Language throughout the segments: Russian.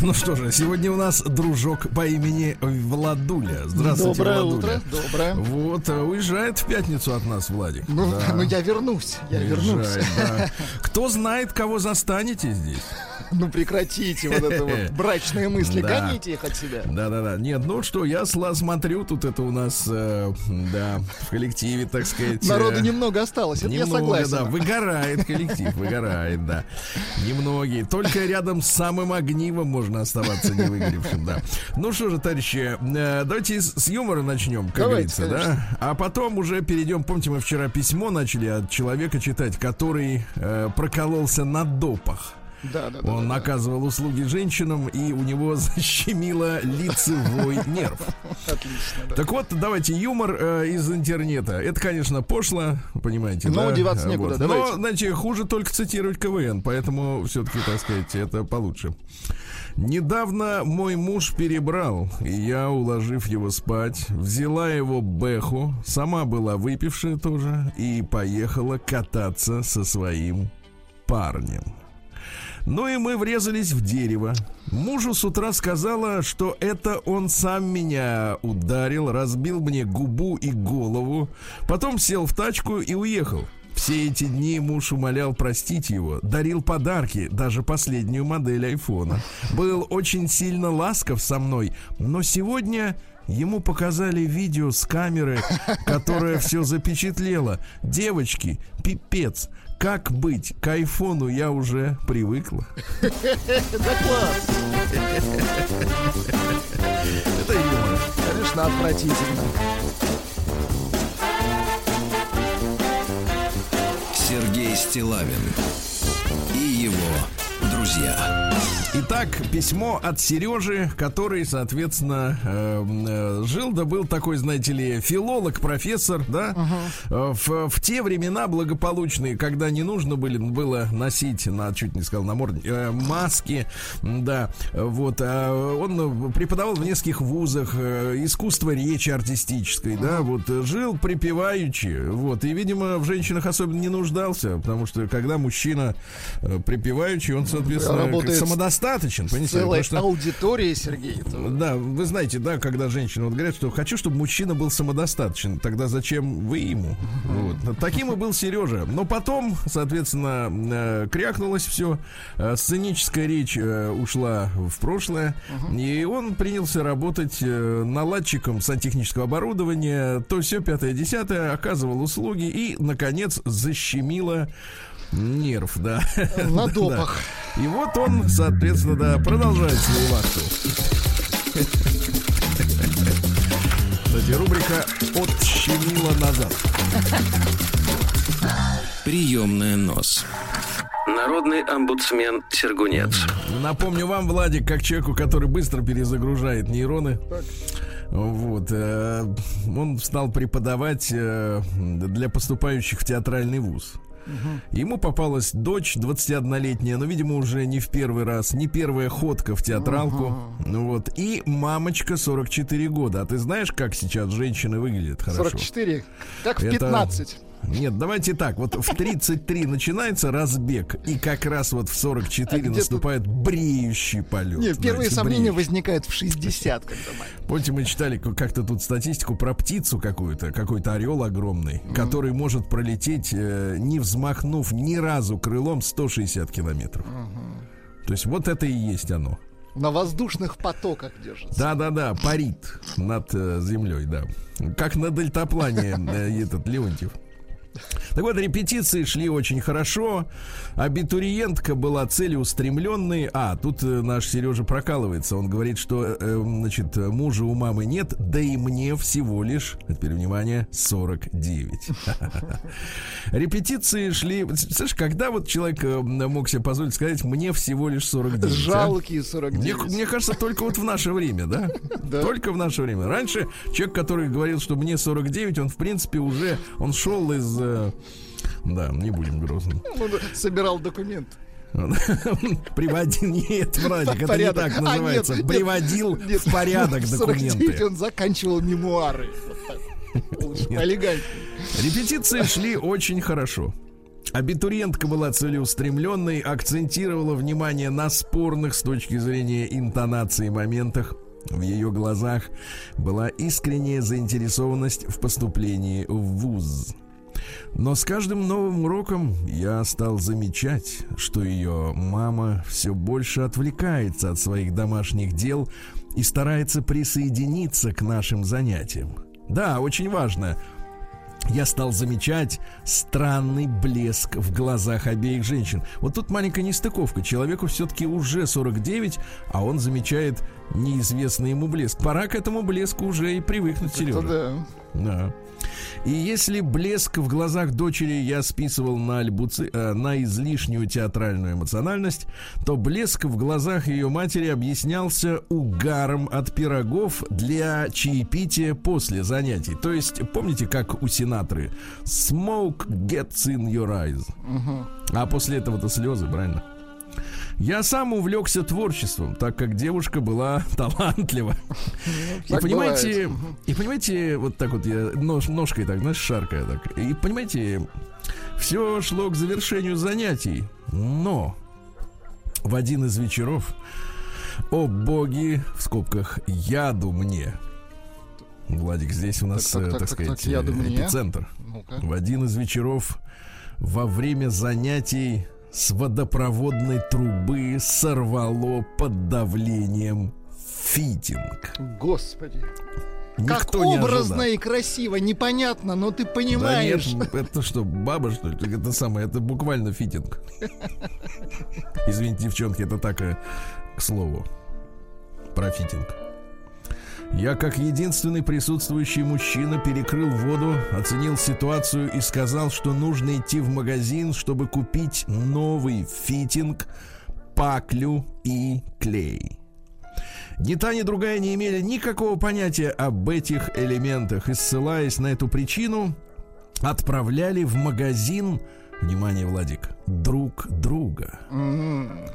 Ну что же, сегодня у нас дружок по имени Владуля. Здравствуйте, Доброе Владуля. утро, доброе. Вот, э, уезжает в пятницу от нас, Владик. Ну, Да. ну я вернусь, я вернусь. Уезжает, да. Кто знает, кого застанете здесь? Ну прекратите вот это вот брачные мысли, Да. гоните их от себя. Да-да-да. Нет, ну что, я сла- смотрю, тут это у нас, э, да, в коллективе, так сказать. Народу э, немного осталось, это я Немного, согласен. да, выгорает коллектив, выгорает, да. Немногие. Только рядом с самым огнивом можно оставаться не выгоревшим, да. Ну что же, товарищи, э, давайте с, с юмора начнем, как Давайте, говорится, да. А потом уже перейдем, помните, мы вчера письмо начали от человека читать, который э, прокололся на допах. Да, да, да. Он да, да. оказывал услуги женщинам, и у него защемило лицевой нерв. Отлично, да. Так вот, давайте юмор э, из интернета. Это, конечно, пошло, понимаете, Но да? деваться некуда, Но, давайте. знаете, хуже только цитировать КВН, поэтому все-таки, так сказать, это получше. Недавно мой муж перебрал, и я, уложив его спать, взяла его бэху, сама была выпившая тоже, и поехала кататься со своим парнем. Ну и мы врезались в дерево. Мужу с утра сказала, что это он сам меня ударил, разбил мне губу и голову, потом сел в тачку и уехал. Все эти дни муж умолял простить его, дарил подарки, даже последнюю модель айфона. Был очень сильно ласков со мной, но сегодня ему показали видео с камеры, которая все запечатлела. Девочки, пипец. Как быть? К айфону я уже привыкла. Да класс, Это юмор. конечно, отвратительно. Сергей Стилавин и его друзья. Итак, письмо от Сережи, который, соответственно, э, э, жил, да был такой, знаете ли, филолог, профессор, да, Э, в, в те времена благополучные, когда не нужно были, было носить, на, чуть не сказал, на морде, э, маски, да, вот, а он преподавал в нескольких вузах э, искусство речи артистической, да, вот, э, жил припеваючи, вот, и, видимо, в женщинах особенно не нуждался, потому что, когда мужчина э, припеваючи, он, соответственно, Работает как понимаете, Целая что- аудитория, Сергей. это- да, вы знаете, да, когда женщины вот говорят, что хочу, чтобы мужчина был самодостаточен, тогда зачем вы ему? Вот. Таким и был Сережа. Но потом, соответственно, э, крякнулось все, сценическая речь э, ушла в прошлое, и он принялся работать э, наладчиком сантехнического оборудования, то все пятое, десятое, оказывал услуги и, наконец, защемило нерв, да. На Да. допах. И вот он, соответственно, да, продолжает свою вахту. Кстати, рубрика «Отщемила назад». Приемная нос. Народный омбудсмен Сергунец. Напомню вам, Владик, как человеку, который быстро перезагружает нейроны. Вот, э, он стал преподавать э, для поступающих в театральный вуз. Ему попалась дочь 21-летняя, но, видимо, уже не в первый раз, не первая ходка в театралку. Ну вот. И мамочка 44 года. А ты знаешь, как сейчас женщины выглядят хорошо? 44, как в Это- 15. Нет, давайте так. Вот в 33 начинается разбег, и как раз вот в 44 А наступает бреющий полет. Не, первые знаете, сомнения бреющий. возникают в 60, когда. Помните, мы читали как-то тут статистику про птицу какую-то, какой-то орел огромный, который может пролететь, э, не взмахнув ни разу крылом 160 километров. То есть вот это и есть оно. На воздушных потоках держится. Да-да-да, парит над э, землей, да. Как на дельтаплане э, этот Леонтьев. Так вот, репетиции шли очень хорошо. Абитуриентка была целеустремленной. А, тут э, наш Сережа прокалывается. Он говорит, что, э, значит, мужа у мамы нет, да и мне всего лишь, теперь внимание, 49. Репетиции шли... Слышь, когда вот человек э, мог себе позволить сказать, мне всего лишь 49? а? Жалкие Мне, 49. мне кажется, только вот в наше время, да? Да. Только в наше время. Раньше человек, который говорил, что мне 49, он, в принципе, уже, он шел из э, да, не будем грозным. Он собирал документ. Приводил, нет, Владик, это не так называется. Приводил в порядок документы. он заканчивал мемуары. Репетиции шли очень хорошо. Абитуриентка была целеустремленной, акцентировала внимание на спорных с точки зрения интонации моментах. В ее глазах была искренняя заинтересованность в поступлении в ВУЗ. Но с каждым новым уроком я стал замечать, что ее мама все больше отвлекается от своих домашних дел и старается присоединиться к нашим занятиям. Да, очень важно. Я стал замечать странный блеск в глазах обеих женщин. Вот тут маленькая нестыковка. Человеку все-таки уже 49, а он замечает неизвестный ему блеск. Пора к этому блеску уже и привыкнуть, Сережа. да. Да. И если блеск в глазах дочери я списывал на, альбуци... э, на излишнюю театральную эмоциональность, то блеск в глазах ее матери объяснялся угаром от пирогов для чаепития после занятий. То есть, помните, как у сенаторы «Smoke gets in your eyes». А после этого-то слезы, правильно? Я сам увлекся творчеством, так как девушка была талантлива. И так понимаете, и понимаете, вот так вот я нож, ножкой так, знаешь, шаркая так. И понимаете, все шло к завершению занятий, но в один из вечеров, о боги, в скобках, яду мне. Владик, здесь у нас, Так, так, э, так, так так, сказать, так, яду э, эпицентр. Ну-ка. В один из вечеров во время занятий с водопроводной трубы сорвало под давлением фитинг. Господи. Никто как образно и красиво, непонятно, но ты Да понимаешь. нет, это что, баба, что ли? Это самое, это буквально фитинг. Извините, девчонки, это так, э, к слову, про фитинг. Я, как единственный присутствующий мужчина, перекрыл воду, оценил ситуацию и сказал, что нужно идти в магазин, чтобы купить новый фитинг, паклю и клей. Ни та, ни другая не имели никакого понятия об этих элементах и, ссылаясь на эту причину, отправляли в магазин, внимание, Владик, друг друга. М,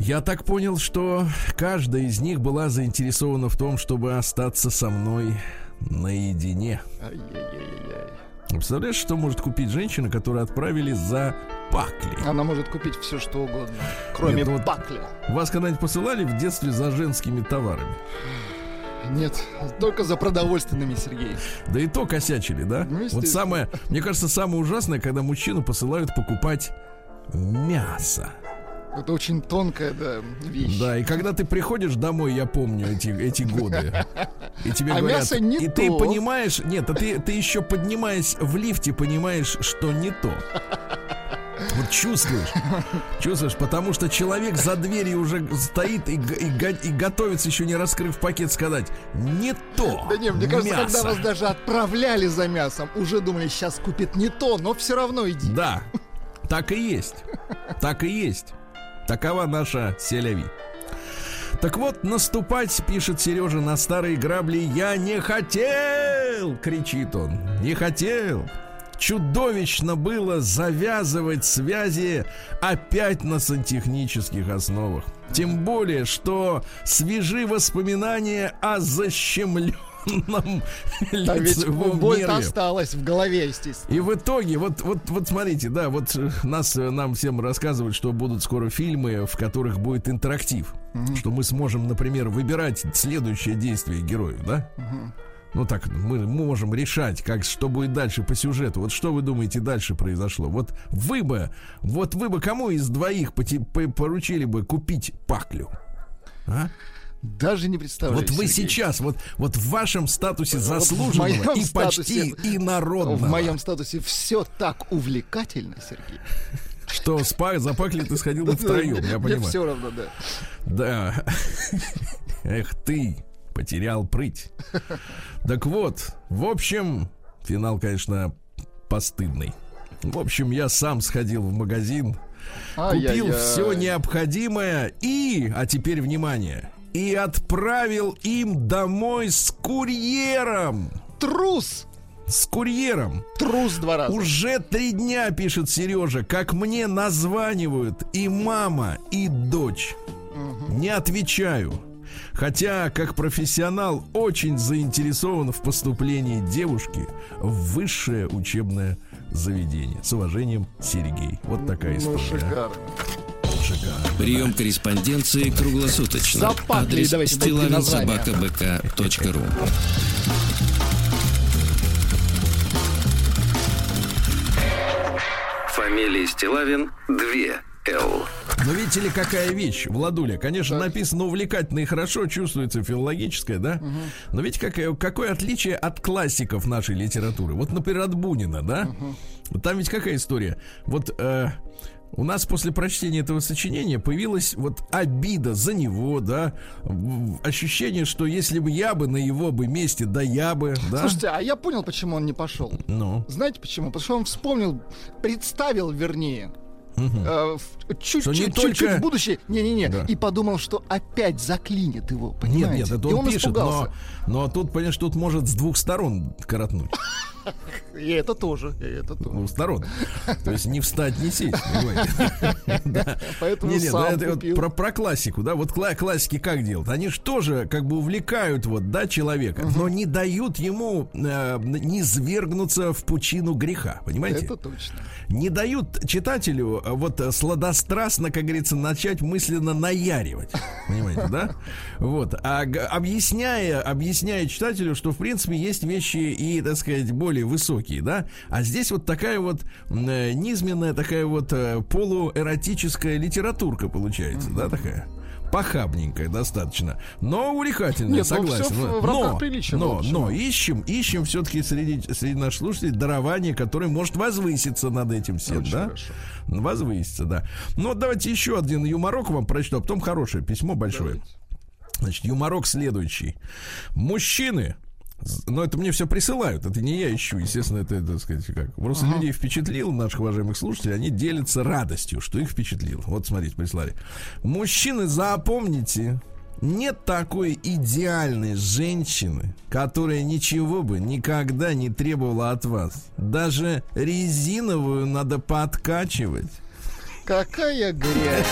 Я так понял, что каждая из них была заинтересована в том, чтобы остаться со мной наедине. Представляешь, что может купить женщина, которую отправили за пакли? Она может купить все, что угодно, кроме Нет, ну вот- пакля. Вас когда-нибудь посылали в детстве за женскими товарами? Нет, только за продовольственными, Сергей. Да и то косячили, да? Ну, вот самое, мне кажется, самое ужасное, когда мужчину посылают покупать мясо. Это очень тонкая, да, вещь. Да, и когда ты приходишь домой, я помню эти, эти годы, и тебе А говорят, мясо не и ты то. понимаешь, нет, а ты, ты еще поднимаясь в лифте, понимаешь, что не то. Вот чувствуешь, чувствуешь, потому что человек за дверью уже стоит и, и, и готовится, еще не раскрыв пакет, сказать, не то Да не, мне кажется, мясо». когда вас даже отправляли за мясом, уже думали, сейчас купит не то, но все равно иди. Да, так и есть. Так и есть. Такова наша селяви. Так вот, наступать, пишет Сережа, на старые грабли я не хотел, кричит он. Не хотел. Чудовищно было завязывать связи опять на сантехнических основах. Тем более, что свежи воспоминания о защемленном Да ведь лицевом боль нерве. осталась в голове, естественно. И в итоге, вот, вот, вот смотрите, да, вот нас, э, нам всем рассказывают, что будут скоро фильмы, в которых будет интерактив. Что мы сможем, например, выбирать следующее действие героев, да? Ну так, мы можем решать, как, что будет дальше по сюжету. Вот что вы думаете дальше произошло? Вот вы бы, вот вы бы кому из двоих поручили бы купить паклю? А? Даже не представляю. Вот вы Сергей. сейчас, вот, вот в вашем статусе заслуженного моем и почти статусе- инородного. В моем статусе все так увлекательно, Сергей. Что спа, за пакли ты сходил бы втроем, я Мне понимаю. все равно, да. Да. Эх ты, потерял прыть. Так вот, в общем, финал, конечно, постыдный. В общем, я сам сходил в магазин, купил все необходимое и, а теперь внимание, и отправил им домой с курьером. Трус! с курьером. Трус два раза. Уже три дня, пишет Сережа, как мне названивают и мама, и дочь. Не отвечаю. Хотя, как профессионал, очень заинтересован в поступлении девушки в высшее учебное заведение. С уважением, Сергей. Вот такая Ну, история. шикарно. Шикарно. Прием корреспонденции круглосуточно. Западлили, Адрес стилавинсобакабк.ру Фамилия Стилавин 2 Л. Но видите ли, какая вещь, Владуля? Конечно, написано увлекательно и хорошо, чувствуется филологическое, да? Но ведь какое, какое отличие от классиков нашей литературы? Вот, например, от Бунина, да? Там ведь какая история? Вот э, у нас после прочтения этого сочинения появилась вот обида за него, да? Ощущение, что если бы я бы на его бы месте, да я бы, да? Слушайте, а я понял, почему он не пошел. Ну, Знаете почему? Потому что он вспомнил, представил, вернее, э, чуть-чуть, не чуть-чуть только- в будущее, не-не-не, Да. и подумал, что опять заклинит его, нет, понимаете? нет, это и он, он пишет, но, но тут, понимаешь, тут может с двух сторон коротнуть. И это тоже, и это тоже. двух сторон. То есть не встать, не сесть. Поэтому сам про, про классику, да, вот кла- классики как делают? Они же тоже как бы увлекают вот, да, человека, но не дают ему э, не свергнуться в пучину греха, понимаете? Это точно. Не дают читателю э, вот э, сладострастно, как говорится, начать мысленно наяривать, понимаете, да? Вот, а объясняя, объясняя читателю, что в принципе есть вещи и, так сказать, более высокие, да? А здесь вот такая вот э, низменная, такая вот э, полуэротическая литературка получается, да, такая? Похабненькая достаточно, но увлекательная, Нет, ну, согласен. в- но, в рамках приличия, но, но ищем, ищем все-таки среди, среди наших слушателей дарование, которое может возвыситься над этим всем, Очень да? хорошо. Возвыситься, да. Ну, вот давайте еще один юморок вам прочту, а потом хорошее письмо большое. Значит, юморок следующий. Мужчины, но это мне все присылают, это не я ищу, естественно, это, так сказать, как. Просто людей впечатлил, наших уважаемых слушателей, они делятся радостью, что их впечатлило. Вот, смотрите, прислали. Мужчины, запомните, нет такой идеальной женщины, которая ничего бы никогда не требовала от вас. Даже резиновую надо подкачивать. Какая грязь.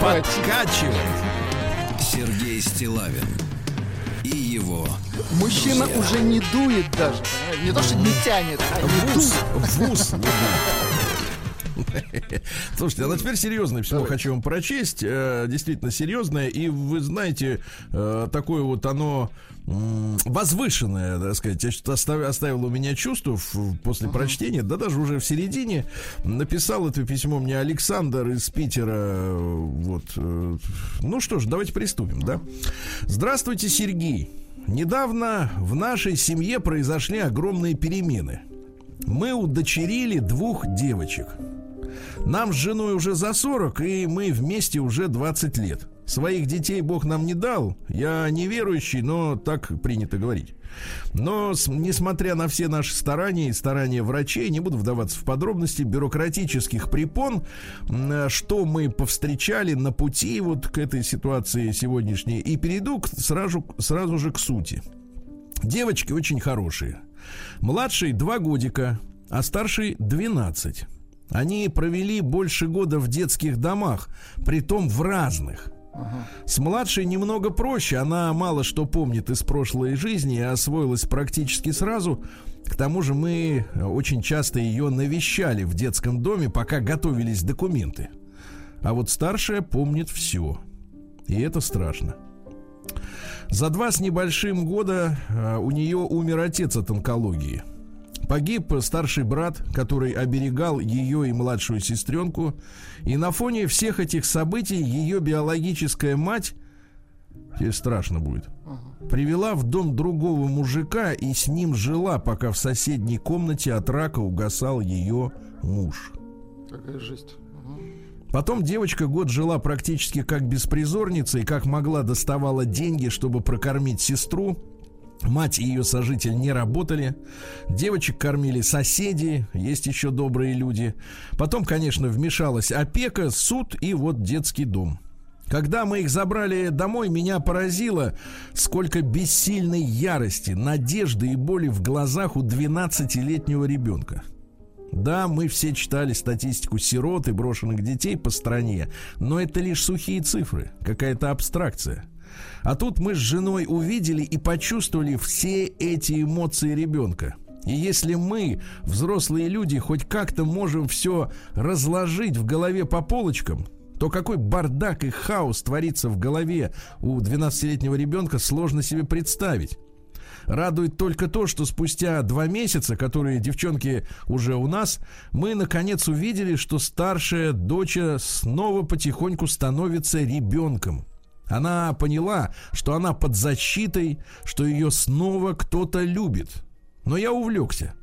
Подкачивать. Сергей Стилавин и его Мужчина уже не дует даже. Не то, что не тянет, а не Вуз, дует. вуз. Слушайте, а теперь серьезное письмо хочу вам прочесть. Э, Действительно серьезное. И вы знаете, э, такое вот оно возвышенное, так сказать, оставило у меня чувство после прочтения, да даже уже в середине. Написал это письмо мне Александр из Питера. Вот. э, Ну что ж, давайте приступим, да? Здравствуйте, Сергей. Недавно в нашей семье произошли огромные перемены. Мы удочерили двух девочек. Нам с женой уже за 40, и мы вместе уже 20 лет. Своих детей Бог нам не дал. Я неверующий, но так принято говорить. Но, несмотря на все наши старания и старания врачей, не буду вдаваться в подробности бюрократических препон, что мы повстречали на пути вот к этой ситуации сегодняшней, и перейду к- сразу, сразу же к сути. Девочки очень хорошие. Младший два годика, а старший 12. Они провели больше года в детских домах, притом в разных. С младшей немного проще, она мало что помнит из прошлой жизни и освоилась практически сразу. К тому же мы э, очень часто ее навещали в детском доме, пока готовились документы. А вот старшая помнит все. И это страшно. За два с небольшим года э, у нее умер отец от онкологии. Погиб старший брат, который оберегал ее и младшую сестренку. И на фоне всех этих событий ее биологическая мать, ей страшно будет, привела в дом другого мужика и с ним жила, пока в соседней комнате от рака угасал ее муж. Какая жесть. Потом девочка год жила практически как беспризорница и как могла доставала деньги, чтобы прокормить сестру. Мать и ее сожитель не работали. Девочек кормили соседи, есть еще добрые люди. Потом, конечно, вмешалась опека, суд и вот детский дом. Когда мы их забрали домой, меня поразило, сколько бессильной ярости, надежды и боли в глазах у 12-летнего ребенка. Да, мы все читали статистику сирот и брошенных детей по стране, но это лишь сухие цифры, какая-то абстракция. А тут мы с женой увидели и почувствовали все эти эмоции ребенка. И если мы, взрослые люди, хоть как-то можем все разложить в голове по полочкам, то какой бардак и хаос творится в голове у 12-летнего ребенка, сложно себе представить. Радует только то, что спустя два месяца, которые девчонки уже у нас, мы наконец увидели, что старшая дочь снова потихоньку становится ребенком. Она поняла, что она под защитой, что ее снова кто-то любит. Но я увлекся.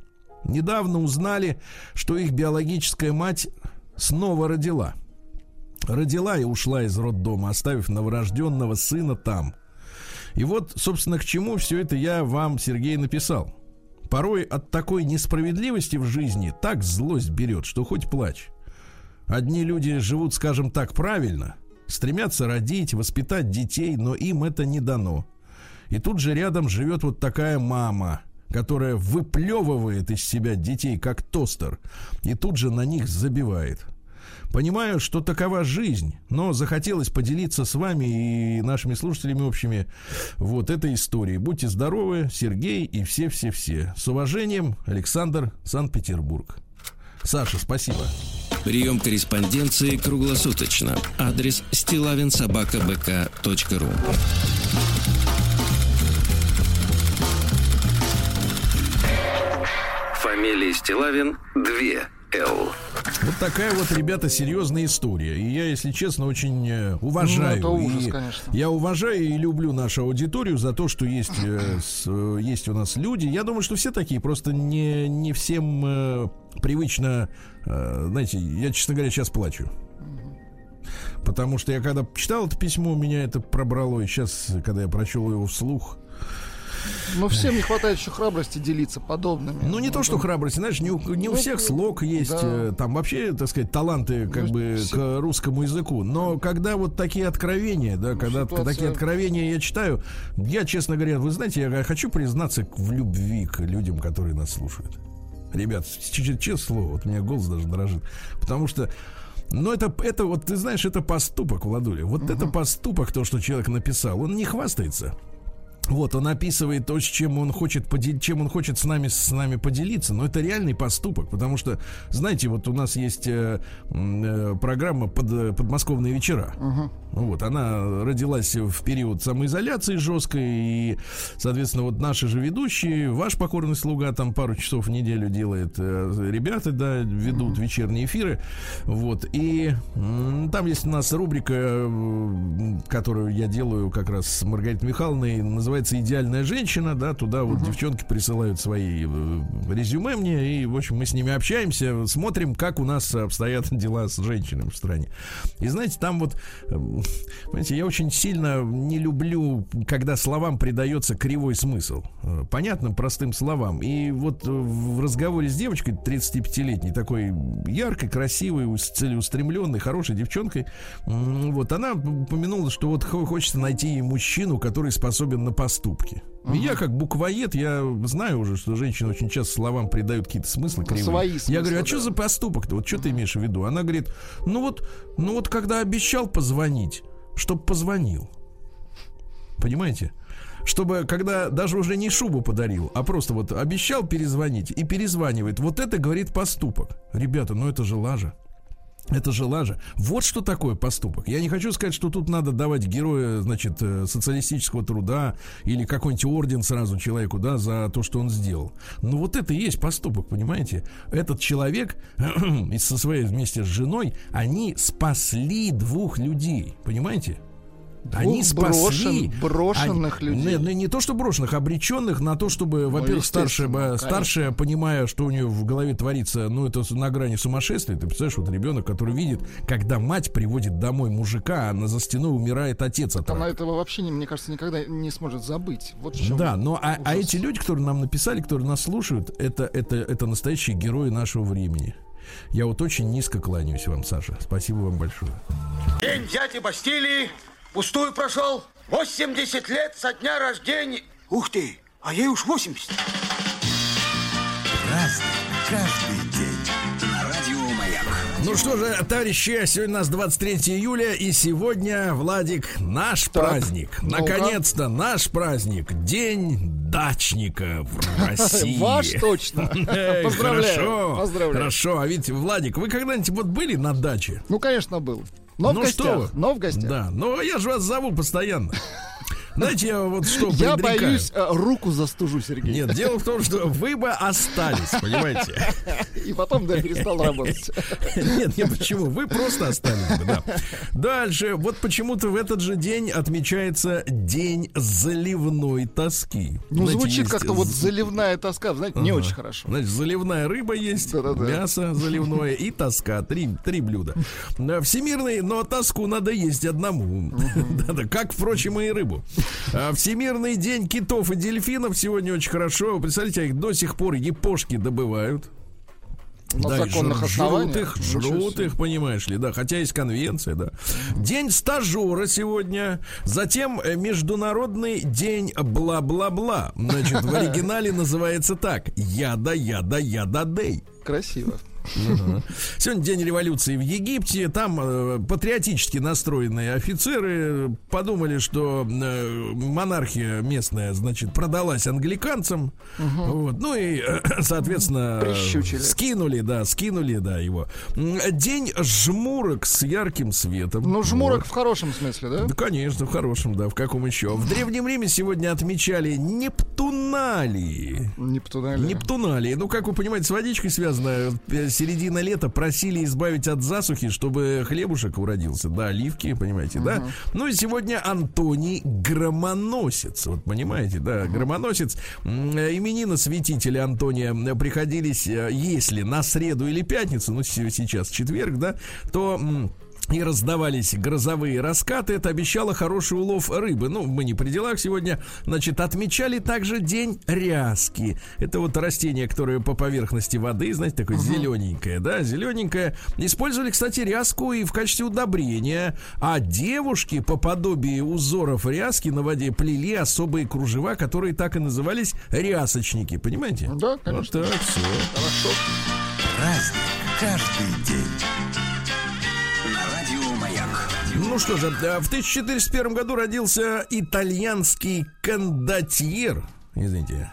Недавно узнали, что их биологическая мать снова родила – родила и ушла из роддома, оставив новорожденного сына там. И вот, собственно, к чему все это я вам, Сергей, написал. Порой от такой несправедливости в жизни так злость берет, что хоть плачь. Одни люди живут, скажем так, правильно, стремятся родить, воспитать детей, но им это не дано. И тут же рядом живет вот такая мама, которая выплевывает из себя детей как тостер, и тут же на них забивает. Понимаю, что такова жизнь, но захотелось поделиться с вами и нашими слушателями общими вот этой историей. Будьте здоровы, Сергей и все-все-все. С уважением, Александр, Санкт-Петербург. Саша, спасибо. Прием корреспонденции круглосуточно. Адрес стилавинсобакабк.ру Фамилия Стилавин 2 Л. Вот такая вот, ребята, серьезная история. И я, если честно, очень э, уважаю. Ну, это ужас, и конечно. Я уважаю и люблю нашу аудиторию за то, что есть, э, э, есть у нас люди. Я думаю, что все такие, просто не, не всем привычно. Знаете, я, честно говоря, сейчас плачу. Потому что я когда читал это письмо, меня это пробрало. И сейчас, когда я прочел его вслух, Но всем не хватает еще храбрости делиться подобными. Ну, не то, что храбрость, знаешь, не у, не у Ну, всех слог есть, да. э, там вообще, так сказать, таланты как Ну, бы все- к русскому языку. Но когда вот такие откровения, да, когда ситуация- такие откровения я читаю, я, честно говоря, вы знаете, я хочу признаться в любви к людям, которые нас слушают. Ребят, честное слово, вот у меня голос даже дрожит. Потому что но это, это вот, ты знаешь, это поступок, Владуля. Вот это поступок, то, что человек написал. Он не хвастается. Вот, он описывает то, с чем он хочет чем он хочет с нами, с нами поделиться, но это реальный поступок, потому что, знаете, вот у нас есть э, э, программа под, э, «Подмосковные вечера». Ну Вот, она родилась в период самоизоляции жесткой, и, соответственно, вот наши же ведущие, ваш покорный слуга там пару часов в неделю делает, э, ребята, да, ведут вечерние эфиры, вот, и м, там есть у нас рубрика, э, которую я делаю как раз с Маргаритой Михайловной, называется «Идеальная женщина», да, туда вот девчонки присылают свои э, резюме мне, и, в общем, мы с ними общаемся, смотрим, как у нас обстоят дела с женщинами в стране. И, знаете, там вот, э, понимаете, я очень сильно не люблю, когда словам придается кривой смысл. Э, Понятным, простым словам. И вот в разговоре с девочкой 35-летней, такой яркой, красивой, ус- целеустремленной, хорошей девчонкой, вот она упомянула, что вот хо- хочется найти ей мужчину, который способен на поступки. И Я как буквоед, я знаю уже, что женщины очень часто словам придают какие-то смыслы кривые. Свои я смыслы, говорю, а да. что за поступок-то? Вот что ты имеешь в виду? Она говорит, ну вот, ну вот когда обещал позвонить, чтоб позвонил. Понимаете? Чтобы, когда даже уже не шубу подарил, а просто вот обещал перезвонить и перезванивает. Вот это, говорит, поступок. Ребята, ну это же лажа. Это же лажа. Вот что такое поступок. Я не хочу сказать, что тут надо давать героя, значит, э, социалистического труда или какой-нибудь орден сразу человеку, да, за то, что он сделал. Но вот это и есть поступок, понимаете? Этот человек со своей вместе с женой, они спасли двух людей, понимаете? Они спасли брошен- брошенных они- людей. Не, не, не то, что брошенных, а обреченных на то, чтобы, во-первых, старшая, конечно. старшая, понимая, что у нее в голове творится, ну, это на грани сумасшествия. Ты представляешь, вот ребенок, который видит, когда мать приводит домой мужика, а на за стеной умирает отец от Она этого вообще, не- мне кажется, никогда не сможет забыть. Вот в чем Да, но а, а эти люди, которые нам написали, которые нас слушают, это, это, это настоящие герои нашего времени. Я вот очень низко кланяюсь вам, Саша. Спасибо вам большое. День дяди Бастилии пустую прошел. 80 лет со дня рождения. Ух ты, а ей уж 80. Разный, каждый день. Ну что же, товарищи, сегодня у нас 23 июля, и сегодня, Владик, наш так, праздник. Наконец-то наш праздник. День дачника в России. Ваш точно. Поздравляю. Хорошо, Поздравляю. хорошо. А ведь, Владик, вы когда-нибудь вот были на даче? Ну, конечно, был. Но ну в гостях. Что? Но в гостях. Да, но я же вас зову постоянно. Знаете, я вот что Я боюсь, э, руку застужу, Сергей. Нет, дело в том, что вы бы остались, понимаете? И потом, да, перестал работать. Нет, нет, почему? Вы просто остались бы, да. Дальше, вот почему-то в этот же день отмечается День заливной тоски. Ну, звучит как-то вот заливная тоска, знаете, не очень хорошо. Значит, заливная рыба есть, мясо заливное и тоска. Три, три блюда. Всемирный, но тоску надо есть одному. Да-да, как, впрочем, и рыбу. А, Всемирный день китов и дельфинов сегодня очень хорошо. Представляете, их до сих пор япошки добывают. На да, законных жрут основаниях. их, жрут их, понимаешь ли, да, хотя есть конвенция, да. День стажера сегодня, затем э, Международный день бла-бла-бла. Значит, в оригинале называется так. Яда, яда, яда, дей. Красиво. Сегодня день революции в Египте. Там э, патриотически настроенные офицеры подумали, что э, монархия местная, значит, продалась англиканцам. Вот. Ну и, э, соответственно, Прищучили. скинули, да, скинули, да, его. День жмурок с ярким светом. Ну, жмурок вот. в хорошем смысле, да? Да, конечно, в хорошем, да. В каком еще? В Древнем Риме сегодня отмечали Нептуналии. Нептуналии. Нептуналии. Ну, как вы понимаете, с водичкой связано середина лета просили избавить от засухи, чтобы хлебушек уродился. Да, оливки, понимаете, uh-huh. да? Ну и сегодня Антоний Громоносец. Вот понимаете, да, Громоносец. Именина святителя Антония приходились, э, если на среду или пятницу, ну сейчас четверг, да, то и раздавались грозовые раскаты. Это обещало хороший улов рыбы. Ну, мы не при делах сегодня. Значит, отмечали также день ряски. Это вот растение, которое по поверхности воды, знаете, такое uh-huh. зелененькое, да, зелененькое. Использовали, кстати, ряску и в качестве удобрения. А девушки по подобию узоров ряски на воде плели особые кружева, которые так и назывались рясочники. Понимаете? Да, конечно. Вот так, все. Хорошо. Праздник каждый день. Ну что же, э, в 1401 году родился итальянский кондотьер. Извините.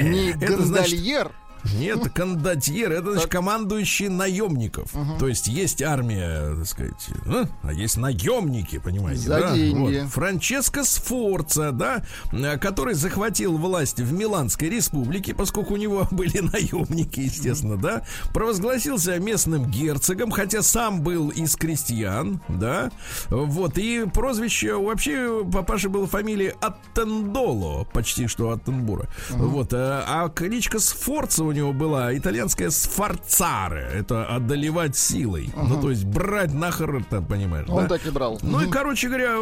Не гондольер? Значит, нет, кондотьер это значит командующий наемников. Угу. То есть есть армия, так сказать, а, а есть наемники, понимаете, За да? деньги. Вот. Франческо Сфорца, да, который захватил власть в Миланской республике, поскольку у него были наемники, естественно, да, провозгласился местным герцогом, хотя сам был из крестьян, да, вот, и прозвище вообще папаши было фамилия Аттендоло, почти что Аттенбура, угу. вот, а, а кличка Сфорца у него была итальянская сфорцаре. Это одолевать силой. Uh-huh. Ну, то есть брать нахер это, понимаешь, Он да? так и брал. Ну uh-huh. и, короче говоря,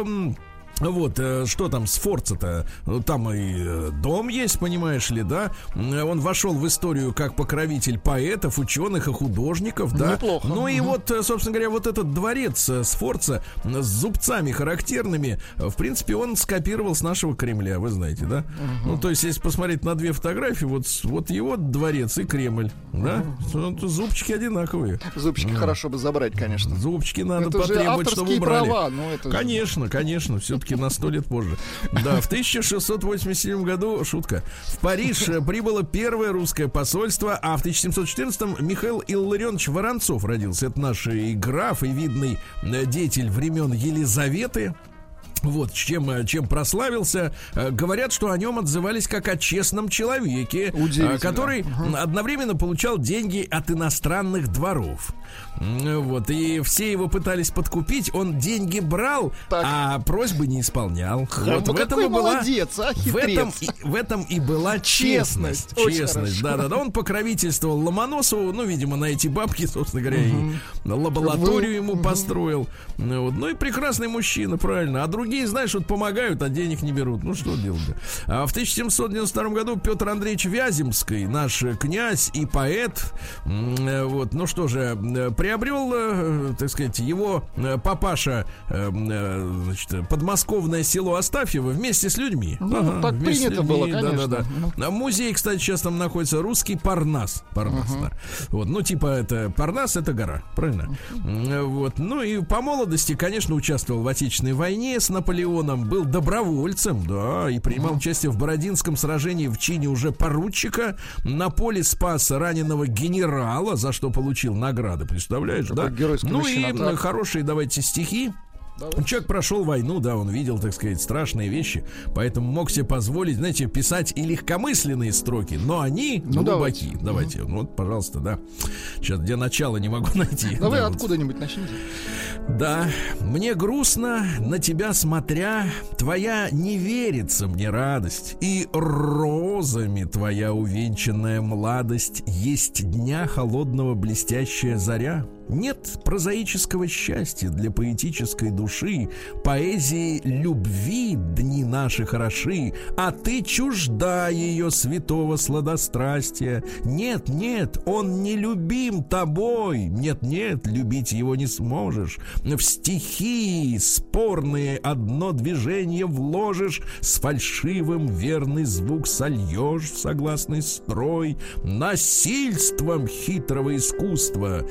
вот, э, что там с Форца-то? Там и э, дом есть, понимаешь ли, да? Он вошел в историю как покровитель поэтов, ученых и художников, да? Неплохо. Ну и вот, э, собственно говоря, вот этот дворец с Форца с зубцами характерными, в принципе, он скопировал с нашего Кремля, вы знаете, да? Ну, то есть, если посмотреть на две фотографии, вот, вот его дворец и Кремль, да? Зубчики одинаковые. Зубчики хорошо бы забрать, конечно. Зубчики надо это потребовать, чтобы убрали. Права, но это... Конечно, конечно, все-таки все-таки на сто лет позже. Да, в 1687 году, шутка, в Париж прибыло первое русское посольство, а в 1714 Михаил Илларионович Воронцов родился. Это наш и граф, и видный э, деятель времен Елизаветы. Вот чем, э, чем прославился. Э, говорят, что о нем отзывались как о честном человеке, который одновременно получал деньги от иностранных дворов. Вот, и все его пытались подкупить, он деньги брал, Так. а просьбы не исполнял. Ну, вот в этом какой и была, молодец, а, в этом, и, в этом и была честность. Честность, очень Честность, хорошо. да, да, да. Он покровительствовал Ломоносову, ну, видимо, на эти бабки, собственно говоря, и лабораторию ему построил. Ну, вот. ну и прекрасный мужчина, правильно. А другие, знаешь, вот помогают, а денег не берут. Ну что делать? А в 1792 году Петр Андреевич Вяземский, наш князь и поэт, э, вот, ну что же, э, приобрел, э, так сказать, его папаша, значит, подмосковное село Астафьево вместе с людьми. Ну, так вместе с принято было, людьми, конечно. Да-да-да. А Музей, кстати, сейчас там находится русский Парнас. Парнас, да. Вот, ну, типа, это Парнас это гора, правильно? М, Вот. Ну и по молодости, конечно, участвовал в Отечественной войне с Наполеоном, был добровольцем, да, и принимал участие в Бородинском сражении в чине уже поручика. На поле спас раненого генерала, за что получил награды, представляешь, да? Ну и так. хорошие, давайте, стихи. Человек прошел войну, да, он видел, так сказать, страшные вещи, поэтому мог себе позволить, знаете, писать и легкомысленные строки, но они Ну, глубоки. Давайте, ну, вот, пожалуйста, да. Сейчас где начало не могу найти. Ну вы Да, вот. откуда-нибудь начните. Да, мне грустно на тебя смотря, твоя не верится мне радость, и розами твоя увенчанная младость есть дня холодного блестящая заря. Нет прозаического счастья для поэтической души, поэзии любви дни наши хороши, а ты чужда ее святого сладострастия. Нет, нет, он не любим тобой. Нет, нет, любить его не сможешь. В стихи спорные одно движение вложишь, с фальшивым верный звук сольешь согласный строй. Насильством хитрого искусства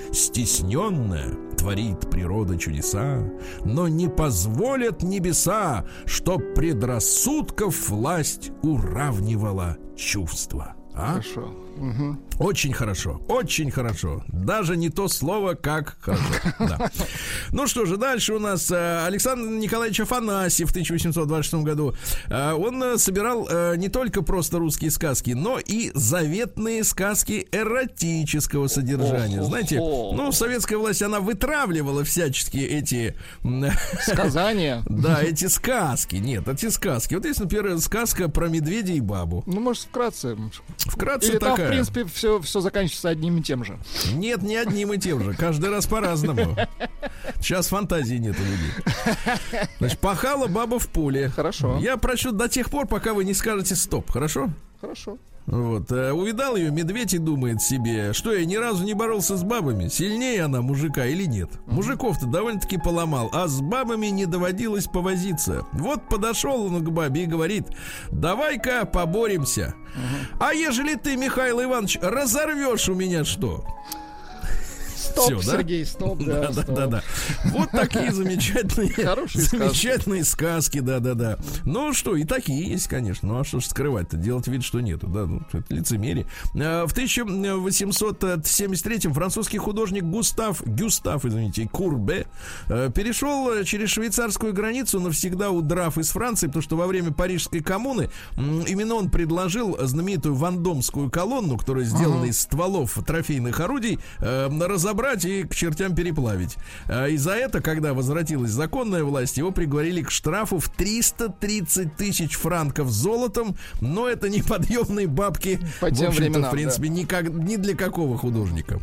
стесненное творит природа чудеса, но не позволят небеса, чтоб предрассудков власть уравнивала чувства. А? Хорошо. Очень хорошо, очень хорошо. Даже не то слово, как хорошо. Да. Ну что же, дальше у нас э, Александр Николаевич Афанасьев в 1826 году. Э, Он э, собирал не только просто русские сказки, но и заветные сказки эротического содержания. Знаете, ну, советская власть, она вытравливала всячески эти... м, Сказание. Да, эти сказки. Нет, эти сказки. Вот есть, например, сказка про медведя и бабу. Ну, может, вкратце. Вкратце там, в принципе, все, все заканчивается одним и тем же. Нет, не одним и тем же. Каждый раз по-разному. Сейчас фантазии нет у людей. Значит, пахала баба в поле. Хорошо. Я прощу до тех пор, пока вы не скажете стоп, хорошо? Хорошо. Вот. э, Увидал ее медведь и думает себе, что я ни разу не боролся с бабами. Сильнее она мужика или нет? Мужиков-то довольно-таки поломал, а с бабами не доводилось повозиться. Вот подошел он к бабе и говорит, давай-ка поборемся. А ежели ты, Михаил Иванович, разорвешь у меня что? Стоп, Всё, да? Сергей, стоп, да, Да, стоп. да, да. Вот такие замечательные, Хорошие сказки. замечательные сказки, да, да, да. Ну что, и такие есть, конечно. Ну а что ж скрывать-то? Делать вид, что нету, да, ну это лицемерие. А, В 1873-м французский художник Густав, Гюстав, извините, Курбе э, перешел э, через швейцарскую границу, навсегда удрав из Франции, потому что во время Парижской коммуны именно он предложил знаменитую вандомскую колонну, которая сделана из стволов трофейных орудий, э, разобрать и к чертям переплавить. А, И за это, когда возвратилась законная власть, его приговорили к штрафу в 330 тысяч франков золотом, но это неподъемные бабки, По в тем общем-то, временам, в принципе, никак, ни для какого художника.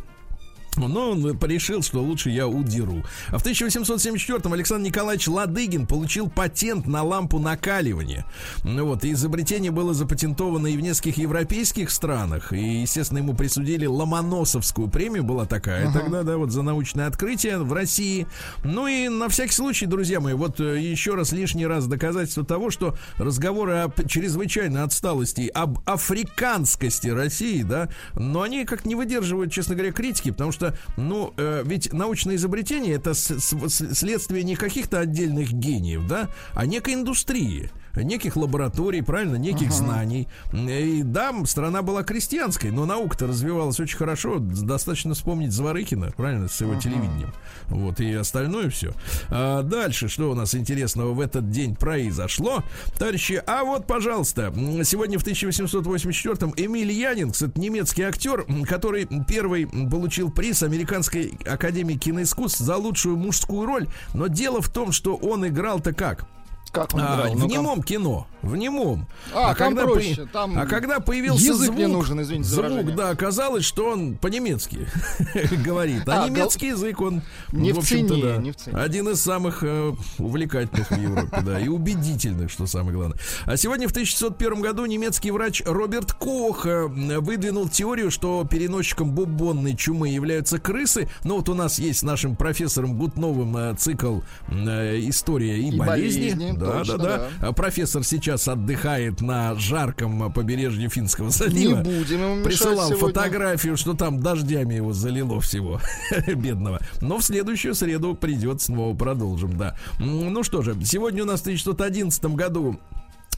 Но он решил, что лучше я удеру. А в 1874-м Александр Николаевич Ладыгин получил патент на лампу накаливания. Ну вот, и изобретение было запатентовано и в нескольких европейских странах. И, естественно, ему присудили Ломоносовскую премию, была такая тогда, да, вот за научное открытие в России. Ну и на всякий случай, друзья мои, вот э, еще раз, лишний раз доказательство того, что разговоры о чрезвычайной отсталости, об африканскости России, да, но они как не выдерживают, честно говоря, критики, потому что, ну, э, ведь научное изобретение это с- с- следствие не каких-то отдельных гениев, да, а некой индустрии. Неких лабораторий, правильно, неких знаний. И да, страна была крестьянской, но наука-то развивалась очень хорошо. Достаточно вспомнить Зворыкина, правильно, с его телевидением. Вот, и остальное все. А дальше, что у нас интересного в этот день произошло? Товарищи, а вот, пожалуйста, сегодня в 1884-м Эмиль Янинкс, это немецкий актер, который первый получил приз Американской Академии киноискусств за лучшую мужскую роль. Но дело в том, что он играл-то как? Как он А, играл? в Ну-ка. немом кино. В немом. А, там когда проще, там а когда появился язык звук, не нужен, извините за звук, выражение. да, оказалось, что он по-немецки говорит. А, А, немецкий язык он, Не в общем-то, цене, да, не в цене. один из самых э, увлекательных в Европе, да, и убедительных, что самое главное. А сегодня в 1601 году немецкий врач Роберт Кох э, выдвинул теорию, что переносчиком бубонной чумы являются крысы. Но вот у нас есть с нашим профессором Гутновым э, цикл э, «История и, И болезни». болезни, Да, да, да. да. А Профессор сейчас отдыхает на жарком э, побережье Финского Не залива. будем ему Присылал сегодня. фотографию, что там дождями его залило всего, бедного. Но в следующую среду придет снова, продолжим, да. Ну что же, сегодня у нас в 1911 году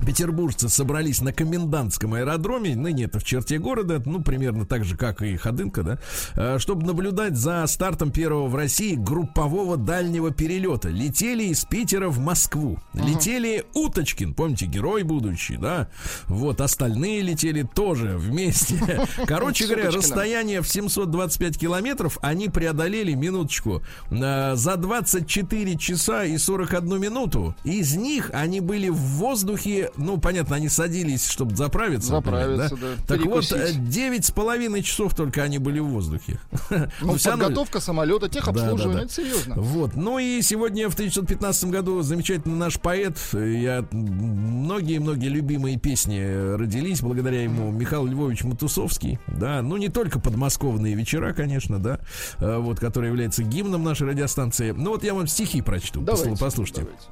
Петербуржцы собрались на комендантском аэродроме, ныне это в черте города, ну, примерно так же, как и Ходынка, да, э, чтобы наблюдать за стартом первого в России группового дальнего перелета. Летели из Питера в Москву. Летели Уточкин, помните, герой будущий, да? Вот, остальные летели тоже вместе. Короче говоря, расстояние в 725 километров они преодолели, минуточку, э, за 24 часа и 41 минуту. Из них они были в воздухе, ну, понятно, они садились, чтобы заправиться. Заправиться, например, да, Так вот, перекусить. э, девять с половиной часов только они были в воздухе. Ну, равно- подготовка самолета, техобслуживание, Да, да, да. это серьезно. Вот. Ну и сегодня в 1915 году замечательный наш поэт, э, я многие-многие любимые песни э, родились благодаря ему, Михаил Львович Матусовский, да, ну не только подмосковные вечера, конечно, да, э, вот, который является гимном нашей радиостанции. Ну вот я вам стихи прочту, Давайте, послушайте. давайте.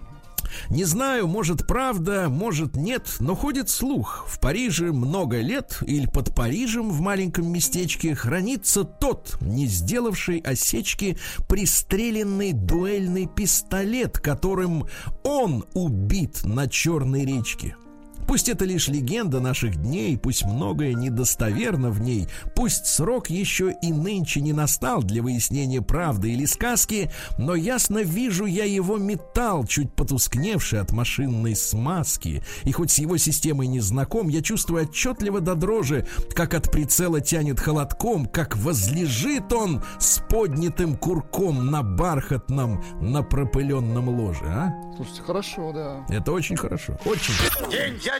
Не знаю, может правда, может нет, но ходит слух. В Париже много лет, или под Парижем в маленьком местечке хранится тот, не сделавший осечки, пристреленный дуэльный пистолет, которым он убит на Черной речке. Пусть это лишь легенда наших дней, пусть многое недостоверно в ней, пусть срок еще и нынче не настал для выяснения правды или сказки, но ясно вижу я его металл, чуть потускневший от машинной смазки. И хоть с его системой не знаком, я чувствую отчетливо до дрожи, как от прицела тянет холодком, как возлежит он с поднятым курком на бархатном, на пропыленном ложе, а? Слушайте, хорошо, да. Это очень хорошо, очень. День дяди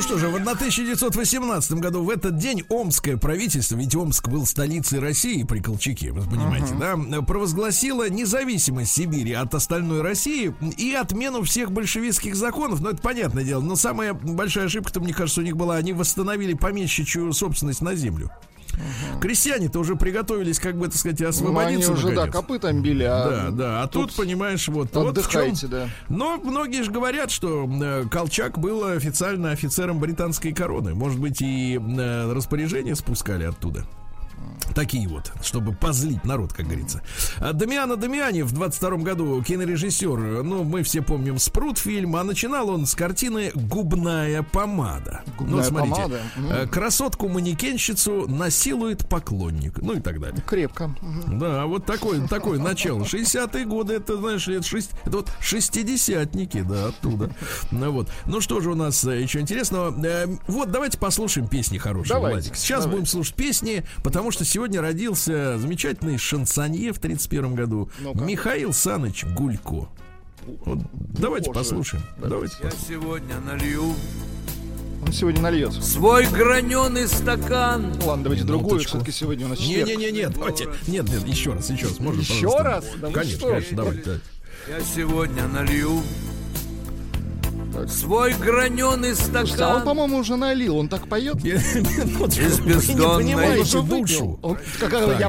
Ну что же, в 1918 году в этот день Омское правительство, ведь Омск был столицей России при Колчаке, вы понимаете, да, провозгласило независимость Сибири от остальной России и отмену всех большевистских законов. Ну, это понятное дело. Но самая большая ошибка-то, мне кажется, у них была, они восстановили помещичью собственность на землю. Крестьяне-то уже приготовились, как бы, так сказать, Ну, они освободиться. уже, да, наконец. копытом били, а Да, да. А тут, понимаешь, вот, вот в чем. да. Но многие же говорят, что э, Колчак был официально офицером британской короны. Может быть, и э, распоряжения спускали оттуда. Такие вот, чтобы позлить народ, как говорится. А Дамиана Дамиани в 22 году кинорежиссер, ну, мы все помним Спрут фильм, а начинал он с картины «Губная помада». «Губная ну, смотрите, помада», э, красотку-манекенщицу насилует поклонник, ну и так далее. Крепко. Да, вот такое, такое начало. 60-е годы, это, знаешь, это, шесть, это вот шестидесятники, да, оттуда. Ну вот. Ну что же у нас э, еще интересного? Э, вот, давайте послушаем песни хорошие, Давайте, Владик. Сейчас давайте. будем слушать песни, потому что сегодня родился замечательный шансонье в 31 году Ну-ка. Михаил Саныч Гулько. Вот, давайте Боже. послушаем. Давайте Я послушаем. сегодня налью Он сегодня нальет. свой граненый стакан. Ладно, давайте другую, все-таки сегодня у нас четверг. Не-не-не, нет, давайте. Нет, нет, еще раз, еще раз. Можно, Еще пожалуйста? раз? Да конечно, что? конечно, давайте. давайте. Я сегодня налью свой граненый Слушайте, а он, стакан. по-моему, уже налил. Он так поет. Минуточку, Из бездонной душу.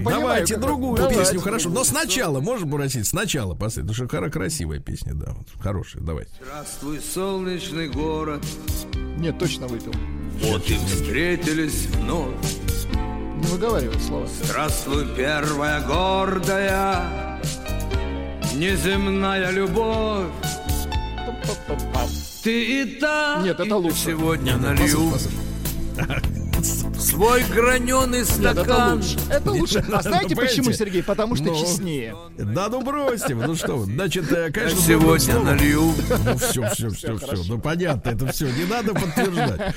Давайте другую песню, хорошо. Но сначала, можем бросить? Сначала поставить. Потому что хара- красивая песня, да. вот, Хорошая, давайте. Здравствуй, солнечный город. Нет, точно выпил. Вот и встретились вновь. Не выговаривает слова. Здравствуй, первая гордая Неземная любовь Ты и та Нет, это лучше. Сегодня налью Свой граненый Нет, это стакан лучше. Это лучше. А знаете почему? Сергей? Потому что Ну. честнее. Да ну бросьте, ну что вы. Значит, э, конечно, Сегодня добрым словом- налью Ну все, все, все, все. Ну понятно, это все. Не надо подтверждать.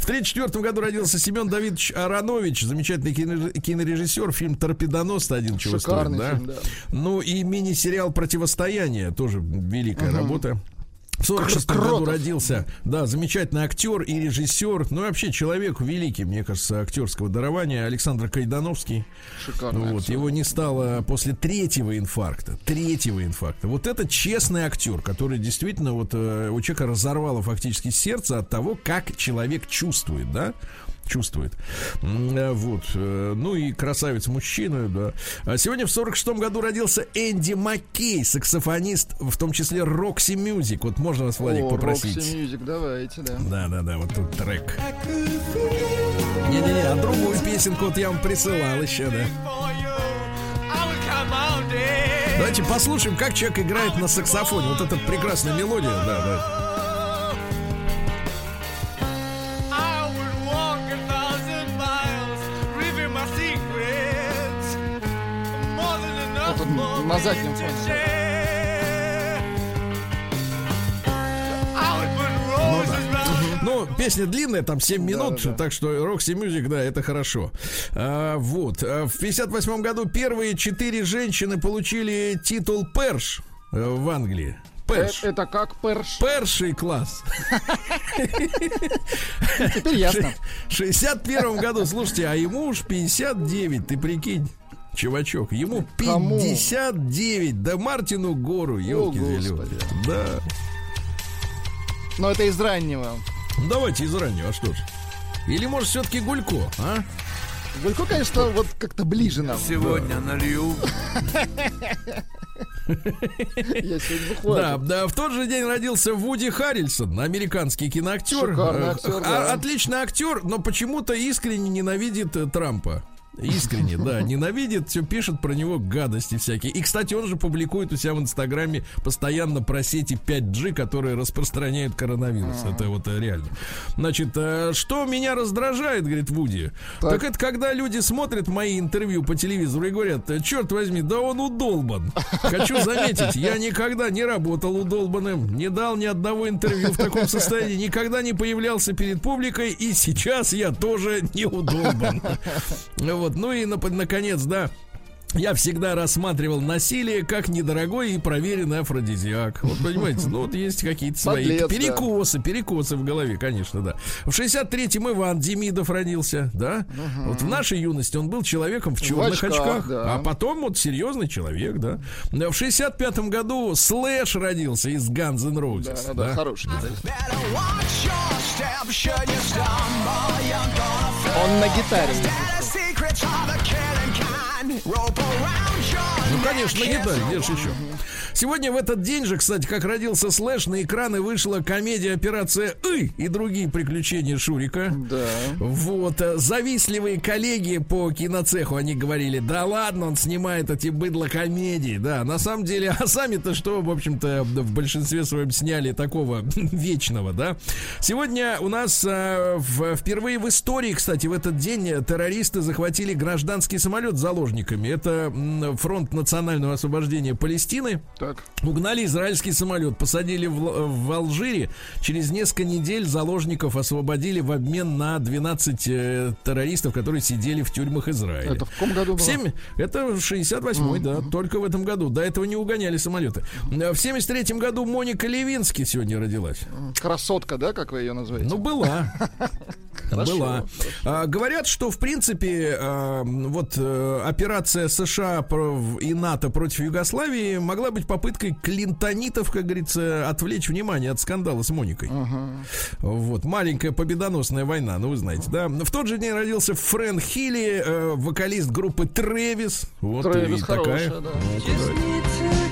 В 1934 году родился Семен Давидович Аронович, замечательный кино- кинорежиссер. Фильм «Торпедонос» один чего стоит, Шикарный да? фильм, да. Ну и мини-сериал «Противостояние» тоже великая работа. В 46 году родился, да, замечательный актер и режиссер, ну и вообще человек великий, мне кажется, актерского дарования, Александр Кайдановский. Шикарный Вот, актер. его не стало после третьего инфаркта. Третьего инфаркта. Вот это честный актер, который действительно вот э, у человека разорвало фактически сердце от того, как человек чувствует, да? Чувствует. Э, Вот. э, Ну и красавец мужчина, да. А сегодня в 46 году родился Энди Маккей, саксофонист, в том числе Roxy Music. Вот можно вас, Владик, О, попросить? Roxy Music, давайте, да. Да, да, да, вот тут трек. Не-не-не, а другую песенку вот я вам присылал еще, да. Давайте послушаем, как человек играет на саксофоне. Вот эта прекрасная мелодия, да, да. На заднем фоне. Ну, песня длинная, там 7 минут, да. так что Roxy Music, да, это хорошо. А, вот. А В 58 году первые четыре женщины получили титул Перш в Англии. Перш. Это как перш. Перший класс. Теперь ясно. В 61 году, слушайте, а ему уж 59, ты прикинь. Чувачок, ему Кому? 59, да Мартину Гору, елки Господи. Да. Но это из раннего. Давайте из раннего, а что ж. Или, может, все-таки Гулько, а? Гулько, конечно, вот как-то ближе нам. Сегодня налью Я сегодня Да, да, в тот же день родился Вуди Харрельсон, американский киноактер. Шикарный актер, а- да. Отличный актер, но почему-то искренне ненавидит э, Трампа. Искренне, да, ненавидит, все пишет про него гадости всякие. И, кстати, он же публикует у себя в Инстаграме постоянно про сети 5G, которые распространяют коронавирус. Это вот э, реально. Значит, э, что меня раздражает, говорит Вуди, так. Так. это когда люди смотрят мои интервью по телевизору и говорят, черт возьми, да он удолбан. Хочу заметить, я никогда не работал удолбанным, не дал ни одного интервью в таком состоянии, никогда не появлялся перед публикой, и сейчас я тоже не удолбан. Вот, ну и наконец, да. Я всегда рассматривал насилие как недорогой и проверенный афродизиак. Вот понимаете, ну вот есть какие-то свои Подлец, да. перекосы, перекосы в голове, конечно, да. В 63-м Иван Демидов родился, да. Вот в нашей юности он был человеком в черных очках, очках, да. а потом вот серьезный человек, да. В 65-м году Слэш родился из Guns N' Roses. Да, да, хороший. Он на гитаре. Ну, конечно, на гитаре, где ж еще? Сегодня в этот день же, кстати, как родился Слэш, на экраны вышла комедия «Операция И» и другие приключения Шурика. Да. Вот, э, завистливые коллеги по киноцеху, они говорили, да ладно, он снимает эти быдло-комедии, да, на самом деле, а сами-то что, в общем-то, в большинстве своем сняли такого вечного, да. Сегодня у нас э, в- впервые в истории, кстати, в этот день террористы захватили гражданский самолет с заложниками. Это фронт национального освобождения Палестины. Так. Угнали израильский самолет, посадили в, в Алжире. Через несколько недель заложников освободили в обмен на 12 э, террористов, которые сидели в тюрьмах Израиля. Это в каком году В было? семь- это в 68-й, да, только в этом году. До этого не угоняли самолеты. Э, В 73-м году Моника Левински сегодня родилась. Красотка, да, как вы ее называете? Ну, была. Хорошо, Была. А, говорят, что в принципе а, вот э, операция США в- и НАТО против Югославии могла быть попыткой клинтонитов, как говорится, отвлечь внимание от скандала с Моникой. Вот маленькая победоносная война, ну вы знаете, да. В тот же день родился Фрэн Хилли, э, вокалист группы Трэвис. Вот Трэвис и такая. хорошая, да. Вот, да. И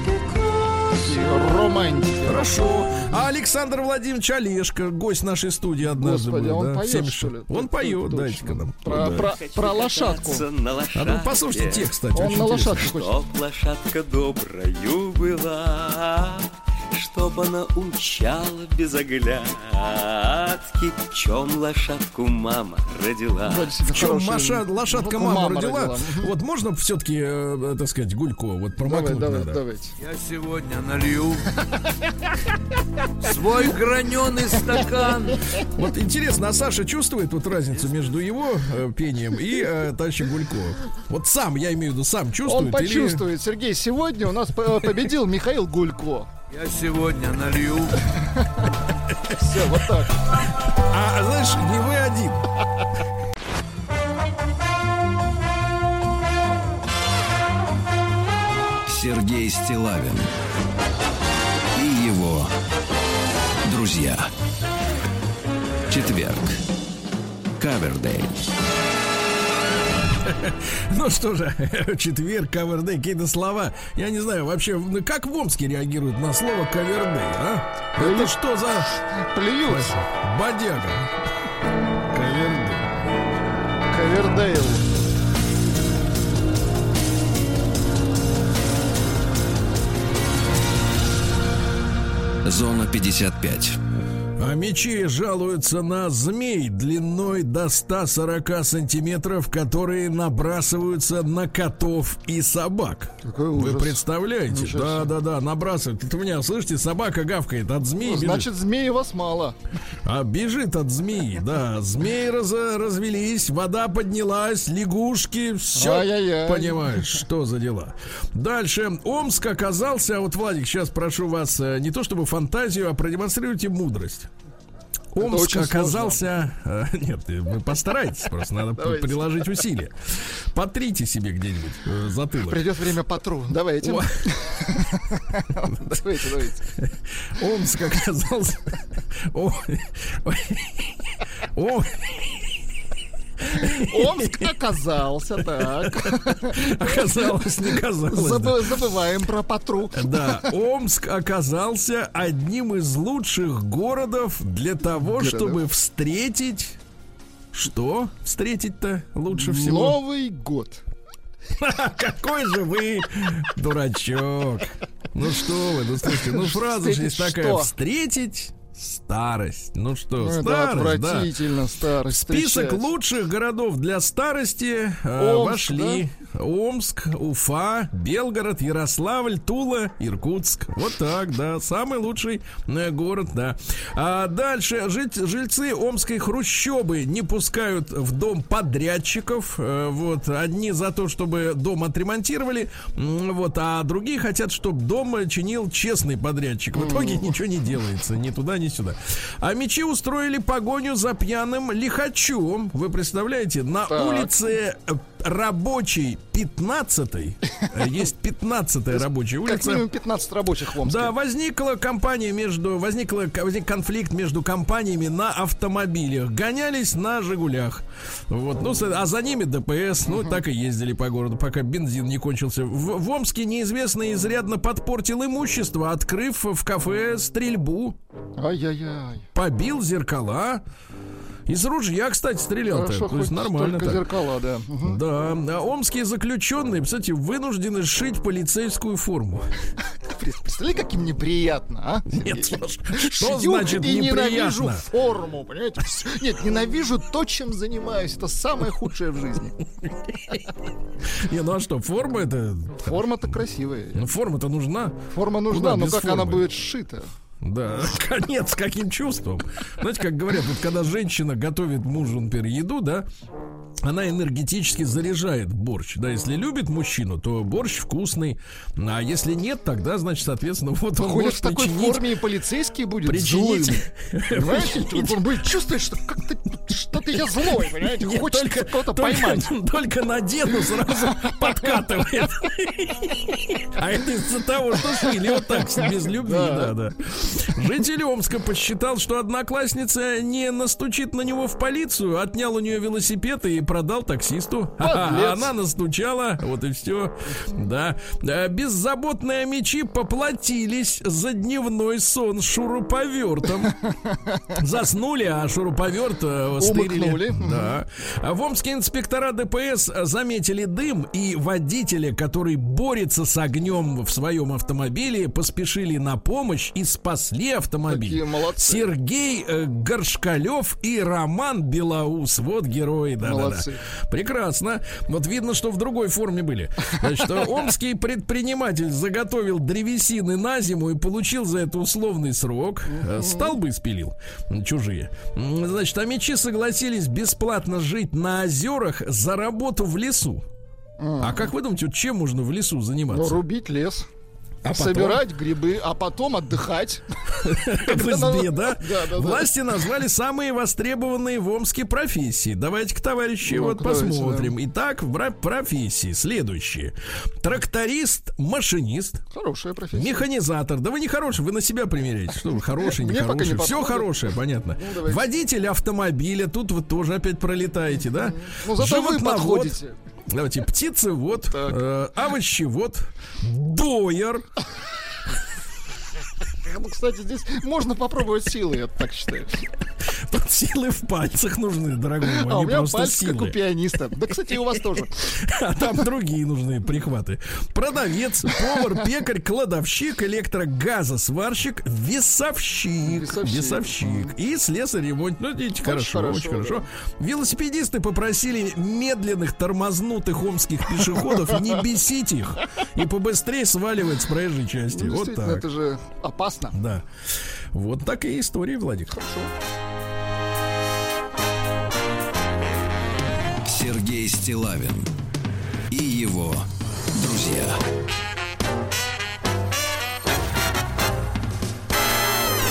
Романтика. Хорошо. А Александр Владимирович Олешко, гость нашей студии однажды Господи, был, а он да, поет, 76. что ли? Он поет, дайте-ка нам. Про, Да. про, про лошадку. На А лошадке, ну послушайте текст, кстати. Он на лошадке хочет. Чтоб лошадка доброю была, Чтоб она умчала без оглядки, В чем лошадку мама родила. В чем хороший- Маша, лошадка Ну, мама, родила? родила. Вот можно все-таки, э, так сказать, Гулько, вот промокнуть давай, надо. давайте. Я сегодня налью свой граненый стакан. Вот интересно, а Саша чувствует вот разницу между его э, пением и э, товарища Гулько? Вот сам, я имею в виду, сам чувствует? Он или- почувствует. Сергей, сегодня у нас победил Михаил Гулько. Я сегодня налью Все, вот так. А, знаешь, не вы один. Сергей Стилавин и его друзья. Четверг. Кавердей. Ну что же, четверг, кавердей, какие-то слова. Я не знаю, вообще, ну, как в Омске реагируют на слово кавердей, а? Это что за Плюются. бодяга? Кавердей. Ковердейл. Зона 55. А мечи жалуются на змей длиной до 140 сантиметров, которые набрасываются на котов и собак. Какой Вы ужас. представляете? Ничего Да, да, да, набрасывают. Это у меня, слышите, собака гавкает от змеи. Ну. Значит, змеи вас мало. А бежит от змеи, да. Змеи раз, развелись, вода поднялась, лягушки, все. Ай-яй-яй. Понимаешь, что за дела. Дальше. Омск оказался, вот, Владик, сейчас прошу вас, э, не то чтобы фантазию, а продемонстрируйте мудрость. Омск очень оказался... э, Нет, э, вы постарайтесь, просто надо Давайте. приложить усилия. Потрите себе где-нибудь э, затылок. Придет время патру. Давайте. О. Давайте, давайте. Омск оказался... Ой, ой. Омск оказался, так. Оказалось, не казалось. Забы- Забываем про патру. Да, Омск оказался одним из лучших городов для того, Городов. чтобы встретить... Что встретить-то лучше всего? Новый год. Какой же вы дурачок. Ну что вы, ну слушайте, ну фраза же есть такая. Встретить старость. Ну что, Ну, это старость, да. отвратительно, старость. Список встречать. лучших городов для старости э, Омск, вошли Омск, Уфа, Белгород, Ярославль, Тула, Иркутск. Вот так, да, самый лучший э, город, да. А дальше жить, жильцы Омской хрущобы не пускают в дом подрядчиков. э, вот одни за то, чтобы дом отремонтировали, вот, а другие хотят, чтобы дом чинил честный подрядчик. В итоге ничего не делается, ни туда, ни сюда. А мечи устроили погоню за пьяным лихачом. Вы представляете, на Так. улице э, рабочей 15 есть 15 рабочая Как улица. минимум 15 рабочих в Омске. Да, возникла компания между, возникла, возник конфликт между компаниями на автомобилях. Гонялись на Жигулях. Вот, ну, а за ними ДПС, ну, так и ездили по городу, пока бензин не кончился. В, в Омске неизвестный изрядно подпортил имущество, открыв в кафе стрельбу, Ай-яй-яй. побил зеркала. Из ружья, кстати, стрелял-то. Хорошо, То есть нормально так. зеркала, да. Мгм. Да, а омские заключенные, кстати, вынуждены сшить полицейскую форму. Представляете, каким неприятно, а? Нет, что значит и ненавижу форму, понимаете? Нет, ненавижу то, чем занимаюсь. Это самое худшее в жизни. Не, ну а что, форма это... Форма-то красивая. Ну, форма-то нужна. Форма нужна, но как она будет сшита? Да, конец, каким чувством. Знаете, как говорят, вот когда женщина готовит мужу, например, еду, да, она энергетически заряжает борщ. Да, если любит мужчину, то борщ вкусный. А если нет, тогда, значит, соответственно, вот он Ходит может в такой причинить... форме и полицейский будет Причинить- злым. Понимаете? Он будет чувствовать, что как-то что-то я злой, понимаете? Нет, Хочется только, кого-то только- поймать. Только надену сразу подкатывает. А это из-за того, что шили вот так, без любви, да, да. Житель Омска посчитал, что одноклассница не настучит на него в полицию, отнял у нее велосипед и продал таксисту. А она настучала, вот и все. Да. А Беззаботные мечи поплатились за дневной сон шуруповертом. Заснули, а шуруповерт э, стырили. Да. А в Омске инспектора ДПС заметили дым, и водителя, который борется с огнем в своем автомобиле, поспешили на помощь и спасли автомобиль. Сергей э, Горшкалев и Роман Белоус. Вот герои, да, да, Прекрасно. Вот видно, что в другой форме были. Значит, омский предприниматель заготовил древесины на зиму и получил за это условный срок. Э, Столбы спилил м, чужие. Значит, а мечи согласились бесплатно жить на озерах за работу в лесу. А как вы думаете, чем можно в лесу Ну, заниматься? рубить лес. А потом? Собирать грибы, а потом отдыхать. в избе, да? Власти назвали самые востребованные в Омске профессии. Давайте-ка, товарищи, Ну, вот посмотрим. Итак, профессии следующие. Тракторист, машинист, Хорошая профессия. Механизатор. Да вы не хороший, вы на себя примеряете. Что вы хороший, не хороший. Все хорошее, понятно. Ну. Водитель автомобиля. Тут вы тоже опять пролетаете, да? Ну, зато вы подходите. Давайте, птицевод, Так. э, овощевод, доер. Ну, кстати, здесь можно попробовать силы, я так считаю. Силы в пальцах нужны, дорогой мой, А у меня просто пальцы, как у силы. пианиста. Да, кстати, и у вас тоже. А там другие нужны прихваты. Продавец, повар, пекарь, кладовщик, электрогазосварщик, весовщик. Весовщик. Весовщик. И слесарь ремонт. Ну, видите, хорошо, хорошо, очень хорошо. Велосипедисты попросили медленных тормознутых омских пешеходов не бесить их и побыстрее сваливать с проезжей части. Ну, вот так. это же опасно. Да. Вот такие истории, Владик. Сергей Стилавин и его друзья.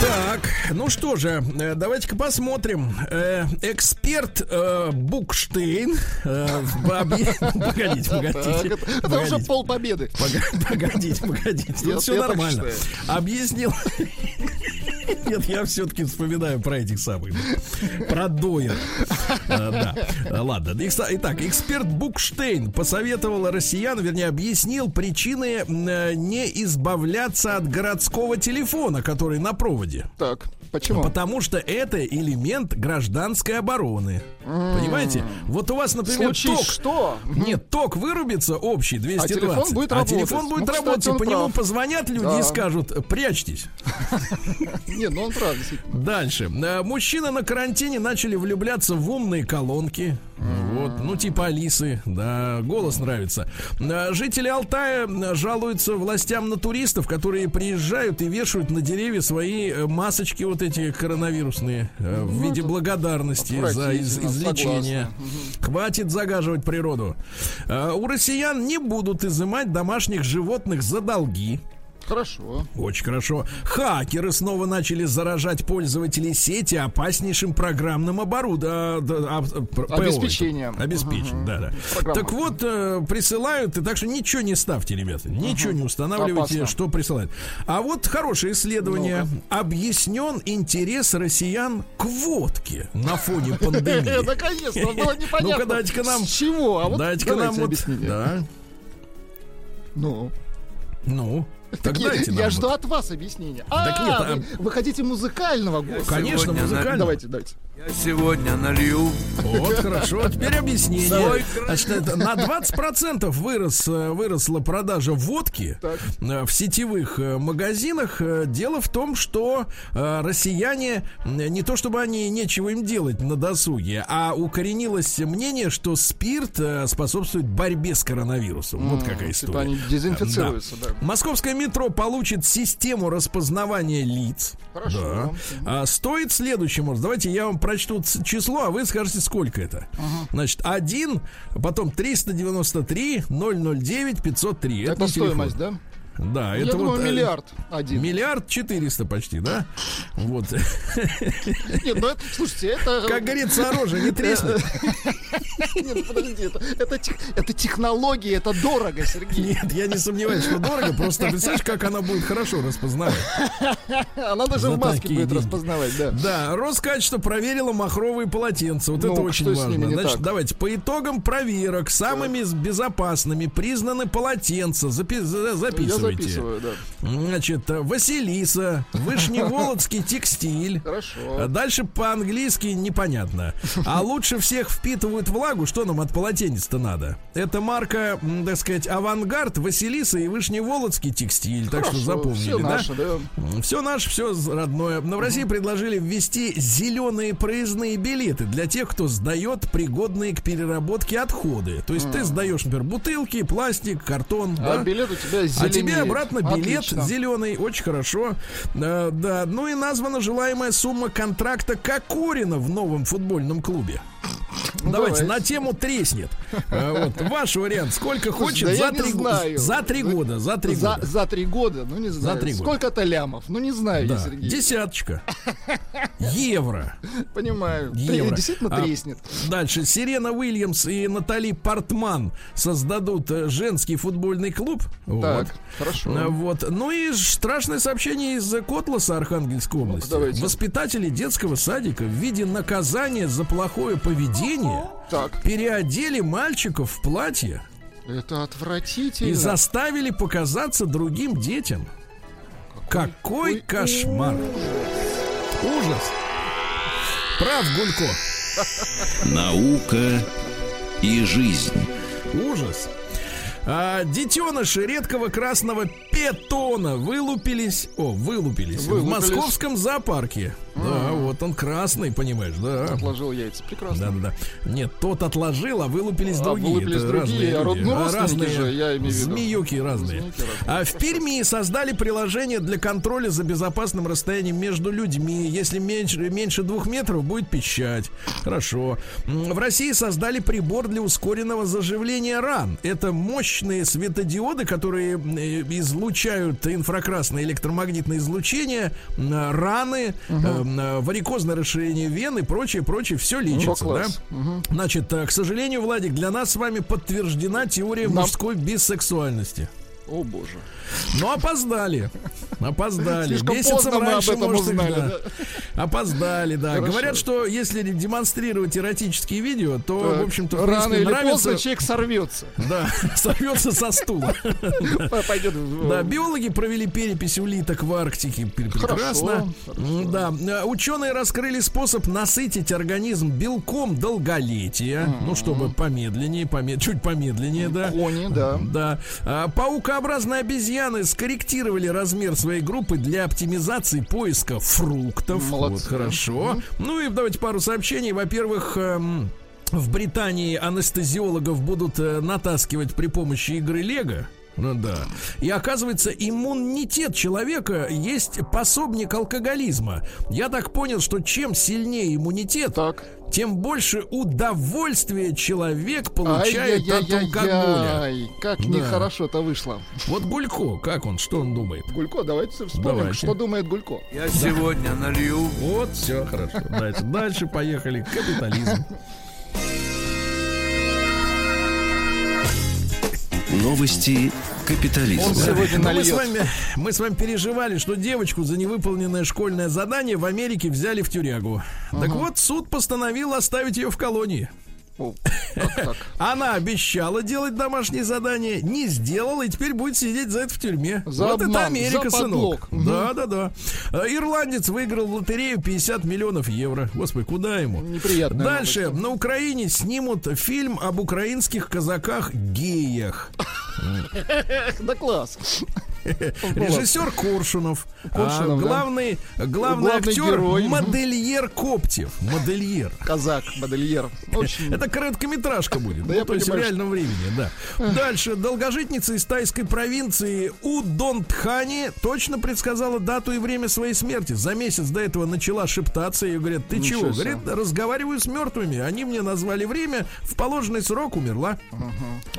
Так, ну что же, э, давайте-ка посмотрим. Э, эксперт э, Букштейн. э, объ- Погодите, Так, погодите. это, уже пол победы. Погодите, погодите. Тут все нормально. Объяснил. Нет, я все-таки вспоминаю про этих самых. Про Дойер. А, Да. А, Ладно. Итак, эксперт Букштейн посоветовал россиян, вернее, объяснил причины не избавляться от городского телефона, который на проводе. Так, почему? Потому что это элемент гражданской обороны. Понимаете? Вот у вас, например, Случись ток. что? Нет, ток вырубится общий 220. телефон будет а работать. телефон будет Ну, кстати, работать, и по нему позвонят люди Да. и скажут, прячьтесь. Нет, ну он прав. Дальше. Э, Мужчины на карантине начали влюбляться в умные колонки. Вот, ну типа Алисы, да, голос нравится. Э, Жители Алтая э, жалуются властям на туристов, которые приезжают и вешают на деревья свои масочки вот эти коронавирусные в виде благодарности за из- излечение. Хватит загаживать природу. У россиян не будут изымать домашних животных за долги. Хорошо. Очень хорошо. Хакеры снова начали заражать пользователей сети опаснейшим программным оборудованием. Обеспечением. Обеспечением, да, да. Программа. Так вот, э, присылают, и так что ничего не ставьте, ребята. Ничего не устанавливайте, Опасно. что присылают. А вот хорошее исследование. Объяснен интерес россиян к водке на фоне пандемии. Наконец-то, было непонятно. Ну-ка, дайте-ка нам- С чего? А вот Дайте-ка нам вот... Да. Ну, Ну, так Так я, дайте я нам жду вот. от вас объяснения. Так А, нет, вы, а- вы хотите музыкального голоса? Конечно, Сегодня музыкально. Давайте, давайте. Я сегодня налью. Вот, хорошо. Теперь объяснение. Значит, это на 20% вырос, э, выросла продажа водки Так. э, в сетевых э, магазинах. Дело в том, что россияне, не то чтобы они нечего им делать на досуге, а укоренилось мнение, что спирт способствует борьбе с коронавирусом. Вот какая Типа история. они дезинфицируются, да. Московская метро получит систему распознавания лиц. Хорошо. Да. А стоит следующему. Давайте я вам прочту число, а вы скажете, сколько это. Значит, 1, потом 393, 009, 503. Это телефон. стоимость, да? Да, Я это думаю, вот... э, миллиард один. Миллиард четыреста почти, да? Вот. Нет, ну это, слушайте, это... Как говорится, оружие не треснет. Нет, подождите, это, это, это технологии, это дорого, Сергей. Нет, я не сомневаюсь, что дорого. Просто представляешь, как она будет хорошо распознавать. Она даже в маске будет деньги. распознавать, да. Да, Роскачество проверило махровые полотенца. Вот Ну, это очень важно. Значит, так? давайте по итогам проверок самыми с- безопасными признаны полотенца. Запи- за- Я записывайте. записываю, да. Значит, Василиса, Вышневолодский текстиль. А Хорошо. дальше по-английски непонятно. А лучше всех впитывают влагу. Что нам от полотенец-то надо? Это марка, так сказать, Авангард, Василиса и Вышневолодский текстиль. Так что запомнили, все да? наше, да. Все наше, все родное. Но в России предложили ввести зеленые проездные билеты для тех, кто сдает пригодные к переработке отходы. То есть ты сдаешь, например, бутылки, пластик, картон. А да? билет у тебя А зеленеет. Тебе обратно билет Отлично. зеленый, очень хорошо. Э, да, ну и названа желаемая сумма контракта Кокорина в новом футбольном клубе. Ну, Давайте давайте. на тему треснет. Э, Вот ваш вариант. Сколько хочет да за три знаю. за три года? За три За, года. за три года, ну не знаю. три года. Сколько-то лямов, ну не знаю Да, Сергей. десяточка. Евро. Понимаю. Евро. Действительно А, треснет. Дальше. Сирена Уильямс и Натали Портман создадут э, женский футбольный клуб. Так, Вот. хорошо. А, Вот. Ну и страшное сообщение из Котласа Архангельской области. давайте. Воспитатели детского садика в виде наказания за плохое поведение Так, переодели мальчиков в платье это отвратительно. и заставили показаться другим детям. Какой кошмар! Ужас! Прав, Гулько. Наука и жизнь. Ужас. А, детеныши редкого красного петона вылупились, о, вылупились, в Вылупились. московском зоопарке. Да, вот он красный, понимаешь, да. Отложил яйца. Прекрасно. Да, да, да. Нет, тот отложил, а вылупились А, другие. вылупились Это другие, разные а люди. А родственники же, я имею в виду. Змеюки разные. Змеюки разные. А в Перми создали приложение для контроля за безопасным расстоянием между людьми. Если меньше, меньше двух метров, будет пищать. Хорошо. В России создали прибор для ускоренного заживления ран. Это мощные светодиоды, которые э, излучают инфракрасное электромагнитное излучение, раны, м, варикозное расширение вен и прочее, прочее. Все лечится, Ну, да? класс. Значит, к сожалению, Владик, для нас с вами подтверждена теория Нам- мужской бисексуальности. О боже. Но опоздали. Опоздали. Слишком Месяцем поздно мы об раньше, этом может, узнали, да. Опоздали, да. Хорошо. Говорят, что если демонстрировать эротические видео, то, Так, в общем-то, рано или нравится... поздно человек сорвется. Да, сорвется со стула. Пойдет Да, биологи провели перепись улиток в Арктике. Пр- Прекрасно. Хорошо, Да, Э, ученые раскрыли способ насытить организм белком долголетия. Ну, чтобы помедленнее, помед... чуть помедленнее, да. Кони, да. Да. А, Паукообразные обезьяны скорректировали размер своей группы для оптимизации поиска фруктов. Молодцы. Вот хорошо. Ну и давайте пару сообщений. Во-первых, эм, в Британии анестезиологов будут э, натаскивать при помощи игры Лего. Ну да. И оказывается, иммунитет человека есть пособник алкоголизма. Я так понял, что чем сильнее иммунитет, Так. тем больше удовольствия человек получает от алкоголя. Как Да. нехорошо-то вышло. Вот Гулько, как он, что он думает? Гулько, давайте вспомним, Давайте. что думает Гулько. Я сегодня налью. Вот, все хорошо. Дальше, дальше поехали. Капитализм. Новости капитализма. Он сегодня Ну, мы, с вами, мы с вами переживали, что девочку за невыполненное школьное задание в Америке взяли в тюрягу. Так вот, суд постановил оставить ее в колонии. О, как так? Она обещала делать домашнее задание, не сделала, и теперь будет сидеть за это в тюрьме. За вот это обман, Америка, за сынок. Да, да, да. Ирландец выиграл в лотерею 50 миллионов евро. Господи, куда ему? Неприятная Дальше. новость. На Украине снимут фильм об украинских казаках-геях. Да класс. Режиссер Коршунов. Коршунов, А, да. главный, главный, Главный актер герой. модельер Коптев. Модельер. Казак, модельер. Очень. Это короткометражка будет. Да ну, я то есть в понимаю, реальном времени, да. Дальше. Долгожитница из тайской провинции Удонтхани точно предсказала дату и время своей смерти. За месяц до этого начала шептаться. И говорят, ты Ничего чего? себе. Говорит, разговариваю с мертвыми. Они мне назвали время. В положенный срок умерла.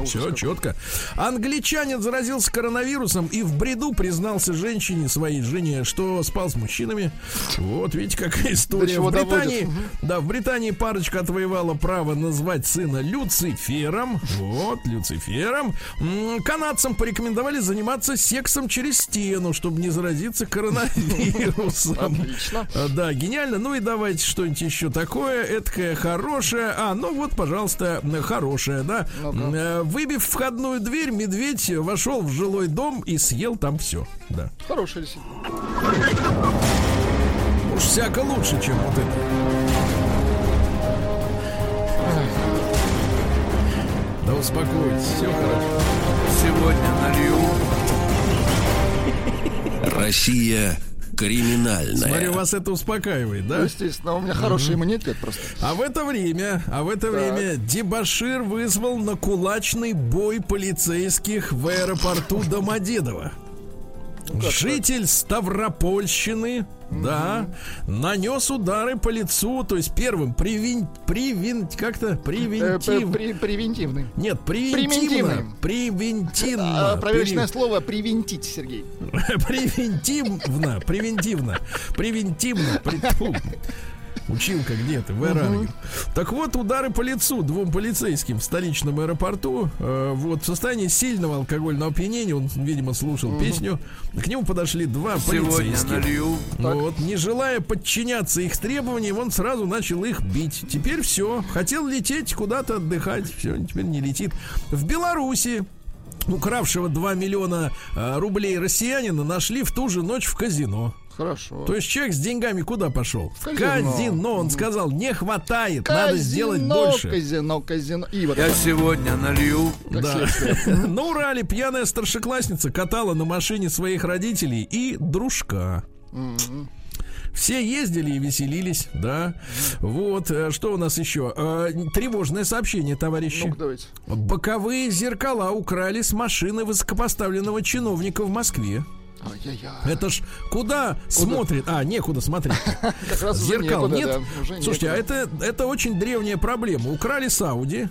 Все четко. Англичанин заразился коронавирусом и в бреду признался женщине, своей жене, что спал с мужчинами. Вот, видите, какая история. в Британии, доводит. да, в Британии парочка отвоевала право назвать сына Люцифером. Вот, Люцифером. Канадцам порекомендовали заниматься сексом через стену, чтобы не заразиться коронавирусом. Отлично. А, Да, гениально. Ну и давайте что-нибудь еще такое. Эдакое хорошее. А, ну вот, пожалуйста, хорошее, да. Ну-ка. Э, Выбив входную дверь, медведь вошел в жилой дом и съел там все. Да. Хороший действительно. Уж всяко лучше, чем вот это. Да успокойтесь, все хорошо. Сегодня налью. Россия криминальная. Смотрю, вас это успокаивает, Ну, да? естественно, у меня хороший иммунитет просто. А в это время, а в это время Дебашир вызвал на кулачный бой полицейских в аэропорту Домодедово. Житель Ставропольщины, да, нанес удары по лицу, то есть первым привин, привин, как-то Э, превентив, при- Превентивный. нет, превентивно, превентивно, А, Проверочное Пере- слово превентить, Сергей. Превентивно, превентивно, превентивно. Училка где ты? В Эранге. Так вот, удары по лицу двум полицейским в столичном аэропорту. э, вот в состоянии сильного алкогольного опьянения, он, видимо, слушал песню. К нему подошли два Сегодня полицейских. налью. Вот, не желая подчиняться их требованиям, он сразу начал их бить. Теперь все. Хотел лететь куда-то отдыхать. Все, теперь не летит. В Беларуси укравшего 2 миллиона э, рублей россиянина нашли в ту же ночь в казино. Хорошо. То есть человек с деньгами куда пошел? В казино. казино. Он сказал, не хватает, надо сделать Казино, больше. Казино, казино. И вот Я сегодня налью. Да. На Урале пьяная старшеклассница катала на машине своих родителей и дружка. Все ездили и веселились, да. Вот, э, что у нас еще? Э, Тревожное сообщение, товарищи. ну давайте. Боковые зеркала украли с машины высокопоставленного чиновника в Москве. Это ж куда, смотрит? А, некуда смотреть. Зеркал нет? Слушайте, а это, очень древняя проблема. Украли с Ауди.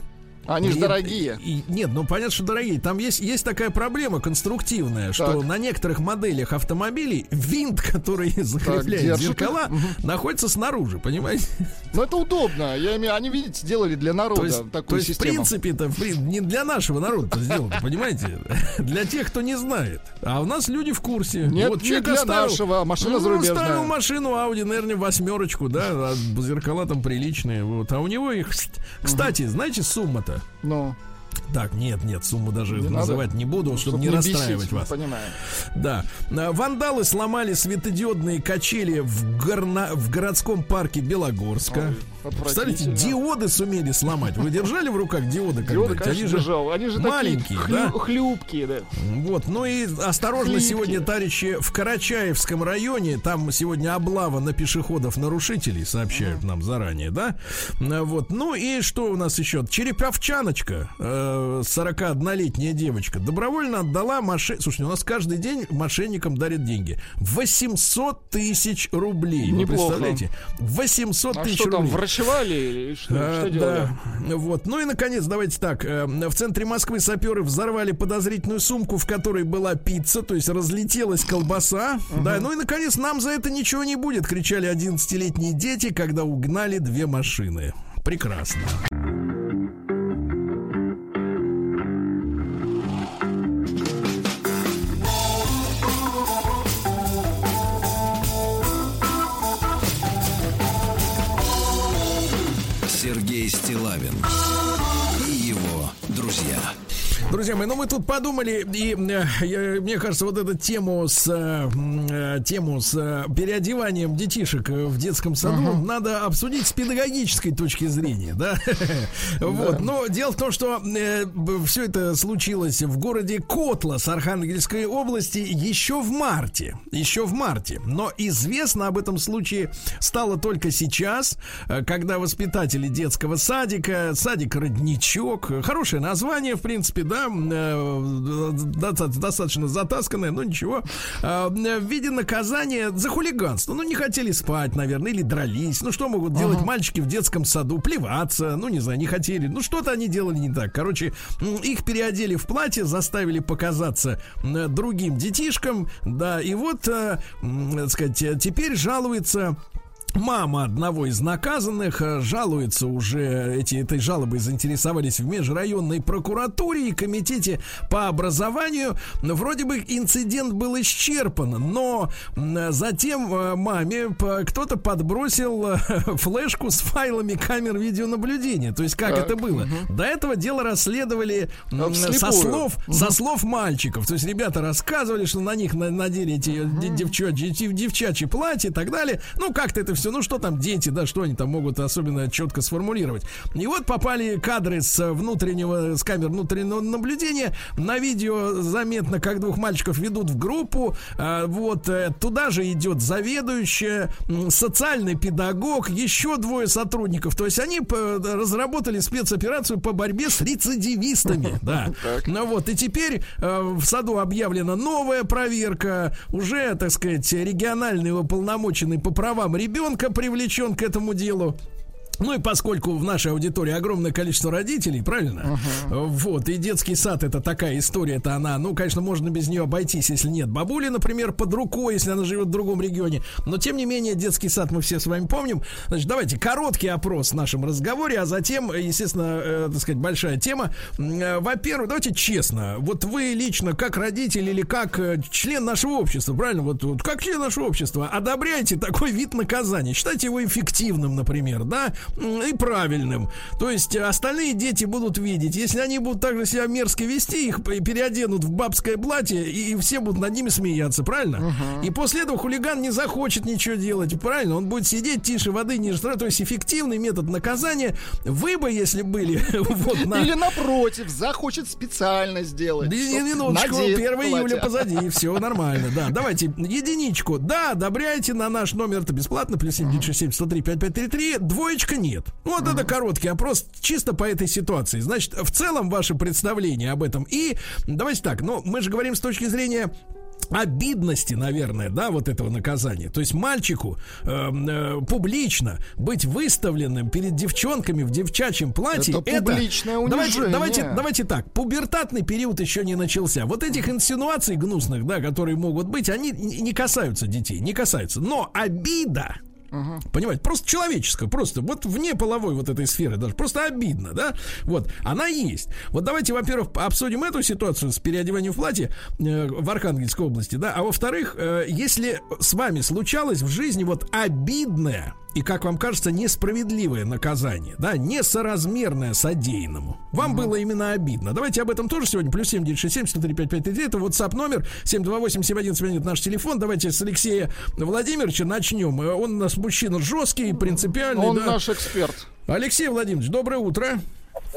Они же дорогие. и- нет, ну понятно, что дорогие. Там есть, есть такая проблема конструктивная, что Так. на некоторых моделях автомобилей винт, который закрепляет их. зеркала, находится снаружи, понимаете? Ну это удобно. Я имею, они, видите, сделали для народа То есть, такую то есть в систему. принципе, это в не для нашего народа сделано, понимаете? Для тех, кто не знает. А у нас люди в курсе. Нет, не человек для оставил- нашего, а машина ну, зарубежная. Оставил машину Audi, наверное, восьмерочку, да, а зеркала там приличные, вот. А у него их... Кстати, знаете, сумма-то? Ну, Так, нет, нет, сумму даже Не называть надо. не буду, чтобы чтоб не бесить, расстраивать вас. Понимаю. Да. А, Вандалы сломали светодиодные качели в, горна... в городском парке Белогорска. Ой, Представляете, диоды сумели сломать. Вы держали в руках диоды Диоды, конечно, Они же держал. Они же маленькие, такие да? хлю- хлюпкие, да. Вот, ну и осторожно Хлипкие. сегодня, товарищи, в Карачаевском районе, там сегодня облава на пешеходов-нарушителей, сообщают нам заранее, да? Вот, ну и что у нас еще? Череповчаночка, э, 41-летняя девочка, добровольно отдала машину. Слушайте, у нас каждый день мошенникам дарят деньги. 800 тысяч рублей. Вы Неплохо. представляете? 800 А тысяч что там, врачевали или что, А, что делали? да. Вот. Ну и наконец, давайте так. э, В центре Москвы саперы взорвали подозрительную сумку, в которой была пицца, то есть разлетелась колбаса. Да, ну и наконец, нам за это ничего не будет, кричали 11-летние дети, когда угнали две машины. Прекрасно. Мои, ну мы тут подумали, и э, я- мне кажется, вот эту тему с, э, э, тему с переодеванием детишек в детском саду надо обсудить с педагогической точки зрения, да? Вот, но дело в том, что все это случилось в городе Котлас Архангельской области еще в марте, еще в марте. Но известно об этом случае стало только сейчас, когда воспитатели детского садика, садик Родничок, хорошее название, в принципе, да, достаточно затасканное, но ничего, э, в виде наказания за хулиганство. Ну, не хотели спать, наверное, или дрались. Ну, что могут делать мальчики в детском саду? Плеваться, ну, не знаю, не хотели. Ну, что-то они делали не так. Короче, их переодели в платье, заставили показаться э, другим детишкам, да, и вот, э, так сказать, э, теперь жалуется Мама одного из наказанных э, жалуется уже, эти, этой жалобой заинтересовались в межрайонной прокуратуре и комитете по образованию. Вроде бы инцидент был исчерпан, но затем э, маме кто-то подбросил э, флешку с файлами камер видеонаблюдения. То есть как Так, это было? До этого дело расследовали со слов, со слов мальчиков. То есть ребята рассказывали, что на них на- надели эти де- девчачьи, дев- девчачьи платья и так далее. Ну, как-то это все, ну, что там дети, да, что они там могут особенно четко сформулировать. И вот попали кадры с э, внутреннего, с камер внутреннего наблюдения. На видео заметно, как двух мальчиков ведут в группу. А, Вот, э, туда же идет заведующая, социальный педагог, еще двое сотрудников. То есть они разработали спецоперацию по борьбе с рецидивистами. Да. Ну вот, и теперь э, в саду объявлена новая проверка. Уже, так сказать, региональный уполномоченный по правам ребенка привлечен к этому делу. Ну и поскольку в нашей аудитории огромное количество родителей, правильно? Вот, и детский сад это такая история, это она, ну, конечно, можно без нее обойтись, если нет бабули, например, под рукой, если она живет в другом регионе. Но тем не менее, детский сад мы все с вами помним. Значит, давайте короткий опрос в нашем разговоре, а затем, естественно, э, так сказать, большая тема. Э, Во-первых, давайте честно, вот вы лично, как родитель или как э, член нашего общества, правильно? Вот, вот как член нашего общества, одобряете такой вид наказания, считаете его эффективным, например, да, и правильным. То есть э, остальные дети будут видеть, если они будут так же себя мерзко вести, их переоденут в бабское платье, и, и все будут над ними смеяться, правильно? И после этого хулиган не захочет ничего делать, правильно? Он будет сидеть тише воды, ниже травы, то есть эффективный метод наказания. Вы бы, если были вот на... Или напротив, захочет специально сделать. Да, минуточку, 1 надеть июля позади, все нормально, да. Давайте единичку, да, одобряйте на наш номер, это бесплатно, плюс 7967 103 5533, двоечка нет. Ну, Вот это короткий опрос, чисто по этой ситуации. Значит, в целом ваше представление об этом. И давайте так, ну, мы же говорим с точки зрения обидности, наверное, да, вот этого наказания. То есть мальчику э, э, публично быть выставленным перед девчонками в девчачьем платье. Это публичное давайте, унижение. давайте, давайте так. Пубертатный период еще не начался. Вот этих инсинуаций гнусных, да, которые могут быть, они не касаются детей, не касаются. Но обида. Понимаете, просто человеческое, просто вот вне половой вот этой сферы даже, просто обидно, да, вот, она есть. Вот давайте, во-первых, обсудим эту ситуацию с переодеванием в платье э, в Архангельской области, да, а во-вторых, э, если с вами случалось в жизни вот обидное и, как вам кажется, несправедливое наказание, да, несоразмерное содеянному. Вам было именно обидно. Давайте об этом тоже сегодня. Плюс 7967 103 5533. Это WhatsApp номер 728 7171 наш телефон. Давайте с Алексея Владимировича начнем. Э, Он у нас мужчина жесткий, принципиальный. Он да. наш эксперт. Алексей Владимирович, доброе утро.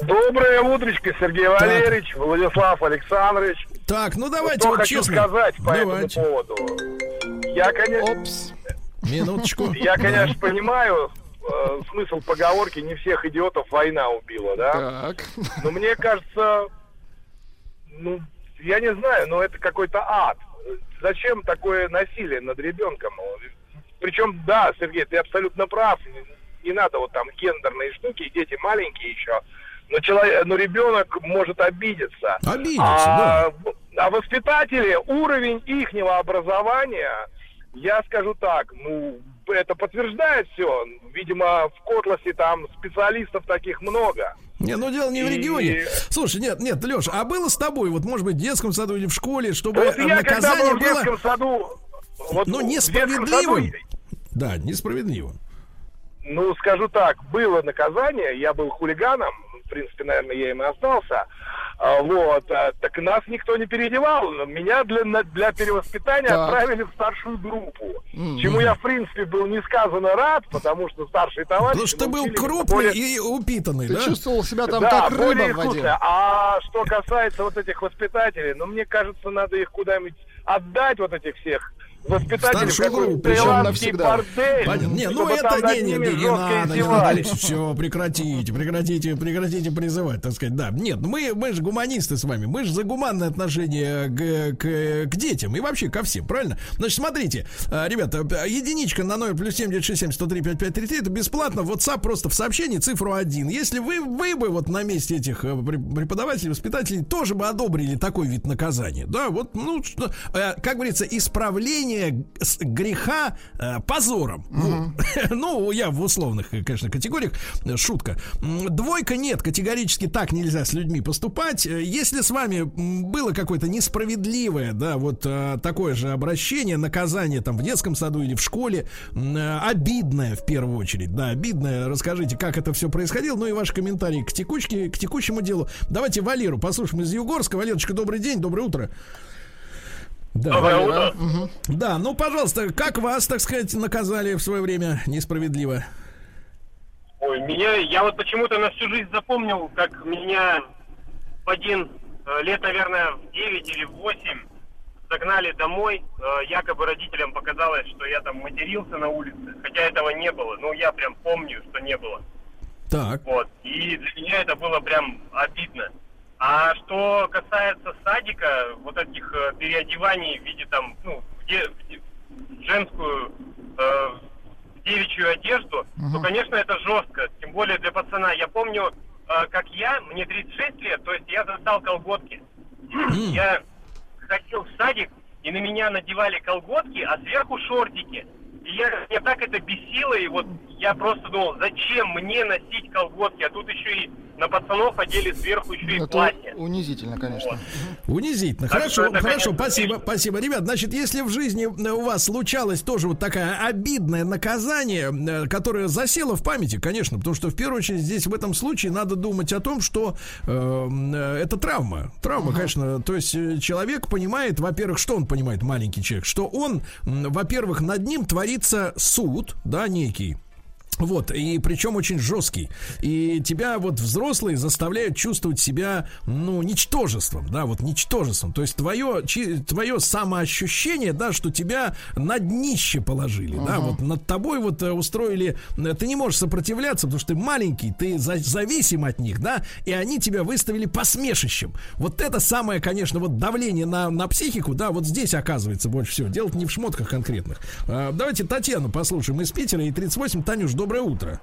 Доброе утречко, Сергей Валерьевич, Владислав Александрович. Так, ну давайте Что вот хочу честно. сказать по Давайте. этому поводу. Я, конечно, Опс. Минуточку. я, конечно, понимаю э, смысл поговорки «не всех идиотов война убила», да? Так. Но мне кажется, ну, я не знаю, но это какой-то ад. Зачем такое насилие над ребенком? Причем, да, Сергей, ты абсолютно прав. Не надо вот там гендерные штуки, дети маленькие еще. Но, человек, но ребенок может обидеться. Обидеться, а, в- а воспитатели, уровень ихнего образования, я скажу так, ну, это подтверждает все. Видимо, в Котласе там специалистов таких много. Не, ну дело не в И- регионе. Слушай, нет, нет, Леша, а было с тобой, вот, может быть, в детском саду или в школе, чтобы Вот я, когда наказание был в было, детском саду... Вот ну, детском саду, несправедливым? Да, несправедливо. ну, скажу так, было наказание, я был хулиганом, в принципе, наверное, я им и остался, Вот, а, так нас никто не переодевал. Меня для, на- для перевоспитания Так. отправили в старшую группу. Чему я, в принципе, был несказанно рад, потому что старшие товарищи... Потому что ты был крупный более- и упитанный, Ты да? чувствовал себя там да, как рыба в воде. А что касается вот этих воспитателей, ну, мне кажется, надо их куда-нибудь отдать, вот этих всех воспитателей, в Старшую какой-то группу, причем таиландский бордель. Понятно. Не, ну это не, не, не, не надо, не надо, все, прекратите, прекратите, прекратите призывать, так сказать, да. Нет, ну мы, мы же гуманисты с вами, мы же за гуманное отношение к, к, к детям и вообще ко всем, правильно? Значит, смотрите, а, ребята, единичка на номер плюс 7967 103 5533, это бесплатно, WhatsApp просто в сообщении цифру 1. Если вы, вы бы вот на месте этих э, преп- преподавателей, воспитателей тоже бы одобрили такой вид наказания, да, вот, ну, что, э, как говорится, исправление с- греха э, позором. Ну, ну, я в условных, э, конечно, категориях. Э, Шутка. Двойка нет, категорически так нельзя с людьми поступать. Э, Если с вами было какое-то несправедливое, да, вот э, такое же обращение, наказание там в детском саду или в школе, э, обидное в первую очередь, да, обидное, расскажите, как это все происходило, ну и ваши комментарии к текучке, к текущему делу. Давайте Валеру послушаем из Югорска. Валерочка, добрый день, доброе утро. Да. Валера, Да, ну, пожалуйста, как вас, так сказать, наказали в свое время несправедливо? Ой, меня, я вот почему-то на всю жизнь запомнил, как меня в один э, лет, наверное, в 9 или в 8 загнали домой. Э, якобы родителям показалось, что я там матерился на улице, хотя этого не было. Ну, я прям помню, что не было. Так. Вот. И для меня это было прям обидно. А что касается садика, вот этих э, переодеваний в виде там, ну, где, где- женскую э, девичью одежду, то, конечно, это жестко. Тем более для пацана. Я помню, э, как я, мне 36 лет, то есть я застал колготки. Я ходил в садик, и на меня надевали колготки, а сверху шортики. И я, меня так это бесило, и вот я просто думал, зачем мне носить колготки, а тут еще и на пацанов одели сверху еще и Это платье. унизительно, конечно. Унизительно. Так Хорошо, это, хорошо, конечно, спасибо, конечно. спасибо. Ребят, значит, если в жизни э, у вас случалось тоже вот такое обидное наказание, э, которое засело в памяти, конечно, потому что в первую очередь здесь в этом случае надо думать о том, что э, э, это травма. Травма, конечно. То есть э, человек понимает, во-первых, что он понимает, маленький человек, что он, во-первых, над ним творится суд, да, некий. Вот, и причем очень жесткий. И тебя вот взрослые заставляют чувствовать себя, ну, ничтожеством, да, вот ничтожеством. То есть твое, чи- твое самоощущение, да, что тебя на днище положили, да, вот над тобой вот э, устроили, э, ты не можешь сопротивляться, потому что ты маленький, ты за- зависим от них, да, и они тебя выставили посмешищем. Вот это самое, конечно, вот давление на, на психику, да, вот здесь оказывается больше всего. Дело не в шмотках конкретных. А, давайте Татьяну послушаем из Питера, и 38. Танюш, доброе утро.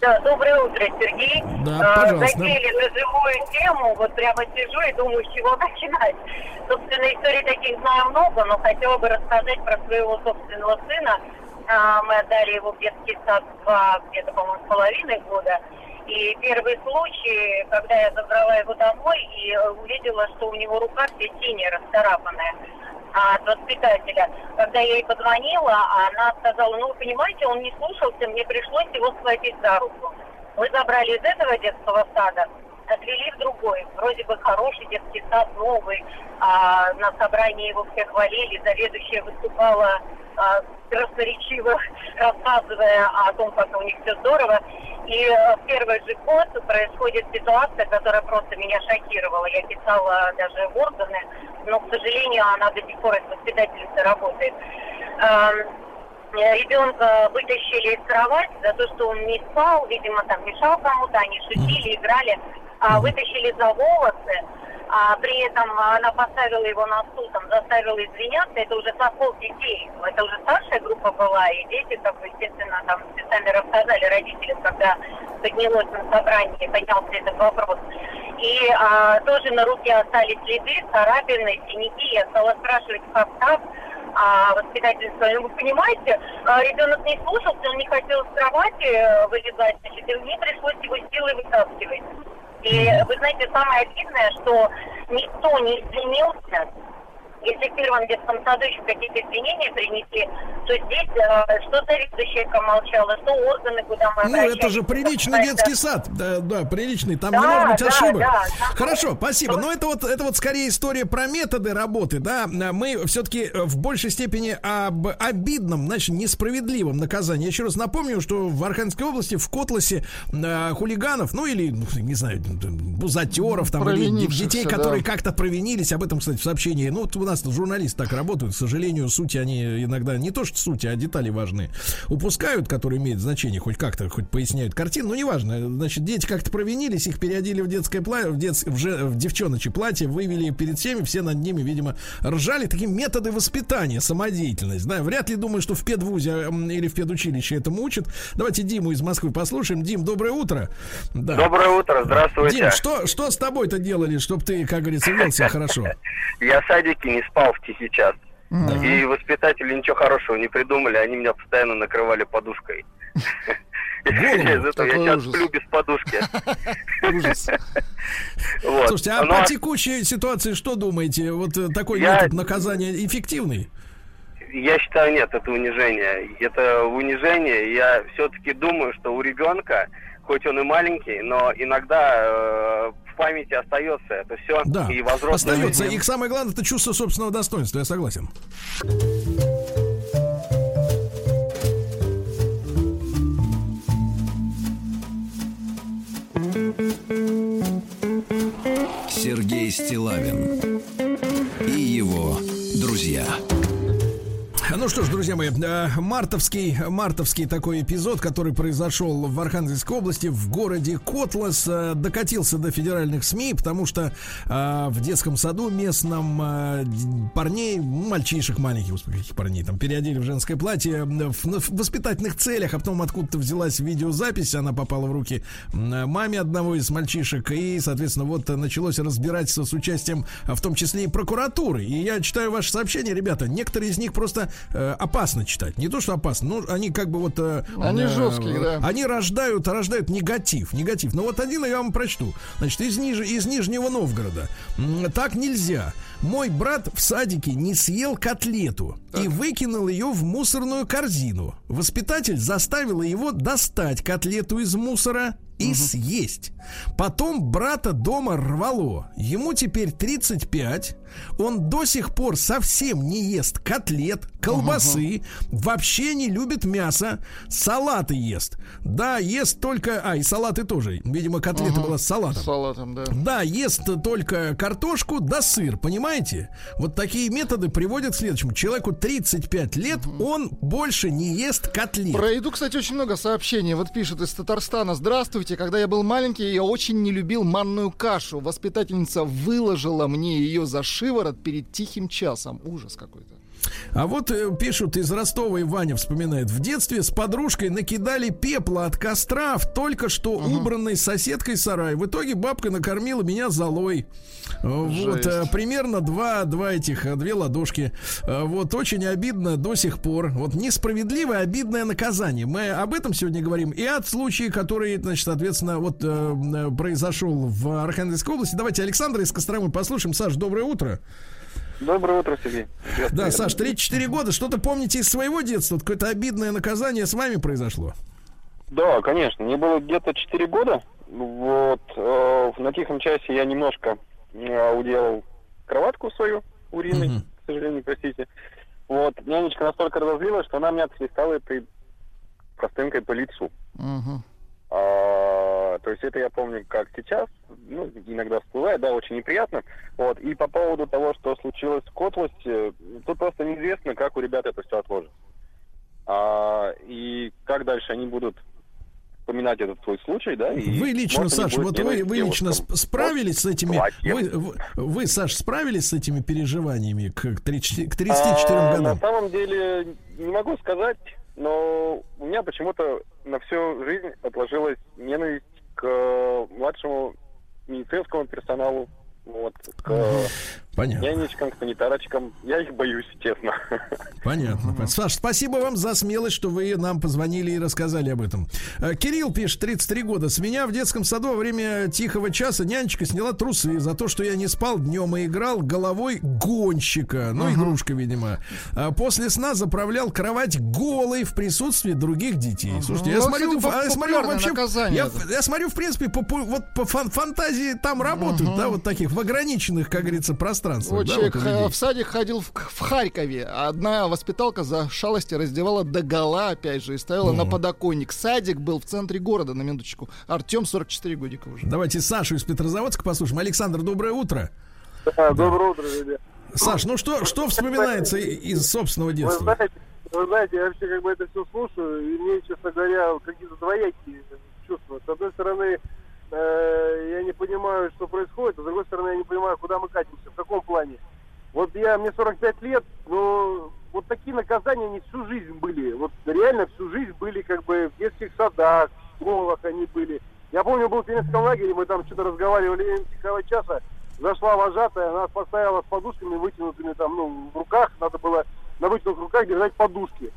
Да, доброе утро, Сергей. Да, Э, пожалуйста. Затеяли на живую тему, вот прямо сижу и думаю, с чего начинать. Собственно, историй таких знаю много, но хотела бы рассказать про своего собственного сына. А, Мы отдали его в детский сад два, где-то, по-моему, с половиной года. И первый случай, когда я забрала его домой и увидела, что у него рука вся синяя, расцарапанная а, от воспитателя. Когда я ей позвонила, она сказала, ну, вы понимаете, он не слушался, мне пришлось его схватить за руку. Мы забрали из этого детского сада, отвели в другой, вроде бы хороший детский сад, новый. А, на собрании его все хвалили, заведующая выступала а, красноречиво, рассказывая о том, как у них все здорово. И э, в первый же год происходит ситуация, которая просто меня шокировала. Я писала даже в органы, но, к сожалению, она до сих пор из воспитательницы работает. Э, Ребенка вытащили из кровати за то, что он не спал, видимо, там мешал кому-то, они шутили, играли, а вытащили за волосы, а при этом она поставила его на стул, там, заставила извиняться, это уже совхоз детей, это уже старшая группа была, и дети, как бы, естественно, там сами рассказали родителям, когда поднялось на собрании, поднялся этот вопрос. И а, тоже на руке остались следы, царапины, синяки, я стала спрашивать, как так, а воспитательница, говорит, ну, вы понимаете, а, ребенок не слушался, он не хотел с кровати э, вылезать, значит, и мне пришлось его силой вытаскивать. И вы знаете, самое обидное, что никто не извинился, если в первом детском саду еще какие-то извинения принесли, то здесь э, что заведующая молчала, что органы, куда мы Ну, это же приличный Это- детский сад. Да, да, приличный. Там Да, не может быть да, ошибок. да, да. Хорошо, спасибо. Но это вот, это вот скорее история про методы работы, да. Мы все-таки в большей степени об обидном, значит, несправедливом наказании. Я еще раз напомню, что в Архангельской области, в Котласе, э, хулиганов, ну или, ну, не знаю, бузатеров, там, или детей, да. которые как-то провинились, об этом, кстати, в сообщении. Ну, вот у нас журналисты так работают, к сожалению, сути они иногда не то что сути, а детали важные упускают, которые имеют значение, хоть как-то, хоть поясняют картину, ну, неважно. Значит, дети как-то провинились, их переодели в детское платье, в, дет... в, же- в девчоночье платье, вывели перед всеми, все над ними, видимо, ржали. Такие методы воспитания, самодеятельность, да, вряд ли думаю, что в педвузе или в педучилище этому учат. Давайте Диму из Москвы послушаем. Дим, доброе утро. Да. Доброе утро, здравствуйте. Дим, что, что с тобой-то делали, чтобы ты, как говорится, вел себя хорошо? Я в садике не спал в тихий час. И воспитатели ничего хорошего не придумали, они меня постоянно накрывали подушкой. Из этого я сейчас сплю без подушки. Ужас. Слушайте, а Ну, по текущей ситуации что думаете? Вот э, такой метод наказания эффективный? Я считаю, нет, это унижение. Это унижение. Я все-таки думаю, что у ребенка, хоть он и маленький, но иногда э, в памяти остается это все. Да, И во взрослой остается. жизни- И самое главное, это чувство собственного достоинства, я согласен. Сергей Стилавин и его друзья. Ну что ж, друзья мои, э, мартовский, мартовский такой эпизод, который произошел в Архангельской области, в городе Котлас, э, докатился до федеральных СМИ, потому что э, в детском саду местном парней, мальчишек маленьких, господи, каких парней, там переодели в женское платье в, воспитательных целях, а потом откуда-то взялась видеозапись, она попала в руки маме одного из мальчишек, и, соответственно, вот началось разбирательство с участием, в том числе и прокуратуры. И я читаю ваши сообщения, ребята, некоторые из них просто э, опасно читать. Не то, что опасно, но они как бы вот... э, Они э, жесткие, да. Они рождают, рождают негатив, негатив. Но вот один я вам прочту. Значит, из, Ниж- из Нижнего Новгорода. Так нельзя. Мой брат в садике не съел котлету и выкинул ее в мусорную корзину. Воспитатель заставила его достать котлету из мусора и съесть. Потом брата дома рвало. Ему теперь 35. Он до сих пор совсем не ест котлет, колбасы, вообще не любит мясо, салаты ест. Да, ест только... А, и салаты тоже. Видимо, котлета Ага. была с салатом. С салатом, да. Да, ест только картошку да сыр, понимаете? Вот такие методы приводят к следующему. Человеку 35 лет, он больше не ест котлет. Про еду, кстати, очень много сообщений. Вот пишет из Татарстана. Здравствуйте. Когда я был маленький, я очень не любил манную кашу. Воспитательница выложила мне ее за шиворот перед тихим часом. Ужас какой-то. А вот э, пишут из Ростова, и Ваня вспоминает. В детстве с подружкой накидали пепла от костра в только что убранной соседкой сарай. В итоге бабка накормила меня золой. Э, Вот, э, примерно два, два этих, э, две ладошки. Э, Вот, очень обидно до сих пор. Вот несправедливое, обидное наказание. Мы об этом сегодня говорим. И от случая, который, значит, соответственно, вот э, э, произошел в Архангельской области. Давайте Александра из Костромы послушаем. Саш, доброе утро. Доброе утро, Сергей. Да, Саш, 34 года. Что-то помните из своего детства? Какое-то обидное наказание с вами произошло? Да, конечно. Мне было где-то 4 года. Вот. э, на тихом часе я немножко э, уделал кроватку свою уриной, к сожалению, простите. Вот. Нянечка настолько разозлилась, что она меня отхлестала этой простынкой по лицу. А, то есть это я помню как сейчас, ну, иногда всплывает, да, очень неприятно. Вот. И по поводу того, что случилось в Котласте, тут просто неизвестно, как у ребят это все отложится. А, и как дальше они будут вспоминать этот свой случай, да? И, Вы лично, может, будут вот вы, вы лично девушкам. справились с этими... Вы, вы, вы, Саш, справились с этими переживаниями к, 30 к 34 А, годам? На самом деле, не могу сказать, но у меня почему-то на всю жизнь отложилась ненависть к младшему медицинскому персоналу, вот, к Понятно. нянечкам, санитарочкам. Я их боюсь, честно. Понятно. Саш, спасибо вам за смелость, что вы нам позвонили и рассказали об этом. Э, Кирилл пишет, 33 года. С меня в детском саду во время тихого часа нянечка сняла трусы за то, что я не спал днем и играл головой гонщика. Ну, игрушка, видимо. А после сна заправлял кровать голой в присутствии других детей. Слушайте, я Ну, смотрю, а, я смотрю вообще, я, я смотрю, в принципе, по, по- вот по фан- фантазии там работают, да, вот таких в ограниченных, как говорится, пространствах. Вот да, человек вот в садик ходил в, в Харькове. Одна воспиталка за шалости раздевала до гола, опять же, и ставила на подоконник. Садик был в центре города, на минуточку. Артем 44 годика уже. Давайте Сашу из Петрозаводска послушаем. Александр, доброе утро. Доброе утро, ребят. Саш, ну что, что вспоминается из собственного Вы детства? знаете, вы знаете, я вообще как бы это все слушаю, и мне, честно говоря, какие-то двоякие чувства. С одной стороны, э, я не понимаю, что происходит, а с другой стороны, я не понимаю, куда мы катимся, в каком плане. Вот я, мне 45 лет, но вот такие наказания, они всю жизнь были. Вот реально всю жизнь были как бы в детских садах, в школах они были. Я помню, был в пионерском лагере, мы там что-то разговаривали тихого часа, зашла вожатая, нас поставила с подушками вытянутыми там, ну, в руках, надо было на вытянутых руках держать подушки.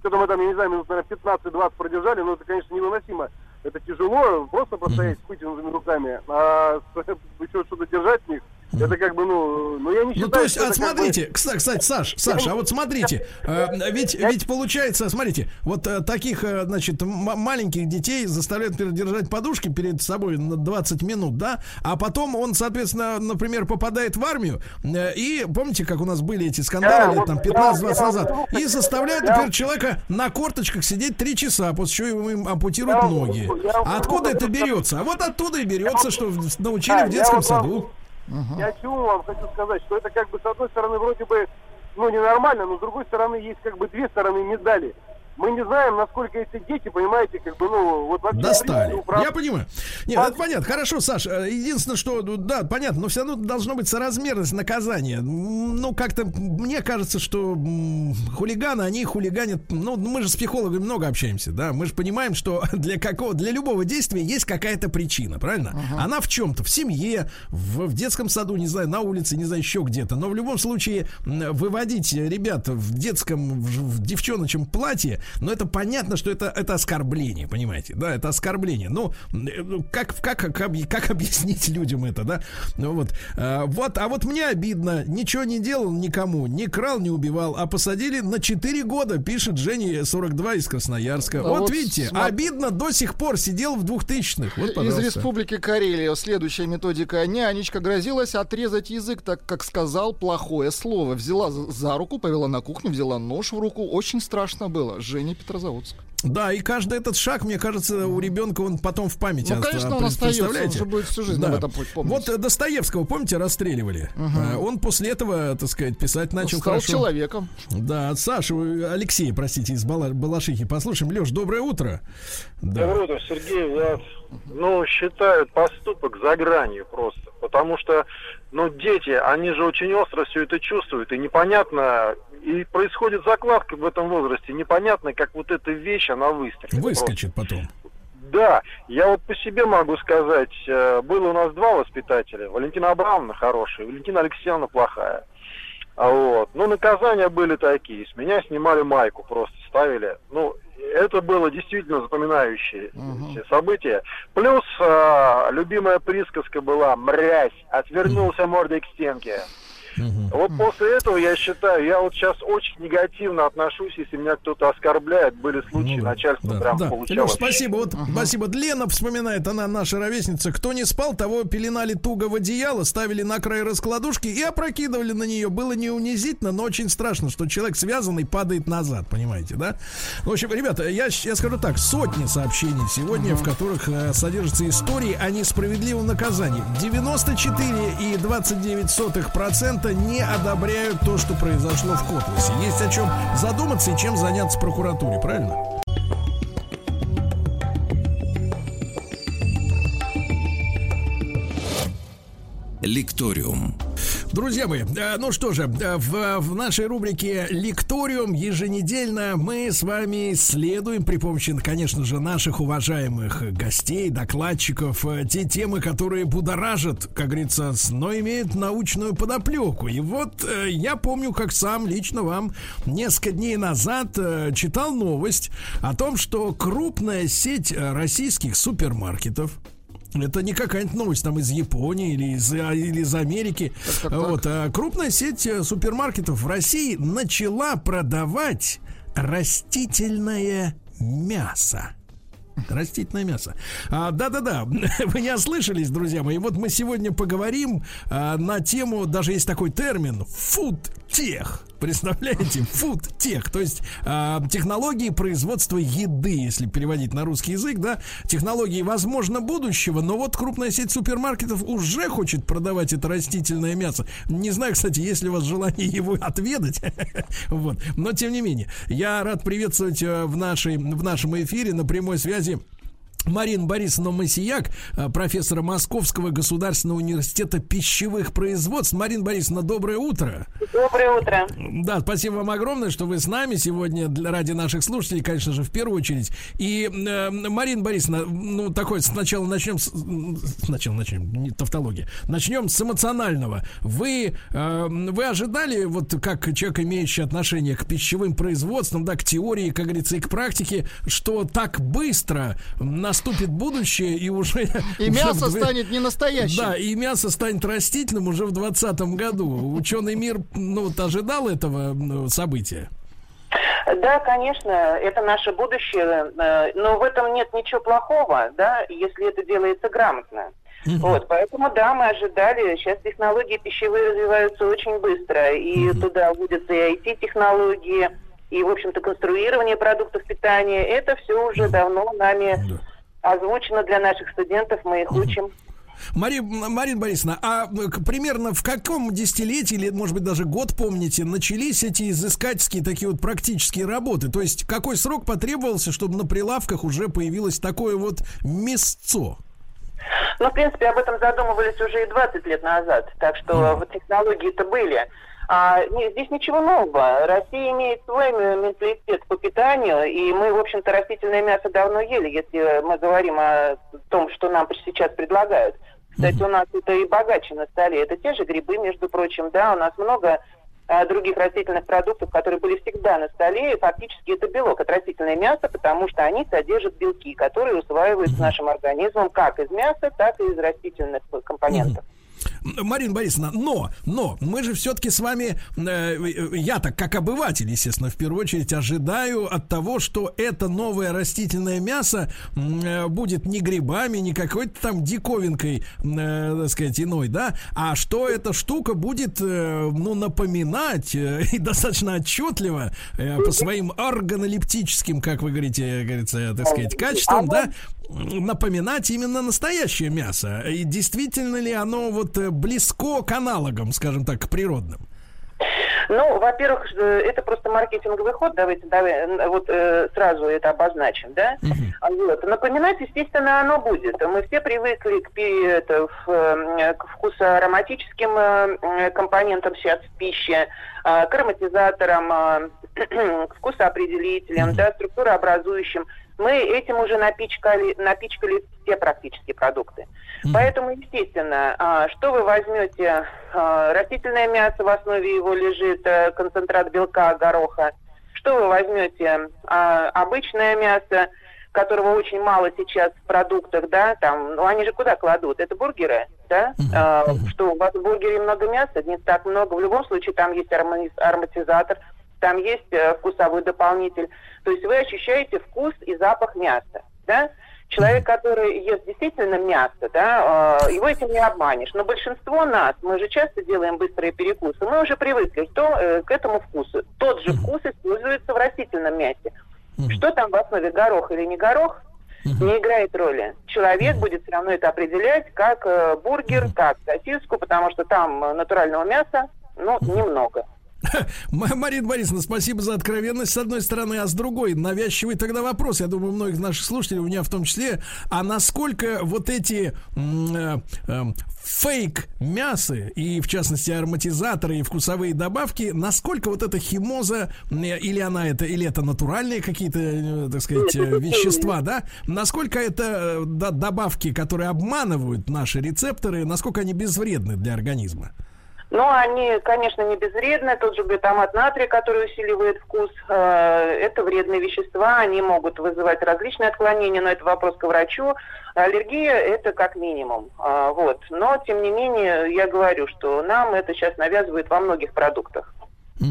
Что-то мы там, я не знаю, минут, наверное, 15-20 продержали, но это, конечно, невыносимо. Это тяжело, просто простоять с вытянутыми руками, а еще что-то держать в них, это как бы, ну, ну я не считаю, Ну, то есть, а это как бы- смотрите, кста- кстати, Саш, Саш, а вот смотрите, э, ведь, ведь получается, смотрите, вот э, таких, э, значит, маленьких детей заставляют держать подушки перед собой на 20 минут, да, а потом он, соответственно, например, попадает в армию, э, и помните, как у нас были эти скандалы Да, лет там я- 15-20 я- назад, и заставляют, я- например, человека на корточках сидеть 3 часа, после чего им ампутируют Я- ноги. я- А откуда это берется? А вот оттуда и берется, что научили в детском вот саду. Я чему вам хочу сказать, что это как бы с одной стороны вроде бы ну ненормально, но с другой стороны есть как бы две стороны медали. Мы не знаем, насколько эти дети, понимаете, как бы, ну, вот вообще... Достали. управ- Я понимаю. Нет, это понятно. Хорошо, Саш. э, Единственное, что, ну, да, понятно, но все равно должно быть соразмерность наказания. Ну, как-то мне кажется, что хулиганы, они хулиганят. Ну, мы же с психологами много общаемся, да. Мы же понимаем, что для какого, для любого действия есть какая-то причина, правильно? Она в чем-то, в семье, в, в детском саду, не знаю, на улице, не знаю, еще где-то. Но в любом случае выводить ребят в детском, в, в девчоночем платье, но это понятно, что это, это оскорбление, понимаете? Да, это оскорбление. Ну, э, как, как, как, как объяснить людям это, да? Ну, вот. А, вот. А вот мне обидно. Ничего не делал никому. Не крал, не убивал. А посадили на 4 года, пишет Женя 42 из Красноярска. Да вот, вот видите, сма- обидно до сих пор сидел в 2000-х. Вот, Из. Республики Карелия следующая методика. Нянечка грозилась отрезать язык, так как сказал плохое слово. Взяла за за руку, повела на кухню, взяла нож в руку. Очень страшно было. Женя Петрозаводск. Да, и каждый этот шаг, мне кажется, у ребенка он потом в памяти Ну, оста- конечно, он остается, он же будет всю жизнь об этом помнить. Вот э, Достоевского, помните, расстреливали? Э, Он после этого, так сказать, писать начал Стал хорошо. человеком. Да, от Саши, э, Алексей, простите, из Бала- Балашихи. Послушаем. Леш, доброе утро. Да. Доброе утро, Сергей. Я, ну, считаю поступок за гранью просто. Потому что, ну, дети, они же очень остро все это чувствуют. И непонятно, и происходит закладка в этом возрасте. Непонятно, как вот эта вещь, она выстрелит. Выскочит потом. Да, я вот по себе могу сказать, э, было у нас два воспитателя. Валентина Абрамовна хорошая, Валентина Алексеевна плохая. А вот. Ну, наказания были такие. С меня снимали майку, просто ставили. Ну, это было действительно запоминающее событие. Плюс а, любимая присказка была «мрязь», отвернулся мордой к стенке. Вот после этого, я считаю, я вот сейчас очень негативно отношусь, если меня кто-то оскорбляет. Были случаи, начальство прям Ну Да, получало. Леш, спасибо. Вот, спасибо. Лена вспоминает, она наша ровесница. Кто не спал, того пеленали туго в одеяло, ставили на край раскладушки и опрокидывали на нее. Было не унизительно, но очень страшно, что человек связанный падает назад, понимаете, да? В общем, ребята, я, я скажу так, сотни сообщений сегодня, в которых э, содержатся истории о несправедливом наказании. 94,29% не одобряют то, что произошло в Котласе. Есть о чем задуматься и чем заняться прокуратуре, правильно? Лекториум. Друзья мои, э, ну что же, э, в, в нашей рубрике «Лекториум» еженедельно мы с вами исследуем при помощи, конечно же, наших уважаемых гостей, докладчиков, э, те темы, которые будоражат, как говорится, но имеют научную подоплеку. И вот я помню, как сам лично вам несколько дней назад читал новость о том, что крупная сеть российских супермаркетов это не какая-нибудь новость там из Японии или из, а, или из Америки. Так, так, вот, а крупная сеть э, супермаркетов в России начала продавать растительное мясо. Растительное мясо. А, да-да-да, вы не ослышались, друзья мои. Вот мы сегодня поговорим а, на тему, даже есть такой термин, фуд-тех. Представляете? Фуд-тех, то есть э, технологии производства еды, если переводить на русский язык, да, технологии, возможно, будущего, но вот крупная сеть супермаркетов уже хочет продавать это растительное мясо. Не знаю, кстати, есть ли у вас желание его отведать, вот, но тем не менее, я рад приветствовать э, в, нашей, в нашем эфире на прямой связи Марина Борисовна Масияк, э, профессора Московского государственного университета пищевых производств. Марина Борисовна, доброе утро. Доброе утро. Да, спасибо вам огромное, что вы с нами сегодня для, ради наших слушателей, конечно же, в первую очередь. И, э, Марина Борисовна, ну, такой сначала начнем с... Сначала начнем, не тавтология. Начнем с эмоционального. Вы, э, вы ожидали, вот как человек, имеющий отношение к пищевым производствам, да, к теории, как говорится, и к практике, что так быстро нас наступит будущее и уже... И мясо уже, станет не настоящим. Да, и мясо станет растительным уже в 2020 году. Ученый мир, ну, вот ожидал этого ну, события? Да, конечно, это наше будущее, э, но в этом нет ничего плохого, да, если это делается грамотно. Угу. Вот, поэтому да, мы ожидали. Сейчас технологии пищевые развиваются очень быстро, и угу. туда вводятся и IT-технологии, и, в общем-то, конструирование продуктов питания. Это все уже давно нами да озвучено для наших студентов, мы их учим. Мари, Марина Борисовна, а примерно в каком десятилетии или, может быть, даже год, помните, начались эти изыскательские такие вот практические работы? То есть какой срок потребовался, чтобы на прилавках уже появилось такое вот мясцо? Ну, в принципе, об этом задумывались уже и 20 лет назад, так что mm. технологии-то были. А, не, здесь ничего нового. Россия имеет свой менталитет по питанию, и мы, в общем-то, растительное мясо давно ели, если мы говорим о том, что нам сейчас предлагают. Кстати, у нас это и богаче на столе. Это те же грибы, между прочим, да, у нас много а, других растительных продуктов, которые были всегда на столе, и фактически это белок, это растительное мясо, потому что они содержат белки, которые усваиваются нашим организмом как из мяса, так и из растительных компонентов. Марина Борисовна, но, но мы же все-таки с вами, э, я так как обыватель, естественно, в первую очередь ожидаю от того, что это новое растительное мясо э, будет не грибами, не какой-то там диковинкой, э, так сказать, иной, да, а что эта штука будет, э, ну, напоминать э, и достаточно отчетливо э, по своим органолептическим, как вы говорите, говорится, так сказать, качествам, да, напоминать именно настоящее мясо. И действительно ли оно вот э, близко к аналогам, скажем так, к природным? Ну, во-первых, э, это просто маркетинговый ход, давайте, давай, вот э, сразу это обозначим, да? Uh-huh. Вот. Напоминать, естественно, оно будет. Мы все привыкли к, это, в, э, к вкусоароматическим э, компонентам сейчас в пище, э, к ароматизаторам, э, к вкусоопределителям, uh-huh. да, структурообразующим мы этим уже напичкали, напичкали все практически продукты. Mm-hmm. Поэтому, естественно, а, что вы возьмете, а, растительное мясо, в основе его лежит э, концентрат белка, гороха, что вы возьмете, а, обычное мясо, которого очень мало сейчас в продуктах, да, там, ну они же куда кладут? Это бургеры, да? Mm-hmm. Что у вас в бургере много мяса? Не так много. В любом случае там есть ароматизатор, там есть э, вкусовой дополнитель. То есть вы ощущаете вкус и запах мяса, да? Человек, который ест действительно мясо, да, э, его этим не обманешь. Но большинство нас, мы же часто делаем быстрые перекусы, мы уже привыкли что, э, к этому вкусу. Тот же вкус используется в растительном мясе. Что там в основе, горох или не горох, не играет роли. Человек будет все равно это определять как бургер, как сосиску, потому что там натурального мяса, ну, немного. Марина Борисовна, спасибо за откровенность, с одной стороны, а с другой, навязчивый тогда вопрос, я думаю, многих наших слушателей, у меня в том числе, а насколько вот эти э, э, фейк мясы и, в частности, ароматизаторы и вкусовые добавки, насколько вот эта химоза, э, или она это, или это натуральные какие-то, э, так сказать, э, вещества, да, насколько это да, добавки, которые обманывают наши рецепторы, насколько они безвредны для организма? Ну, они, конечно, не безвредны. Тот же глютамат натрия, который усиливает вкус, э, это вредные вещества. Они могут вызывать различные отклонения, но это вопрос к врачу. Аллергия – это как минимум. Э, вот. Но, тем не менее, я говорю, что нам это сейчас навязывают во многих продуктах. А,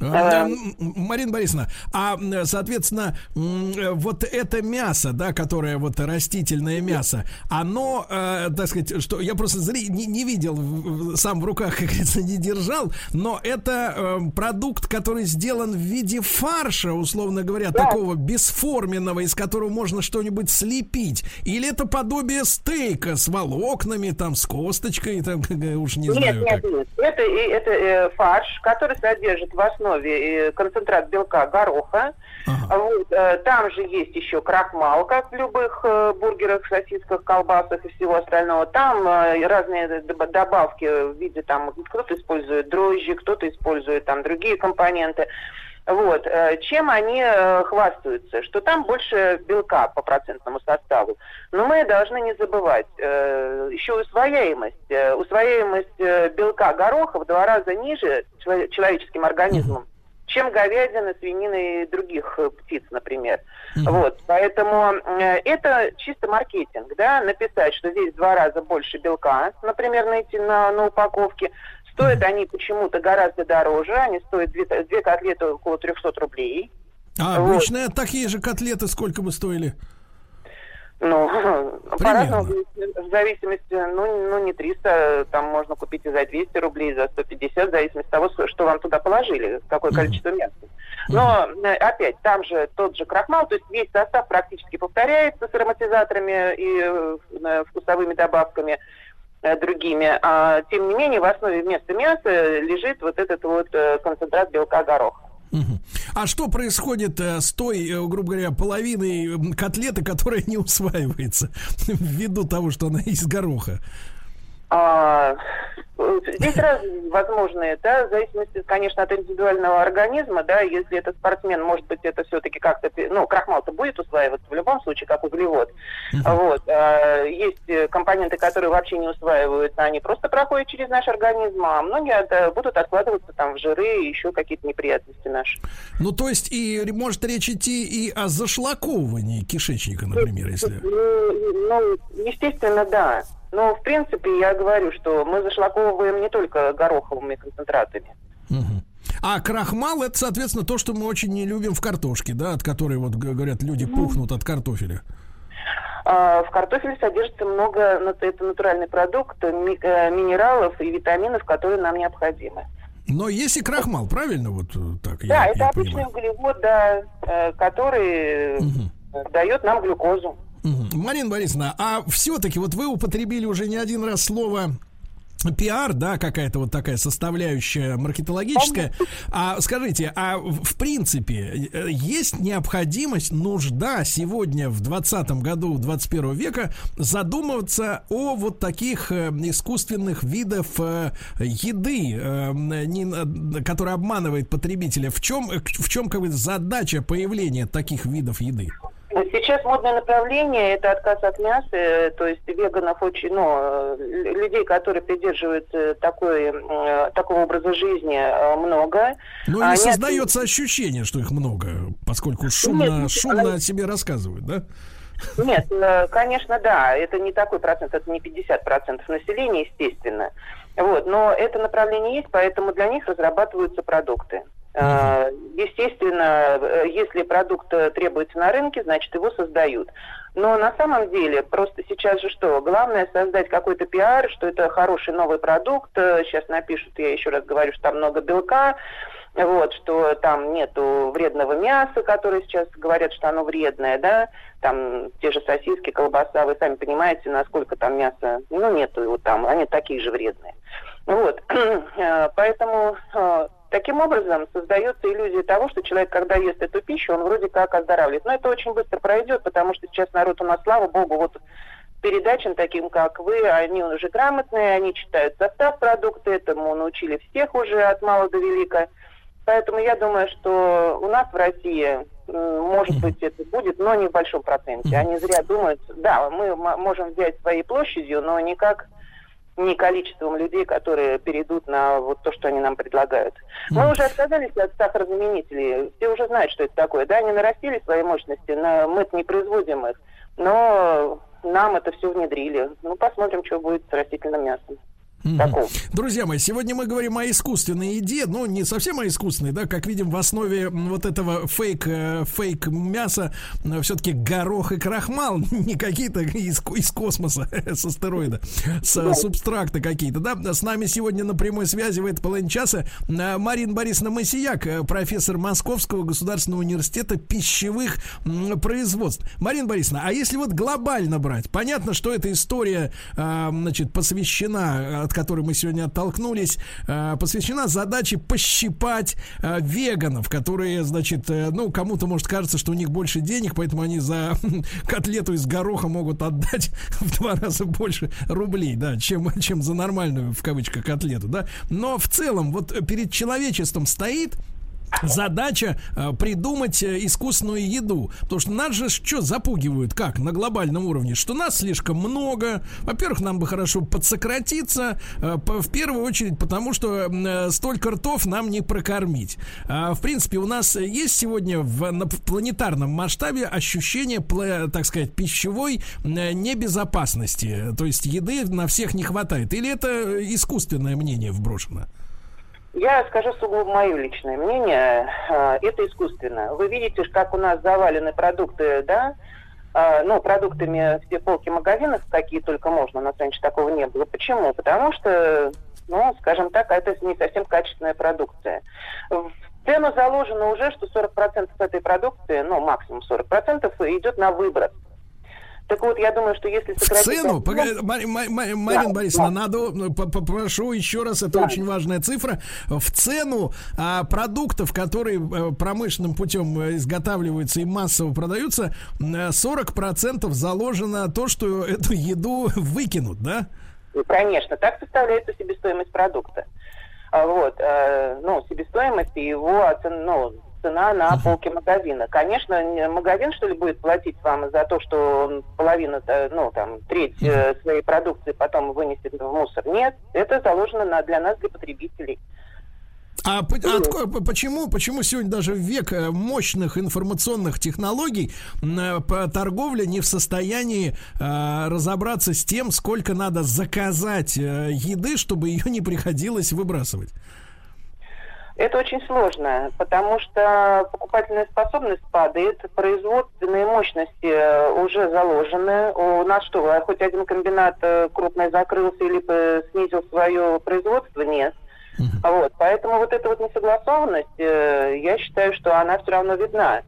Марина Борисовна, а, соответственно, вот это мясо, да, которое вот растительное мясо, оно, э, так сказать, что я просто зри, не, не видел, сам в руках, как говорится, не держал, но это э, продукт, который сделан в виде фарша, условно говоря, да. такого бесформенного, из которого можно что-нибудь слепить, или это подобие стейка с волокнами, там, с косточкой, там, уж не нет, знаю. Нет, как. нет, это, это э, фарш, который содержит в основе основе концентрат белка гороха. Ага. Вот, э, там же есть еще крахмал, как в любых э, бургерах, сосисках, колбасах и всего остального. Там э, разные добавки в виде там кто-то использует дрожжи, кто-то использует там другие компоненты. Вот. Чем они хвастаются? Что там больше белка по процентному составу. Но мы должны не забывать еще усвояемость. Усвояемость белка гороха в два раза ниже человеческим организмом чем говядина, свинина и других э, птиц, например. Mm-hmm. Вот, поэтому э, это чисто маркетинг, да, написать, что здесь в два раза больше белка, например, найти на, на упаковке. Стоят mm-hmm. они почему-то гораздо дороже, они стоят две, две котлеты около 300 рублей. А вот. обычные такие же котлеты сколько бы стоили? Ну, по-разному, в зависимости, ну, ну, не 300, там можно купить и за 200 рублей, за 150, в зависимости от того, что вам туда положили, какое количество мяса. Но, э, опять, там же тот же крахмал, то есть весь состав практически повторяется с ароматизаторами и э, вкусовыми добавками другими. А, тем не менее, в основе вместо мяса лежит вот этот вот концентрат белка гороха. А что происходит э, с той, э, грубо говоря, половиной котлеты, которая не усваивается ввиду того, что она из гороха? А, здесь раз возможные, да, в зависимости, конечно, от индивидуального организма, да, если это спортсмен, может быть, это все-таки как-то, ну, крахмал-то будет усваиваться в любом случае, как углевод. Uh-huh. Вот. А, есть компоненты, которые вообще не усваиваются, они просто проходят через наш организм, а многие это будут откладываться там в жиры и еще какие-то неприятности наши. Ну, то есть, и может речь идти и о зашлаковании кишечника, например, если... Ну, естественно, да. Но, в принципе, я говорю, что мы зашлаковываем не только гороховыми концентратами. Угу. А крахмал это, соответственно, то, что мы очень не любим в картошке, да, от которой, вот говорят, люди пухнут от картофеля. А, в картофеле содержится много, это натуральный продукт, э, минералов и витаминов, которые нам необходимы. Но есть и крахмал, правильно? Вот э, так. Да, я, это я обычный понимаю. углевод, да, э, который угу. дает нам глюкозу. Марина Борисовна, а все-таки вот вы употребили уже не один раз слово пиар, да, какая-то вот такая составляющая маркетологическая. А скажите, а в принципе есть необходимость, нужда сегодня в 20 году 21 века задумываться о вот таких э, искусственных видов э, еды, э, которая обманывает потребителя? В чем, в чем как бы задача появления таких видов еды? Сейчас модное направление – это отказ от мяса, э, то есть веганов очень, ну, э, людей, которые придерживаются такой, э, такого образа жизни, много. Ну, не создается ощущение, что их много, поскольку шумно, Нет, шумно о себе рассказывают, да? Нет, конечно, да, это не такой процент, это не 50% населения, естественно. Вот, но это направление есть, поэтому для них разрабатываются продукты. А, естественно, если продукт требуется на рынке, значит его создают. Но на самом деле, просто сейчас же что? Главное создать какой-то пиар, что это хороший новый продукт. Сейчас напишут, я еще раз говорю, что там много белка, вот, что там нету вредного мяса, которое сейчас говорят, что оно вредное, да, там те же сосиски, колбаса, вы сами понимаете, насколько там мяса, ну, нету его там, они такие же вредные. Вот, поэтому таким образом создается иллюзия того, что человек, когда ест эту пищу, он вроде как оздоравливает. Но это очень быстро пройдет, потому что сейчас народ у нас, слава богу, вот передачам таким, как вы, они уже грамотные, они читают состав продукта, этому научили всех уже от мала до велика. Поэтому я думаю, что у нас в России, может быть, это будет, но не в большом проценте. Они зря думают, да, мы можем взять своей площадью, но никак не количеством людей, которые перейдут на вот то, что они нам предлагают. Мы уже отказались от сахарозаменителей. Все уже знают, что это такое. Да, они нарастили свои мощности, но мы не производим их. Но нам это все внедрили. Ну, посмотрим, что будет с растительным мясом. Такого. Друзья мои, сегодня мы говорим о искусственной еде, но не совсем о искусственной, да, как видим в основе вот этого фейк, э, фейк мяса э, все-таки горох и крахмал, не какие-то из, из космоса, с астероида, с субстракта какие-то, да. С нами сегодня на прямой связи в этой половине часа э, Марина Борисовна Масияк, профессор Московского государственного университета пищевых производств. Марина Борисовна, а если вот глобально брать, понятно, что эта история, значит, посвящена от которой мы сегодня оттолкнулись, э, посвящена задаче пощипать э, веганов, которые, значит, э, ну, кому-то может кажется, что у них больше денег, поэтому они за котлету из гороха могут отдать в два раза больше рублей, да, чем, чем за нормальную, в кавычках, котлету, да. Но в целом, вот перед человечеством стоит задача э, придумать э, искусственную еду. Потому что нас же что запугивают, как на глобальном уровне, что нас слишком много. Во-первых, нам бы хорошо подсократиться. Э, в первую очередь, потому что э, столько ртов нам не прокормить. А, в принципе, у нас есть сегодня в, на планетарном масштабе ощущение, так сказать, пищевой э, небезопасности. То есть еды на всех не хватает. Или это искусственное мнение вброшено? Я скажу сугубо мое личное мнение. А, это искусственно. Вы видите, как у нас завалены продукты, да? А, ну, продуктами все полки магазинов, какие только можно. У нас раньше такого не было. Почему? Потому что, ну, скажем так, это не совсем качественная продукция. В цену заложено уже, что 40% этой продукции, ну, максимум 40% идет на выброс. Так вот, я думаю, что если сократить... В цену? Погоди, Марина да, Борисовна, да. надо, ну, попрошу еще раз, это да. очень важная цифра. В цену а, продуктов, которые э, промышленным путем э, изготавливаются и массово продаются, 40% заложено то, что эту еду выкинут, да? Ну, конечно, так составляется себестоимость продукта. А вот, э, ну, себестоимость и его, ну, цена на полке магазина. Конечно, магазин, что ли, будет платить вам за то, что он половину, э, ну, там, треть uh-huh. своей продукции потом вынесет в мусор? Нет, это заложено на, для нас, для потребителей. А от, почему, почему сегодня даже в век э, мощных информационных технологий торговля не в состоянии а, разобраться с тем, сколько надо заказать еды, чтобы ее не приходилось выбрасывать? Это очень сложно, потому что покупательная способность падает, производственные мощности э, уже заложены. У нас что, хоть один комбинат э, крупный закрылся или снизил свое производство? Нет. Вот, поэтому вот эта вот несогласованность, э, я считаю, что она все равно видна.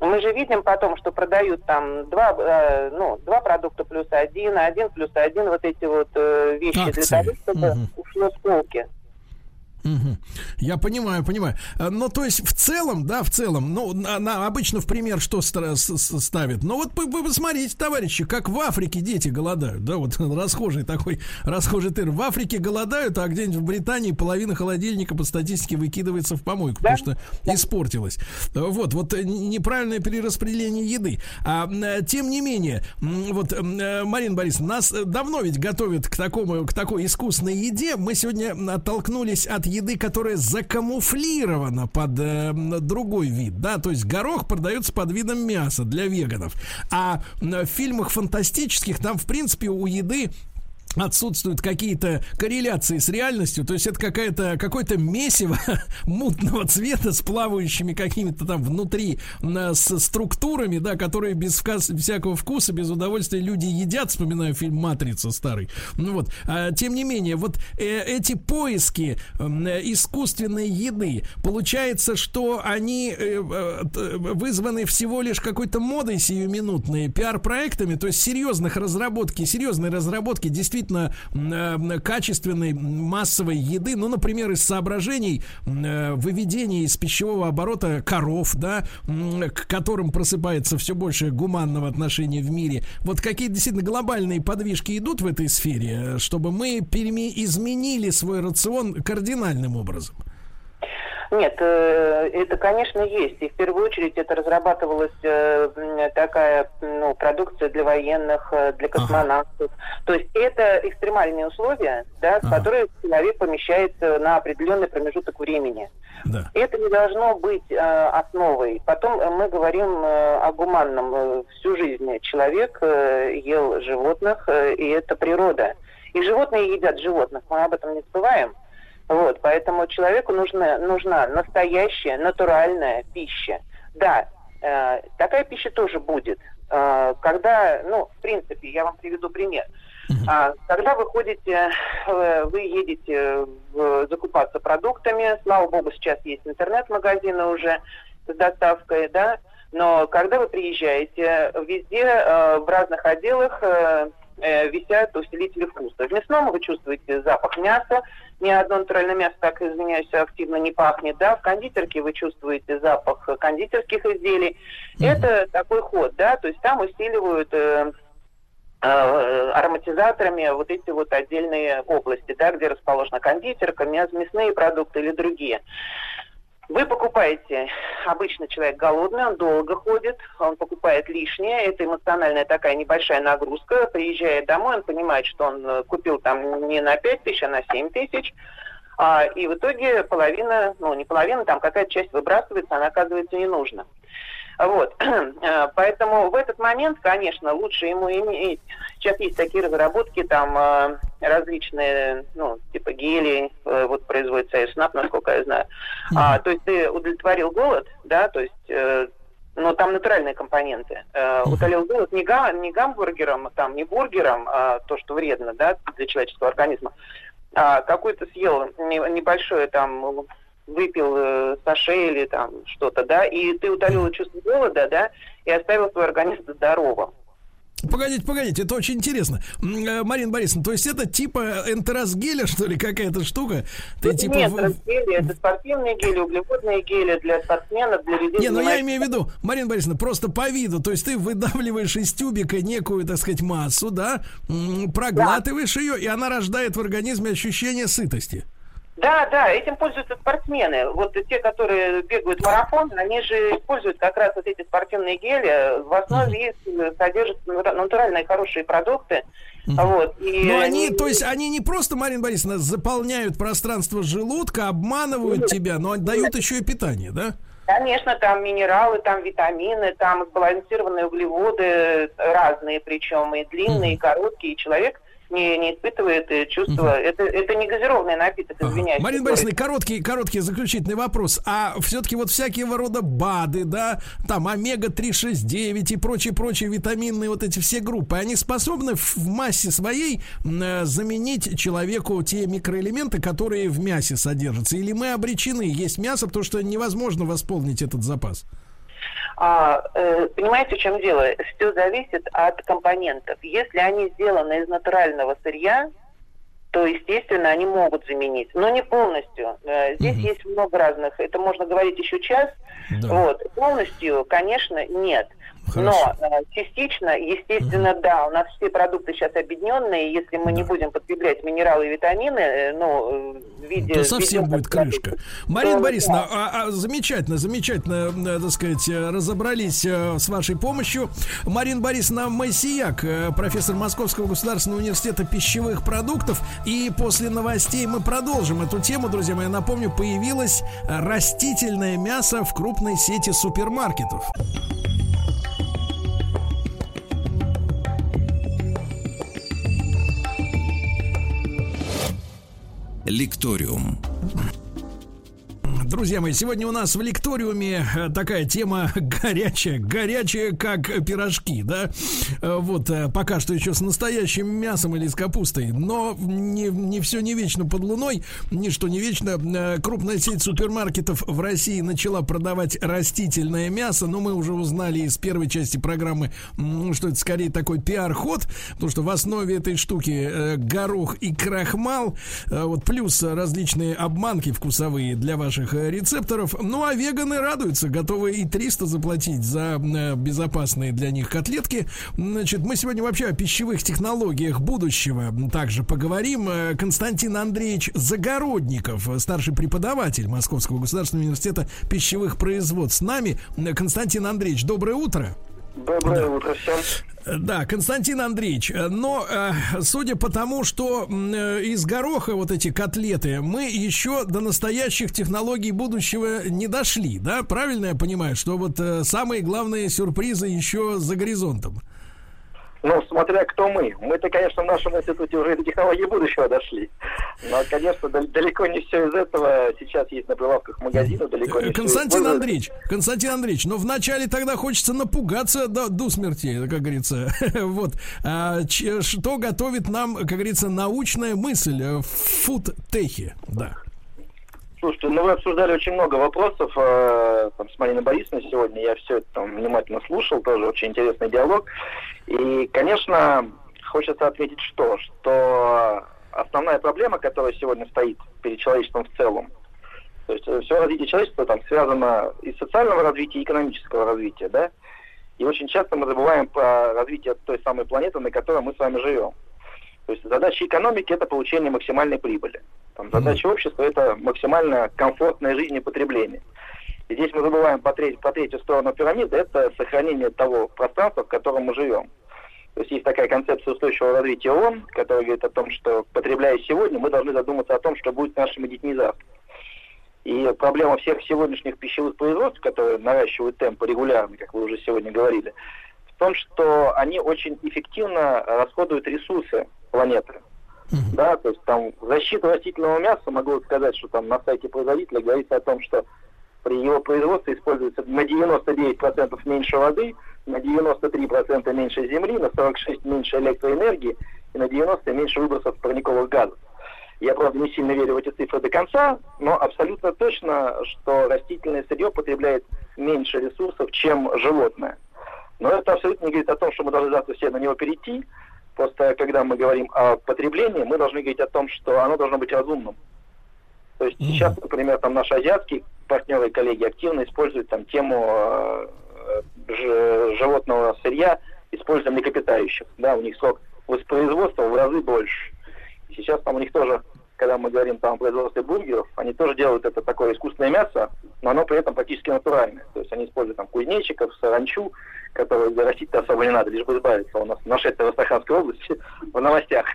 Мы же видим потом, что продают там два, ну, два продукта плюс один, один плюс один, вот эти вот вещи Акции. для того, чтобы угу. ушло с полки. Угу. Я понимаю, понимаю. Э, ну, то есть, в целом, да, в целом, ну, она обычно в пример что ставит? Ну, вот вы, вы посмотрите, товарищи, как в Африке дети голодают, да, вот расхожий такой, расхожий тыр. В Африке голодают, а где-нибудь в Британии половина холодильника по статистике выкидывается в помойку, да? потому что испортилась. Вот, вот э, неправильное перераспределение еды. А, э, тем не менее, вот, Марина Борисовна, нас давно ведь готовят к такому, к такой искусной еде. Мы сегодня оттолкнулись от еды, которая закамуфлирована под э, другой вид, да, то есть горох продается под видом мяса для веганов, а в фильмах фантастических там, в принципе, у еды отсутствуют какие-то корреляции с реальностью, то есть это какая-то какое-то месиво мутного цвета с плавающими какими-то там внутри с структурами, да, которые без всякого вкуса, без удовольствия люди едят, вспоминаю фильм «Матрица» старый. Ну вот, а, тем не менее, вот э, эти поиски э, искусственной еды, получается, что они э, э, вызваны всего лишь какой-то модой сиюминутной, пиар-проектами, то есть серьезных разработки, серьезные разработки действительно действительно э, качественной массовой еды, ну, например, из соображений э, выведения из пищевого оборота коров, да, к которым просыпается все больше гуманного отношения в мире. Вот какие действительно глобальные подвижки идут в этой сфере, чтобы мы переме- изменили свой рацион кардинальным образом? Нет, э, это, конечно, есть. И в первую очередь это разрабатывалась э, такая ну, продукция для военных, э, для космонавтов. То есть это экстремальные условия, да, в которые человек помещается на определенный промежуток времени. Да. Это не должно быть э, основой. Потом мы говорим э, о гуманном. Всю жизнь человек э, ел животных, э, и это природа. И животные едят животных, мы об этом не забываем. Вот, поэтому человеку нужна, нужна настоящая, натуральная пища. Да, э, такая пища тоже будет. Э, когда, ну, в принципе, я вам приведу пример. А, когда вы ходите, э, вы едете в- закупаться продуктами, слава богу, сейчас есть интернет-магазины уже с доставкой, да, но когда вы приезжаете, везде э, в разных отделах э, э, висят усилители вкуса. В мясном вы чувствуете запах мяса, ни одно натуральное мясо, так извиняюсь, активно не пахнет, да, в кондитерке вы чувствуете запах кондитерских изделий. Это такой ход, да, то есть там усиливают э, э, ароматизаторами вот эти вот отдельные области, да, где расположена кондитерка, мяс- мясные продукты или другие. Вы покупаете, обычно человек голодный, он долго ходит, он покупает лишнее, это эмоциональная такая небольшая нагрузка, приезжает домой, он понимает, что он э, купил там не на 5 тысяч, а на 7 тысяч, а, и в итоге половина, ну не половина, там какая-то часть выбрасывается, она оказывается не нужна. Вот. Э, Поэтому в этот момент, конечно, лучше ему иметь... Сейчас есть такие разработки, там э, различные, ну, типа гели, э, вот производится СНАП, насколько я знаю. А, то есть ты удовлетворил голод, да, то есть... но там натуральные компоненты. Э, утолил голод не, га- не гамбургером, там, не бургером, а то, что вредно, да, для человеческого организма, а какой-то съел не- небольшое там выпил э, саше или там что-то, да, и ты утолил чувство голода, да, и оставил свой организм здоровым. Погодите, погодите, это очень интересно. Э, Марина Борисовна, то есть это типа энтеросгеля, что ли, какая-то штука? Ты типа... Нет, в- гели, это спортивные гели, углеводные гели для спортсменов, для людей... Не, ну я имею в виду, Марина Борисовна, просто по виду, то есть ты выдавливаешь из тюбика некую, так сказать, массу, да, проглатываешь ее, и она рождает в организме ощущение сытости. Да, да, этим пользуются спортсмены. Вот те, которые бегают марафон, они же используют как раз вот эти спортивные гели. В основе их э, содержатся натура- натуральные хорошие продукты. Вот. И Но они, то есть они не просто, Марина Борисовна, заполняют пространство желудка, обманывают тебя, но дают еще и питание, да? Конечно, там минералы, там витамины, там сбалансированные углеводы э, разные, причем и длинные, и короткие. И человек не, не испытывает э, чувства. Это, это не газированный напиток, извиняюсь. Марина Борисовна, короткий, короткий заключительный вопрос. А все-таки вот всякие рода БАДы, да, там омега-369 и прочие-прочие витаминные вот эти все группы, они способны в массе своей э, заменить человеку те микроэлементы, которые в мясе содержатся? Или мы обречены есть мясо, потому что невозможно восполнить этот запас? А, э, понимаете, в чем дело? Все зависит от компонентов. Если они сделаны из натурального сырья, то, естественно, они могут заменить, но не полностью. Э, Здесь есть много разных. Это можно говорить еще час. Вот. Полностью, конечно, нет. Но э, частично, естественно, да, у нас все продукты сейчас объединенные, если мы не будем потреблять минералы и витамины, э, ну, э, в виде... То совсем будет крышка. Марина То, Борисовна, да. а- а замечательно, замечательно, э, так сказать, э, разобрались э, с вашей помощью. Марина Борисовна Моисеяк, профессор Московского государственного университета пищевых продуктов. И после новостей мы продолжим эту тему, друзья мои. Напомню, появилось растительное мясо в крупной сети супермаркетов. Лекториум. Друзья мои, сегодня у нас в лекториуме э, такая тема горячая, горячая, как пирожки, да? Э, вот, э, пока что еще с настоящим мясом или с капустой, но не, не все не вечно под луной, ничто не вечно. Крупная сеть супермаркетов в России начала продавать растительное мясо, но мы уже узнали из первой части программы, что это скорее такой пиар-ход, потому что в основе этой штуки горох и крахмал, вот плюс различные обманки вкусовые для ваших рецепторов. Ну, а веганы радуются, готовы и 300 заплатить за э, безопасные для них котлетки. Значит, мы сегодня вообще о пищевых технологиях будущего также поговорим. Э, Константин Андреевич Загородников, старший преподаватель Московского государственного университета пищевых производств с нами. Константин Андреевич, доброе утро. Доброе да. утро всем. Да, Константин Андреевич, но э, судя по тому, что э, из гороха вот эти котлеты, мы еще до настоящих технологий будущего не дошли, да? Правильно я понимаю, что вот э, самые главные сюрпризы еще за горизонтом? Ну, смотря кто мы. Мы-то, конечно, в нашем институте уже до технологии будущего дошли. Но, конечно, далеко не все из этого сейчас есть на прилавках магазинов, далеко не Константин все Андреевич, Константин Андреевич, но вначале тогда хочется напугаться до, до смерти, как говорится. вот. А, ч, что готовит нам, как говорится, научная мысль в фудтехе? Да. Слушайте, ну вы обсуждали очень много вопросов э, там, с Мариной Борисовной сегодня. Я все это там внимательно слушал, тоже очень интересный диалог. И, конечно, хочется отметить что? Что основная проблема, которая сегодня стоит перед человечеством в целом, то есть все развитие человечества там связано и с социального развития, и экономического развития, да? И очень часто мы забываем про развитие той самой планеты, на которой мы с вами живем. То есть задача экономики – это получение максимальной прибыли. Там, задача общества – это максимально комфортная жизнь и потребление. И здесь мы забываем по, треть, по третью сторону пирамиды – это сохранение того пространства, в котором мы живем. То есть есть такая концепция устойчивого развития ООН, которая говорит о том, что потребляя сегодня, мы должны задуматься о том, что будет с нашими детьми завтра. И проблема всех сегодняшних пищевых производств, которые наращивают темпы регулярно, как вы уже сегодня говорили, в том, что они очень эффективно расходуют ресурсы планеты. Да, то есть там защиту растительного мяса, могу сказать, что там на сайте производителя говорится о том, что при его производстве используется на 99% меньше воды, на 93% меньше земли, на 46% меньше электроэнергии и на 90% меньше выбросов парниковых газов. Я, правда, не сильно верю в эти цифры до конца, но абсолютно точно, что растительное сырье потребляет меньше ресурсов, чем животное. Но это абсолютно не говорит о том, что мы должны завтра все на него перейти. Просто когда мы говорим о потреблении, мы должны говорить о том, что оно должно быть разумным. То есть сейчас, например, там наши азиатские партнеры и коллеги активно используют там тему э, животного сырья, используя млекопитающих. Да, у них срок воспроизводства в разы больше. Сейчас там у них тоже, когда мы говорим там о производстве бургеров, они тоже делают это такое искусственное мясо, но оно при этом практически натуральное. То есть они используют там кузнечиков, саранчу, которую растить-то особо не надо, лишь бы избавиться. У нас нашествие в Астраханской области в новостях.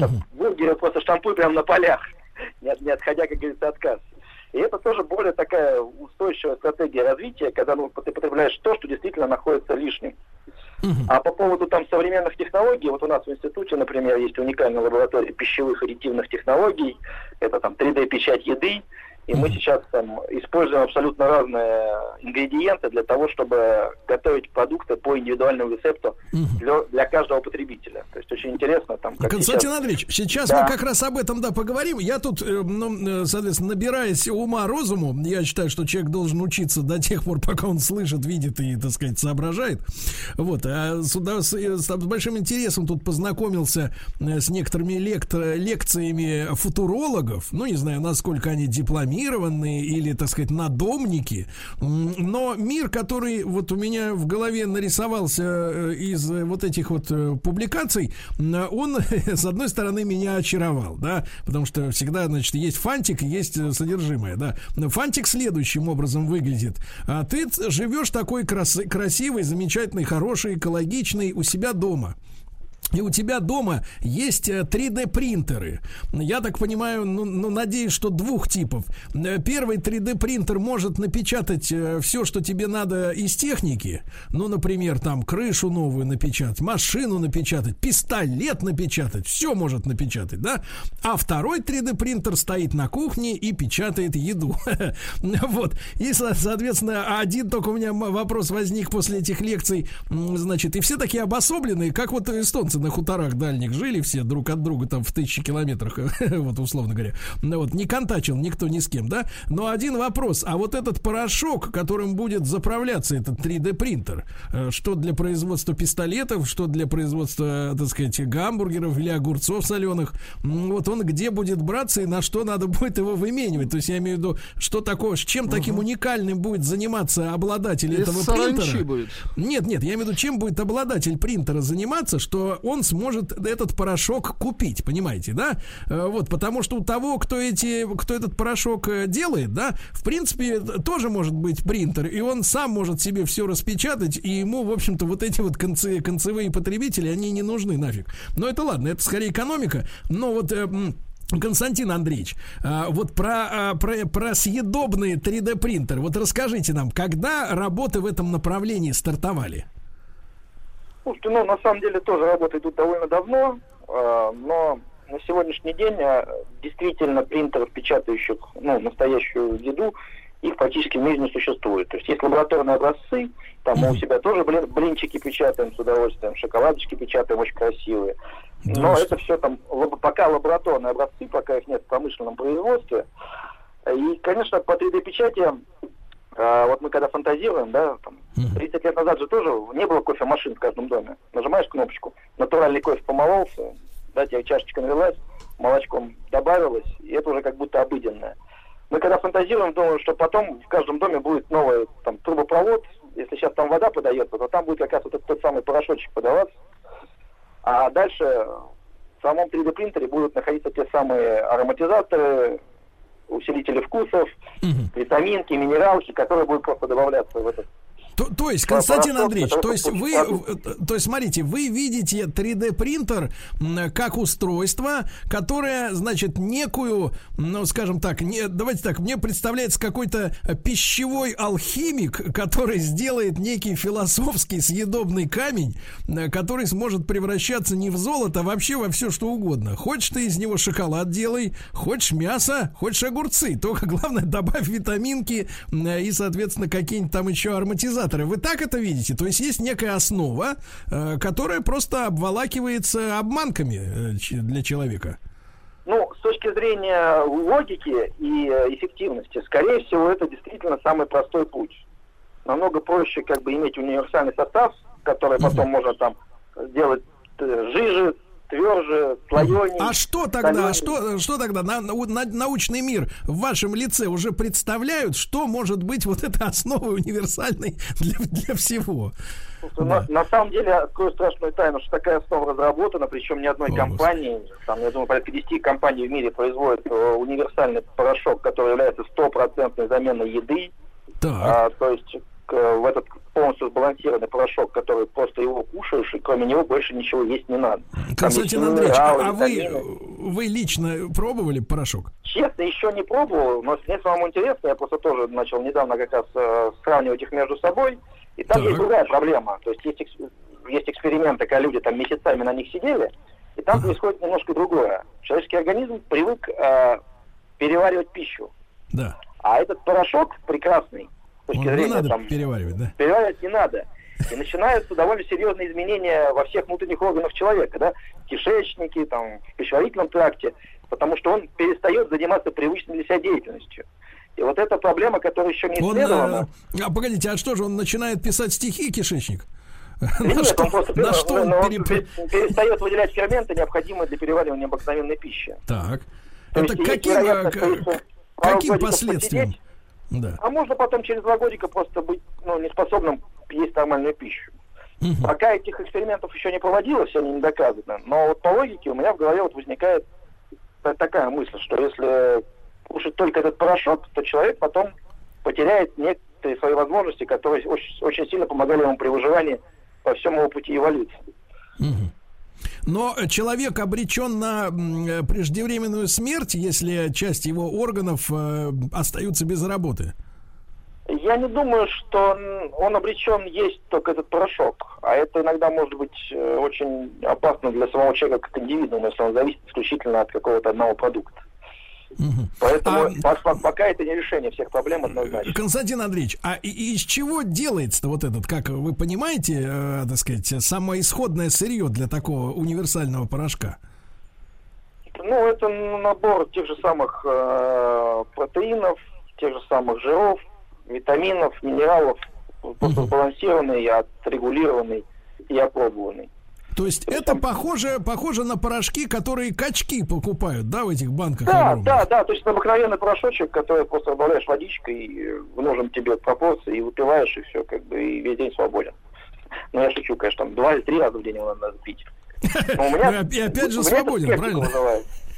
Там, бургеры просто штампуй прямо на полях, не, не отходя, как говорится, от кассы. И это тоже более такая устойчивая стратегия развития, когда ну, ты потребляешь то, что действительно находится лишним. А по поводу там современных технологий, вот у нас в институте, например, есть уникальная лаборатория пищевых аддитивных технологий, это там 3D-печать еды, и мы сейчас там используем абсолютно разные ингредиенты для того, чтобы готовить продукты по индивидуальному рецепту для, для каждого потребителя. То есть очень интересно там. Как Константин сейчас... Андреевич, сейчас да. мы как раз об этом да поговорим. Я тут, э, ну, э, соответственно, набираясь ума розуму, я считаю, что человек должен учиться до тех пор, пока он слышит, видит и, так сказать, соображает. Вот. А с, с, с, с большим интересом тут познакомился э, с некоторыми лектор, лекциями футурологов. Ну, не знаю, насколько они дипломированы дипломированные или, так сказать, надомники. Но мир, который вот у меня в голове нарисовался э, из вот этих вот э, публикаций, он, с одной стороны, меня очаровал, да, потому что всегда, значит, есть фантик, есть э, содержимое, да. Фантик следующим образом выглядит. А ты живешь такой крас- красивый, замечательный, хороший, экологичный у себя дома. И у тебя дома есть 3D принтеры. Я так понимаю, ну, ну надеюсь, что двух типов. Э, первый 3D принтер может напечатать э, все, что тебе надо из техники. Ну, например, там крышу новую напечатать, машину напечатать, пистолет напечатать, все может напечатать, да? А второй 3D принтер стоит на кухне и печатает еду. Вот. И, соответственно, один только у меня вопрос возник после этих лекций. Значит, и все такие обособленные, как вот эстонцы на хуторах дальних жили все друг от друга там в тысячи километрах, вот условно говоря. Ну вот, не контачил никто ни с кем, да? Но один вопрос, а вот этот порошок, которым будет заправляться этот 3D принтер, э, что для производства пистолетов, что для производства, так сказать, гамбургеров или огурцов соленых, вот он где будет браться и на что надо будет его выменивать? То есть я имею в виду, что такое, с чем таким уникальным будет заниматься обладатель этого принтера? будет. Нет, нет, я имею в виду, чем будет обладатель принтера заниматься, что он сможет этот порошок купить, понимаете, да? Э, Вот, потому что у того, кто эти, кто этот порошок э, делает, да, в принципе, тоже может быть принтер, и он сам может себе все распечатать, и ему, в общем-то, вот эти вот конце, концевые потребители, они не нужны нафиг. Но это ладно, это скорее экономика, но вот... э, Константин Андреевич, вот про, про, про съедобные 3D принтеры, вот расскажите нам, когда работы в этом направлении стартовали? Слушайте, ну, на самом деле тоже работы идут довольно давно, э, но на сегодняшний день э, действительно принтеров, печатающих ну, настоящую еду, их практически в мире не существует. То есть есть лабораторные образцы, там мы у себя тоже блин, блинчики печатаем с удовольствием, шоколадочки печатаем очень красивые. Но это все там пока лабораторные образцы, пока их нет в промышленном производстве. И, конечно, по 3D-печати, э, вот мы когда фантазируем, да, там, 30 лет назад же тоже не было кофемашин в каждом доме. Нажимаешь кнопочку, натуральный кофе помололся, да, тебе чашечка налилась, молочком добавилось, и это уже как будто обыденное. Мы когда фантазируем, думаем, что потом в каждом доме будет новый там, трубопровод. Если сейчас там вода подается, то там будет как раз вот этот тот самый порошочек подаваться. А дальше в самом 3D принтере будут находиться те самые ароматизаторы, усилители вкусов, витаминки, минералки, которые будут просто добавляться в этот То, то есть, Константин Андреевич, то есть вы, получить э, то есть, смотрите, вы видите 3D принтер как устройство, которое, значит, некую, ну, скажем так, не, давайте так, мне представляется какой-то э, пищевой алхимик, который сделает некий философский съедобный камень, э, который сможет превращаться не в золото, а вообще во все что угодно. Хочешь ты из него шоколад делай, хочешь мясо, хочешь огурцы, только главное добавь витаминки э, и, соответственно, какие-нибудь там еще ароматизаторы. Вы так это видите? То есть есть некая основа, э, которая просто обволакивается обманками э, для человека. Ну, с точки зрения логики и э, эффективности, скорее всего, это действительно самый простой путь. Намного проще как бы иметь универсальный состав, который потом можно там сделать э, жиже, тверже, слоеней. А что тогда, соленей. что, что тогда на, на- научный мир в вашем лице уже представляют, что может быть вот этой основой универсальной для, для всего? На, на самом деле, открою страшную тайну, что такая основа разработана, причем ни одной О, компании, там, я думаю, порядка 10 компаний в мире производят э, универсальный порошок, который является стопроцентной заменой еды. А, то есть в этот полностью сбалансированный порошок, который просто его кушаешь, и кроме него больше ничего есть не надо. Константин Андреевич, минералы, а, вы, вы лично пробовали порошок? Честно, еще не пробовал, но мне самому интересно, я просто тоже начал недавно как раз э, сравнивать их между собой, и там есть другая проблема. То есть есть, экс- есть эксперименты, когда люди там месяцами на них сидели, и там происходит немножко другое. Человеческий организм привык э, переваривать пищу. Да. А этот порошок прекрасный, с точки Он не зрения надо там, переваривать, да? переваривать не надо. И начинаются довольно серьезные изменения во всех внутренних органах человека, да, в кишечнике, там, в пищеварительном тракте, потому что он перестает заниматься привычной для себя деятельностью. И вот эта проблема, которая еще не Он, исследована, э, а погодите, а что же, он начинает писать стихи, кишечник? На нет, что, он просто на что он ну, он пере- пе- перестает выделять ферменты, необходимые для переваривания обыкновенной пищи. Так. То Это есть есть каким, вероятность, э, если к- каким последствиям? посидеть, Да. А можно потом через два годика просто быть ну, неспособным есть нормальную пищу. Пока этих экспериментов еще не проводилось, они не доказаны. Но вот по логике у меня в голове вот возникает та- такая мысль, что если кушать только этот порошок, то человек потом потеряет некоторые свои возможности, которые очень, очень сильно помогали ему при выживании по всему его пути эволюции. Но человек обречен на м, преждевременную смерть, если часть его органов э, остаются без работы. Я не думаю, что он- он обречен есть только этот порошок. А это иногда может быть э, очень опасно для самого человека как индивидуума, если он зависит исключительно от какого-то одного продукта. Поэтому по- по- пока это не решение всех проблем однозначно. Константин Андреевич, а из чего делается-то вот этот, как вы понимаете, э, так сказать, самое исходное сырье для такого универсального порошка? Ну, это набор тех же самых э, протеинов, тех же самых жиров, витаминов, минералов, просто сбалансированный, отрегулированный и опробованный. То есть это похоже, похоже на порошки, которые качки покупают, да, в этих банках Да, огромных? да, да, то есть это обыкновенный порошочек, который просто добавляешь водичкой в нужном тебе пропорции, и выпиваешь, и все, как бы, и весь день свободен. Ну, я шучу, конечно, там два или три раза в день его надо пить. Но у меня- И опять же свободен, правильно?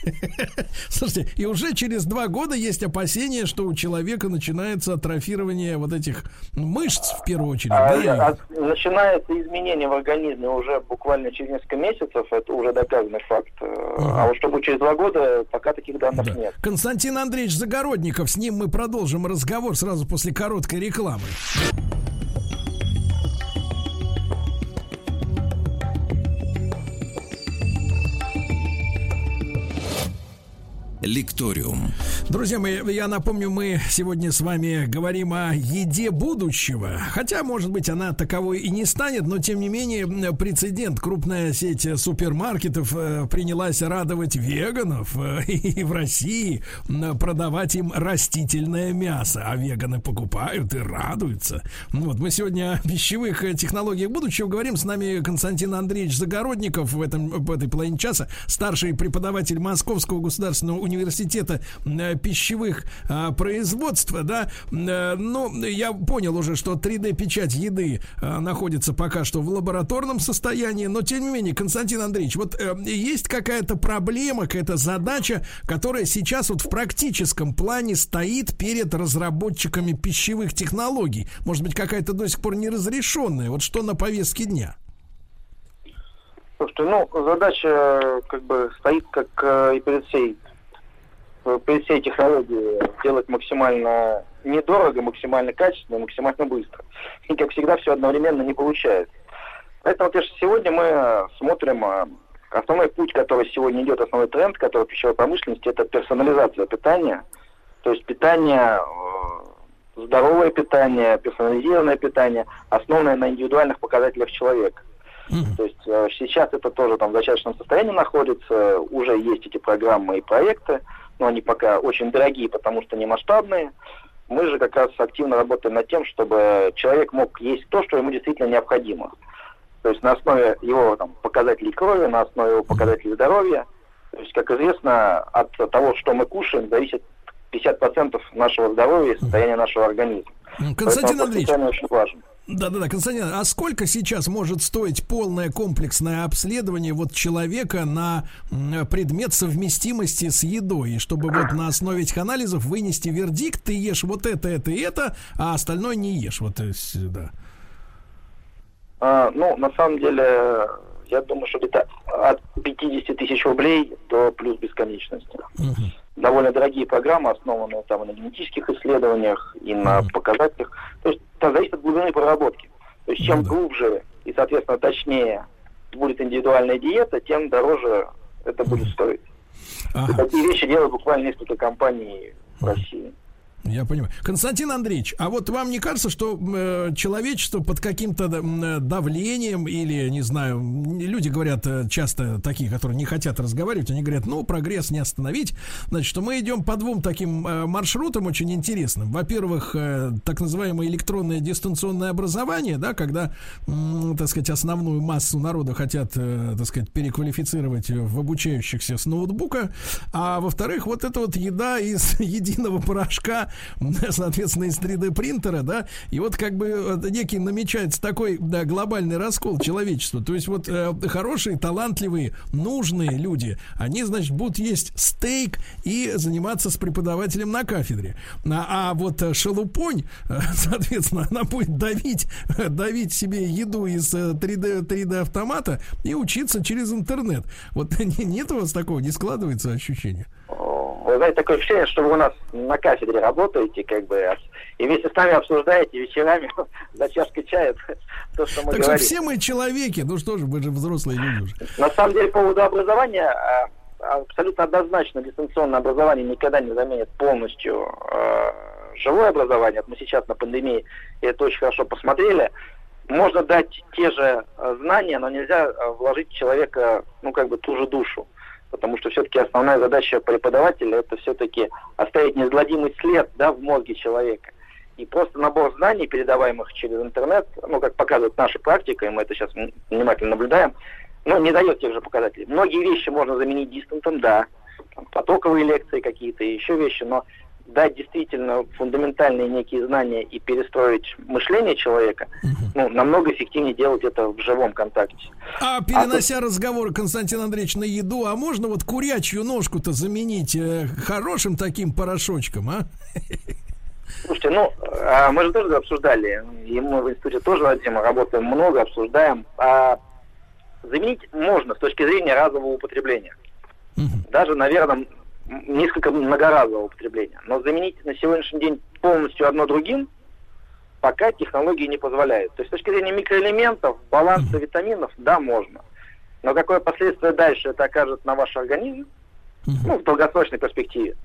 Слушайте, и уже через два года есть опасения, что у человека начинается атрофирование вот этих мышц в первую очередь. А, да, а, начинается изменение в организме уже буквально через несколько месяцев, это уже доказанный факт. Э, А вот чтобы через два года, пока таких данных нет. Константин Андреевич Загородников, с ним мы продолжим разговор сразу после короткой рекламы. Лекториум. Друзья мои, я напомню, мы сегодня с вами говорим о еде будущего. Хотя, может быть, она таковой и не станет, но тем не менее прецедент. Крупная сеть супермаркетов э, принялась радовать веганов э, и в России продавать им растительное мясо. А веганы покупают и радуются. Ну Вот мы сегодня о пищевых э, технологиях будущего говорим. С нами Константин Андреевич Загородников в, этом, в этой половине часа, старший преподаватель Московского государственного университета э, пищевых э, производств, да. Э, Ну, я понял уже, что 3D-печать еды э, находится пока что в лабораторном состоянии, но тем не менее, Константин Андреевич, вот э, есть какая-то проблема, какая-то задача, которая сейчас вот в практическом плане стоит перед разработчиками пищевых технологий. Может быть, какая-то до сих пор неразрешенная. Вот что на повестке дня? Слушайте, ну, задача как бы стоит как э, и перед всей, э, перед всей технологией делать максимально недорого, максимально качественно, максимально быстро. И, как всегда, все одновременно не получается. Поэтому, конечно, сегодня мы смотрим э, основной путь, который сегодня идет, основной тренд, который в пищевой промышленности, это персонализация питания. То есть питание, э, здоровое питание, персонализированное питание, основанное на индивидуальных показателях человека. То есть э, сейчас это тоже там в зачаточном состоянии находится, уже есть эти программы и проекты, но они пока очень дорогие, потому что не масштабные. Мы же как раз активно работаем над тем, чтобы человек мог есть то, что ему действительно необходимо. То есть на основе его там, показателей крови, на основе его показателей здоровья. То есть, как известно, от того, что мы кушаем, зависит 50% нашего здоровья и состояния нашего организма. Константин Поэтому Андреевич, очень важно. Да-да-да, Константин, а сколько сейчас может стоить полное комплексное обследование вот человека на предмет совместимости с едой, чтобы вот на основе этих анализов вынести вердикт, ты ешь вот это, это и это, а остальное не ешь, вот то есть, да. А, ну, на самом деле, я думаю, что где-то от 50 тысяч рублей до плюс бесконечности. Довольно дорогие программы, основанные там и на генетических исследованиях, и на показателях. То есть это зависит от глубины проработки. То есть чем глубже и, соответственно, точнее будет индивидуальная диета, тем дороже это будет стоить. И такие вещи делают буквально несколько компаний в России. Я понимаю. Константин Андреевич, а вот вам не кажется, что э, человечество под каким-то м, давлением или, не знаю, люди говорят э, часто такие, которые не хотят разговаривать, они говорят, ну, прогресс не остановить. Значит, что мы идем по двум таким э, маршрутам очень интересным. Во-первых, э, так называемое электронное дистанционное образование, да, когда, м, так сказать, основную массу народа хотят, э, так сказать, переквалифицировать в обучающихся с ноутбука. А во-вторых, вот эта вот еда из единого порошка, соответственно, из 3D принтера, да, и вот как бы некий намечается такой да, глобальный раскол человечества. То есть вот э, хорошие, талантливые, нужные люди, они, значит, будут есть стейк и заниматься с преподавателем на кафедре. А, а вот шелупонь, соответственно, она будет давить, давить себе еду из 3D, 3D автомата и учиться через интернет. Вот нет у вас такого, не складывается ощущение? Вы знаете, такое ощущение, что вы у нас на кафедре работаете, как бы, и вместе с нами обсуждаете вечерами за чашкой чая то, что мы так говорим. что все мы человеки, ну что же, мы же взрослые люди уже. На самом деле, по поводу образования, а, абсолютно однозначно дистанционное образование никогда не заменит полностью э, живое образование. Мы сейчас на пандемии это очень хорошо посмотрели. Можно дать те же знания, но нельзя вложить в человека, ну, как бы ту же душу потому что все-таки основная задача преподавателя это все-таки оставить неизгладимый след да, в мозге человека. И просто набор знаний, передаваемых через интернет, ну, как показывает наша практика, и мы это сейчас внимательно наблюдаем, ну, не дает тех же показателей. Многие вещи можно заменить дистантом, да, там, потоковые лекции какие-то, еще вещи, но дать действительно фундаментальные некие знания и перестроить мышление человека, ну, намного эффективнее делать это в живом контакте. А перенося а разговор, Константин Андреевич, на еду, а можно вот курячью ножку-то заменить э, хорошим таким порошочком, а? Слушайте, ну, а мы же тоже обсуждали, и мы в институте тоже над этим работаем много, обсуждаем. А заменить можно с точки зрения разового употребления. Даже, наверное, несколько многоразового употребления. Но заменить на сегодняшний день полностью одно другим пока технологии не позволяют. То есть с точки зрения микроэлементов, баланса витаминов, да, можно. Но какое последствие дальше это окажет на ваш организм, ну, в долгосрочной перспективе,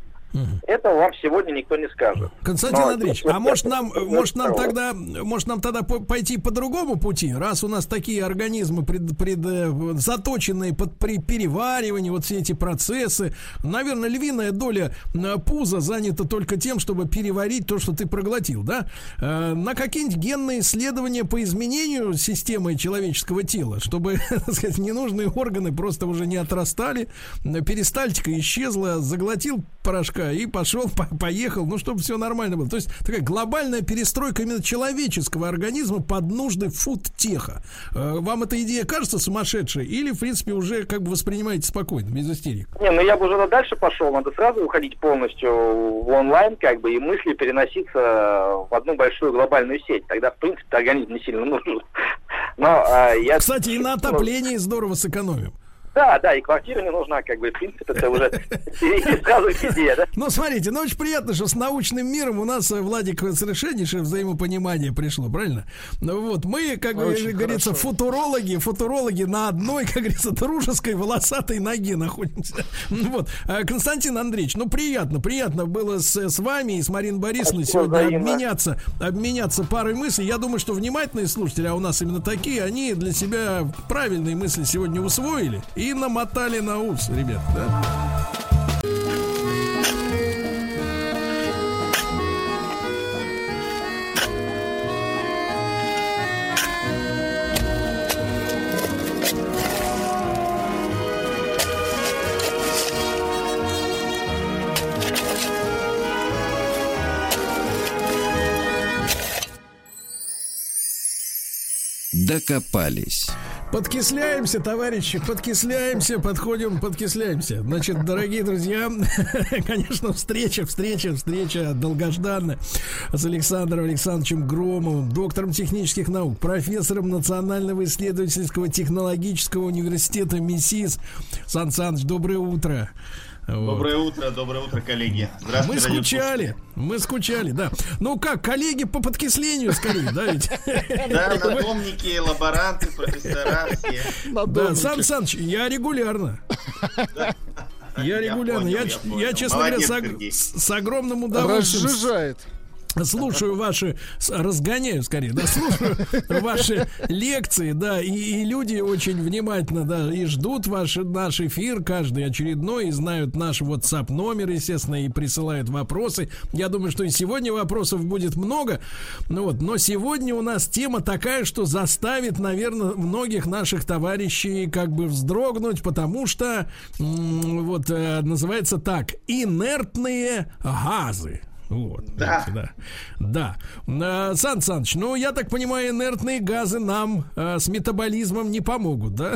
это вам сегодня никто не скажет. Константин Но, Андреевич, а может нам, может нам тогда, может нам тогда пойти по другому пути, раз у нас такие организмы пред, пред, э, заточенные под при переваривании, вот все эти процессы, наверное, львиная доля э, пуза занята только тем, чтобы переварить то, что ты проглотил, да? Э, на какие-нибудь генные исследования по изменению системы человеческого тела, чтобы, так сказать, ненужные органы просто уже не отрастали, перистальтика исчезла, заглотил порошка человека и пошел, по поехал, ну, чтобы все нормально было. То есть такая глобальная перестройка именно человеческого организма под нужды фудтеха. Э, вам эта идея кажется сумасшедшей или, в принципе, уже как бы воспринимаете спокойно, без истерик? Не, ну я бы уже дальше пошел, надо сразу уходить полностью в онлайн, как бы, и мысли переноситься в одну большую глобальную сеть. Тогда, в принципе, организм не сильно нужен. Но, а, я... Кстати, и на отоплении здорово сэкономим. Да, да, и квартира не нужна, как бы, в принципе, это уже сразу идея, да? Ну, смотрите, ну, очень приятно, что с научным миром у нас, э, Владик, совершеннейшее взаимопонимание пришло, правильно? Ну, вот, мы, как очень говорится, хорошо. футурологи, футурологи на одной, как говорится, дружеской волосатой ноге находимся. Ну, вот, а, Константин Андреевич, ну, приятно, приятно было с, с вами и с Мариной Борисовной сегодня обменяться, обменяться парой мыслей. Я думаю, что внимательные слушатели, а у нас именно такие, они для себя правильные мысли сегодня усвоили и намотали на ус, ребят, да? Докопались. Подкисляемся, товарищи, подкисляемся, подходим, подкисляемся. Значит, дорогие друзья, конечно, встреча, встреча, встреча долгожданная с Александром Александровичем Громовым, доктором технических наук, профессором Национального исследовательского технологического университета МИСИС. Сан Саныч, доброе утро. Доброе вот. утро, доброе утро, коллеги. Здравствуйте. Мы скучали, мы скучали, да. Ну как, коллеги по подкислению скорее, да ведь? Да, надомники, лаборанты, профессора все. Да, Сан Саныч, я регулярно. Я регулярно, я, я, честно говоря, с, с огромным удовольствием. Разжижает слушаю ваши, разгоняю скорее, да, слушаю ваши лекции, да, и, и люди очень внимательно, да, и ждут ваш, наш эфир каждый очередной, и знают наш WhatsApp номер, естественно, и присылают вопросы. Я думаю, что и сегодня вопросов будет много, ну вот, но сегодня у нас тема такая, что заставит, наверное, многих наших товарищей как бы вздрогнуть, потому что, вот, э, называется так, инертные газы. Вот, Да. понимаете, да. Да. Э, Сан Саныч, ну, я так понимаю, инертные газы нам э, с метаболизмом не помогут, да?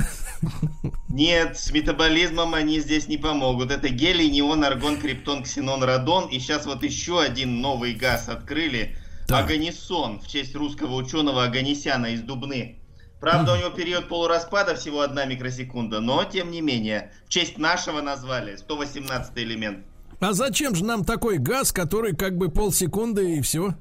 Нет, с метаболизмом они здесь не помогут. Это гелий, неон, аргон, криптон, ксенон, радон. И сейчас вот еще один новый газ открыли. Аганисон, в честь русского ученого Аганесяна из Дубны. Правда, у него период полураспада всего одна микросекунда, но тем не менее, в честь нашего назвали, 118 элемент. А зачем же нам такой газ, который как бы полсекунды и все?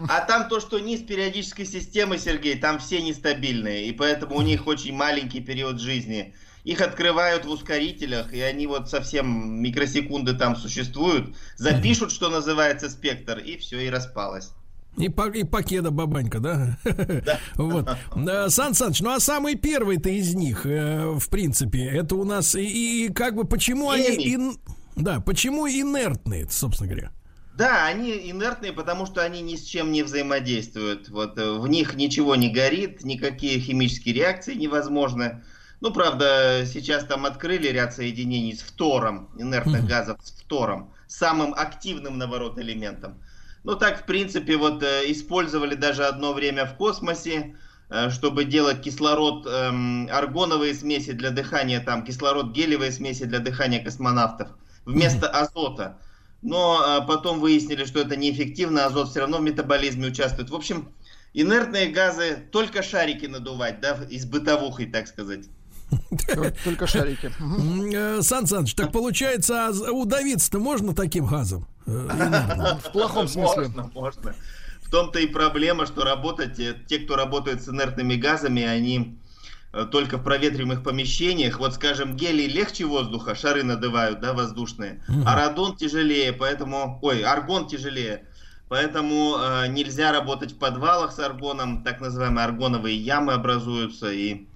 А там то, что низ периодической системы, Сергей, там все нестабильные, и поэтому у них очень маленький период жизни. Их открывают в ускорителях, и они вот совсем микросекунды там существуют, запишут, что называется, спектр, и все, и распалось. И, по, и покеда бабанька, да? Вот. Э, Сан Саныч, ну а самый первый-то из них, э, в принципе, это у нас и, и как бы почему они... ин- Да, почему инертные, собственно говоря? Да, они инертные, потому что они ни с чем не взаимодействуют. Вот э, в них ничего не горит, никакие химические реакции невозможны. Ну, правда, сейчас там открыли ряд соединений с фтором, инертных газов с фтором, самым активным, наоборот, элементом. Ну, так, в принципе, вот э, использовали даже одно время в космосе, э, чтобы делать кислород, эм, аргоновые смеси для дыхания, там, кислород гелевые смеси для дыхания космонавтов вместо азота. Но э, потом выяснили, что это неэффективно, азот все равно в метаболизме участвует. В общем, инертные газы только шарики надувать, да, из бытовухой, так сказать. Только шарики. Э, Сан Саныч, так получается, а удавиться-то можно таким газом? Э? В плохом смысле. Можно, можно. В том-то и проблема, что работать, э, те, кто работает с инертными газами, они только в проветриваемых помещениях. Вот, скажем, гелий легче воздуха, шары надувают, да, воздушные. А радон тяжелее, поэтому... Ой, аргон тяжелее. Поэтому э, нельзя работать в подвалах с аргоном, так называемые аргоновые ямы образуются. И...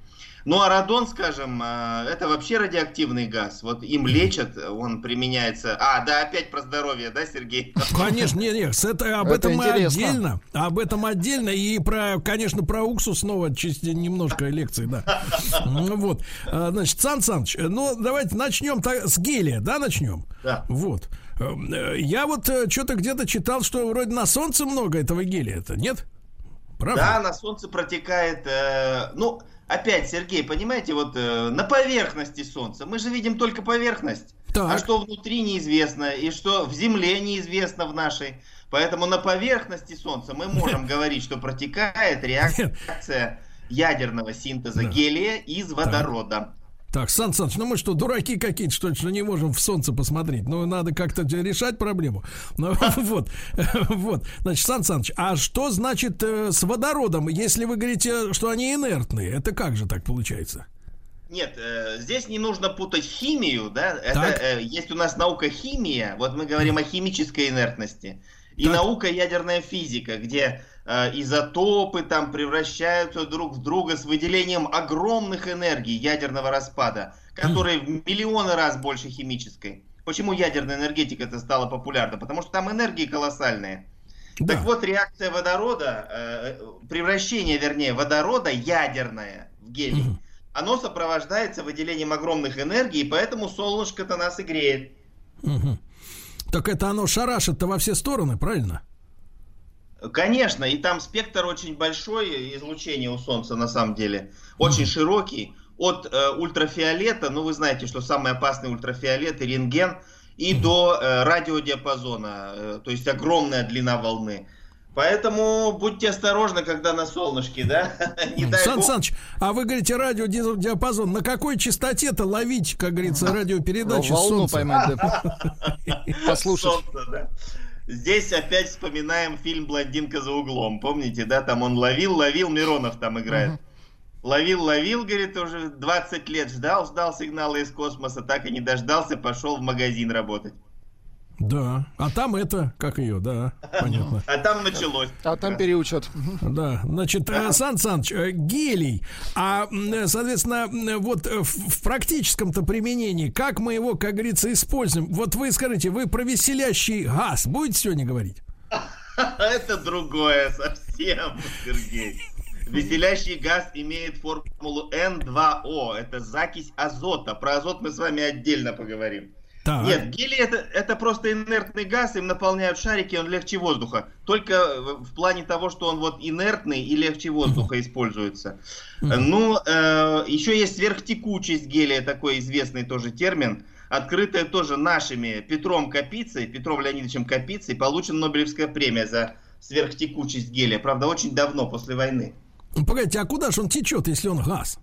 Ну а радон, скажем, э, это вообще радиоактивный газ. Вот им лечат, он применяется... А, да, опять про здоровье, да, Сергей? Конечно, нет, нет, с это, об Это этом мы интересно. отдельно. Об этом отдельно. И про, конечно, про уксус снова чисто немножко лекции, да. Ну, Вот. А, Значит, Сан Саныч, ну, давайте начнем с гелия, да, начнем? Да. Вот. Эм, э, Я вот что-то где-то читал, что вроде на солнце много этого гелия-то, нет? Правда? Да, на солнце протекает. э, ну, опять, Сергей, понимаете, вот э, на поверхности солнца. Мы же видим только поверхность. А что внутри неизвестно, и что в земле неизвестно в нашей. Поэтому на поверхности солнца мы можем говорить, что протекает реакция ядерного синтеза гелия из водорода. Так, Сан Саныч, ну мы что, дураки какие-то, что ли, что не можем в солнце посмотреть? Ну, надо как-то решать проблему. Ну, вот, вот. Значит, Сан Саныч, а что значит э, с водородом, если вы говорите, что они инертные? Это как же так получается? Нет, э, здесь не нужно путать химию, да? Это Так. э, есть у нас наука химия, вот мы говорим о химической инертности, и наука ядерная физика, где изотопы там превращаются друг в друга с выделением огромных энергий ядерного распада, которые в миллионы раз больше химической. Почему ядерная энергетика это стала популярна? Потому что там энергии колоссальные. Так вот, реакция водорода, э, превращение, вернее, водорода ядерное в гелий, оно сопровождается выделением огромных энергий, поэтому солнышко-то нас и греет. Мгм. Так это оно шарашит-то во все стороны, правильно? Конечно, и там спектр очень большой излучения у Солнца на самом деле, очень широкий, от э, ультрафиолета, ну вы знаете, что самый опасный ультрафиолет и рентген, и до э, радиодиапазона, э, то есть огромная длина волны. Поэтому будьте осторожны, когда на солнышке, да? Не дай Сан бог. Саныч, а вы говорите радиодиапазон. На какой частоте-то ловить, как говорится, радиопередачи Волну солнца? поймать, Послушать. Солнце, да. Здесь опять вспоминаем фильм «Блондинка за углом». Помните, да? Там он ловил, ловил, Миронов там играет. Ловил, ловил, говорит, уже 20 лет ждал, ждал сигналы из космоса, так и не дождался, пошел в магазин работать. Да. А там это, как ее, да, понятно. А там началось. А там переучат. Да, значит, э, Сан Саныч, э, гелий, а, м, соответственно, вот э, в, в практическом-то применении, как мы его, как говорится, используем? Вот вы скажите, вы про веселящий газ будете сегодня говорить? Это другое совсем, Сергей. Веселящий газ имеет формулу N2O. Это закись азота. Про азот мы с вами отдельно поговорим. Так. Нет, гелий это, это просто инертный газ, им наполняют шарики, он легче воздуха. Только в плане того, что он вот инертный и легче воздуха используется. Ну, э, еще есть сверхтекучесть гелия, такой известный тоже термин, открытая тоже нашими Петром Капицей, Петром Леонидовичем Капицей, получена Нобелевская премия за сверхтекучесть гелия. Правда, очень давно, после войны. Ну, Погодите, а куда же он течет, если он газ?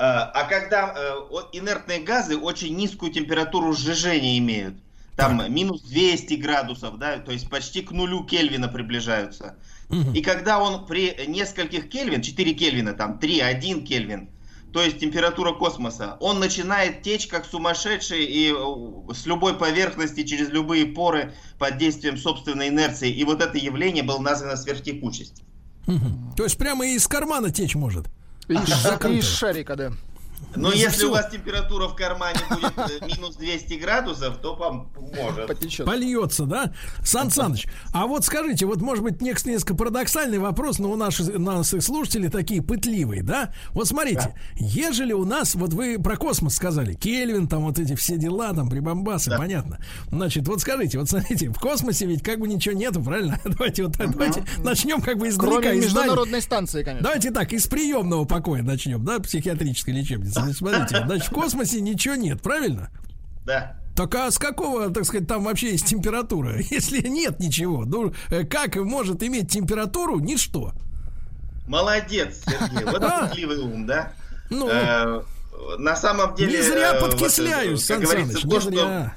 Э, А когда э, инертные газы очень низкую температуру сжижения имеют, там минус 200 градусов, да, то есть почти к нулю Кельвина приближаются. И когда он при нескольких Кельвин, 4 Кельвина, там 3, 1 Кельвин, то есть температура космоса, он начинает течь как сумасшедший и э, с любой поверхности, через любые поры под действием собственной инерции. И вот это явление было названо сверхтекучесть. Мгм. То есть прямо из кармана течь может. Из, из шарика, да. Но Ну, если всё. у вас температура в кармане будет э, минус 200 градусов, то вам может. Польется, да? Сан Саныч, а вот скажите, вот может быть несколько парадоксальный вопрос, но у наших, наших слушателей такие пытливые, да? Вот смотрите, ежели у нас, вот вы про космос сказали, Кельвин, там вот эти все дела, там прибамбасы, понятно. Значит, вот скажите, вот смотрите, в космосе ведь как бы ничего нету, правильно? Давайте вот так, давайте начнем как бы издалека. Кроме международной станции, конечно. Давайте так, из приемного покоя начнем, да, психиатрической лечебницы. Смотрите, значит, в космосе ничего нет, правильно? Да. Так а с какого, так сказать, там вообще есть температура? Если нет ничего, ну э, как может иметь температуру ничто? Молодец, Сергей. Вот А. пытливый ум, да? Ну. Э, на самом деле... Не зря э, вот, подкисляюсь, э, Сан Саныч, то, что зря.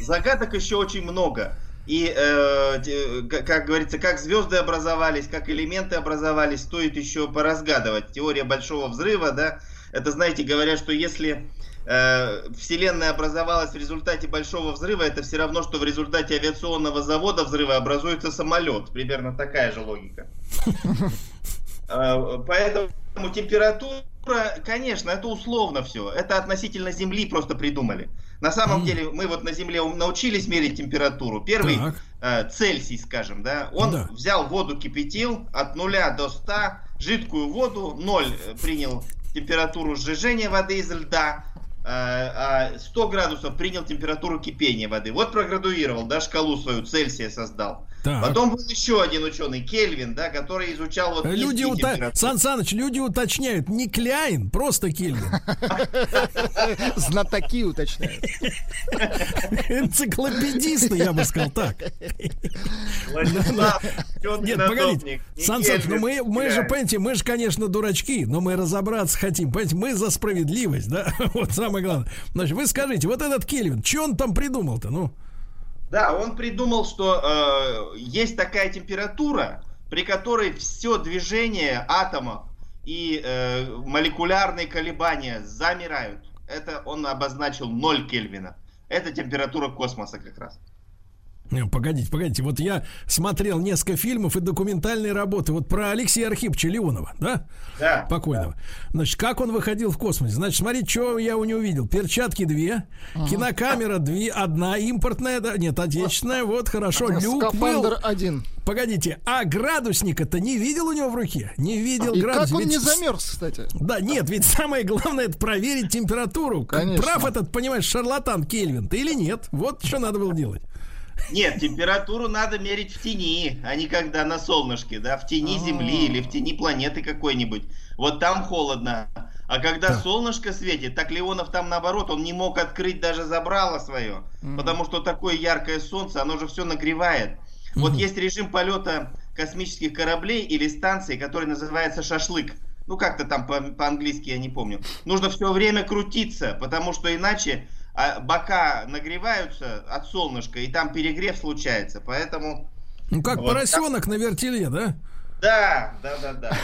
загадок еще очень много. И, э, как говорится, как звезды образовались, как элементы образовались, стоит еще поразгадывать. Теория большого взрыва, да, это, знаете, говорят, что если э, Вселенная образовалась в результате большого взрыва, это все равно, что в результате авиационного завода взрыва образуется самолет. Примерно такая же логика. Э, Поэтому температура, конечно, это условно все. Это относительно Земли просто придумали. На самом деле мы вот на Земле научились мерить температуру. Первый э, Цельсий, скажем, да, он Да. взял воду, кипятил от 0 до 100, жидкую воду, 0 э, принял температуру сжижения воды из льда, 100 градусов принял температуру кипения воды. Вот проградуировал, да, шкалу свою Цельсия создал. Так. Потом был еще один ученый, Кельвин, да, который изучал вот Люди, низкие ута... Сан Саныч, люди уточняют, не Кляйн, просто Кельвин. Знатоки уточняют. Энциклопедисты, я бы сказал так. Нет, погодите, Сан Саныч, ну мы, мы же, понимаете, мы же, конечно, дурачки, но мы разобраться хотим, понимаете, мы за справедливость, да, вот самое главное. Значит, вы скажите, вот этот Кельвин, что он там придумал-то, ну? Да, он придумал, что э, есть такая температура, при которой все движение атомов и э, молекулярные колебания замирают. Это он обозначил 0 Кельвина. Это температура космоса как раз. Не, Погодите, погодите, вот я смотрел несколько фильмов и документальные работы вот про Алексея Архиповича Леонова, да? Да. Покойного. Значит, как он выходил в космос? Значит, смотрите, что я у него видел. Перчатки две, кинокамера две, одна импортная, да, нет, отечественная, вот хорошо, люк был. Один. Погодите, а градусника-то не видел у него в руке? Не видел И градус. как он Ведь не замерз, кстати? Да, нет, ведь самое главное это проверить температуру. Конечно. Прав этот, понимаешь, шарлатан Кельвин, ты или нет? Вот что надо было делать. Нет, температуру надо мерить в тени, а не когда на солнышке, да, в тени А. Земли или в тени планеты какой-нибудь. Вот там холодно. А когда солнышко светит, так Леонов там наоборот, он не мог открыть даже забрало свое, потому что такое яркое солнце, оно же все нагревает. Вот есть режим полета космических кораблей или станций, который называется шашлык. Ну, как-то там по- по-английски, я не помню. Нужно все время крутиться, потому что иначе а, бока нагреваются от солнышка, и там перегрев случается. Поэтому... Ну, как Вот поросенок на вертеле, да? Да, да, да, да.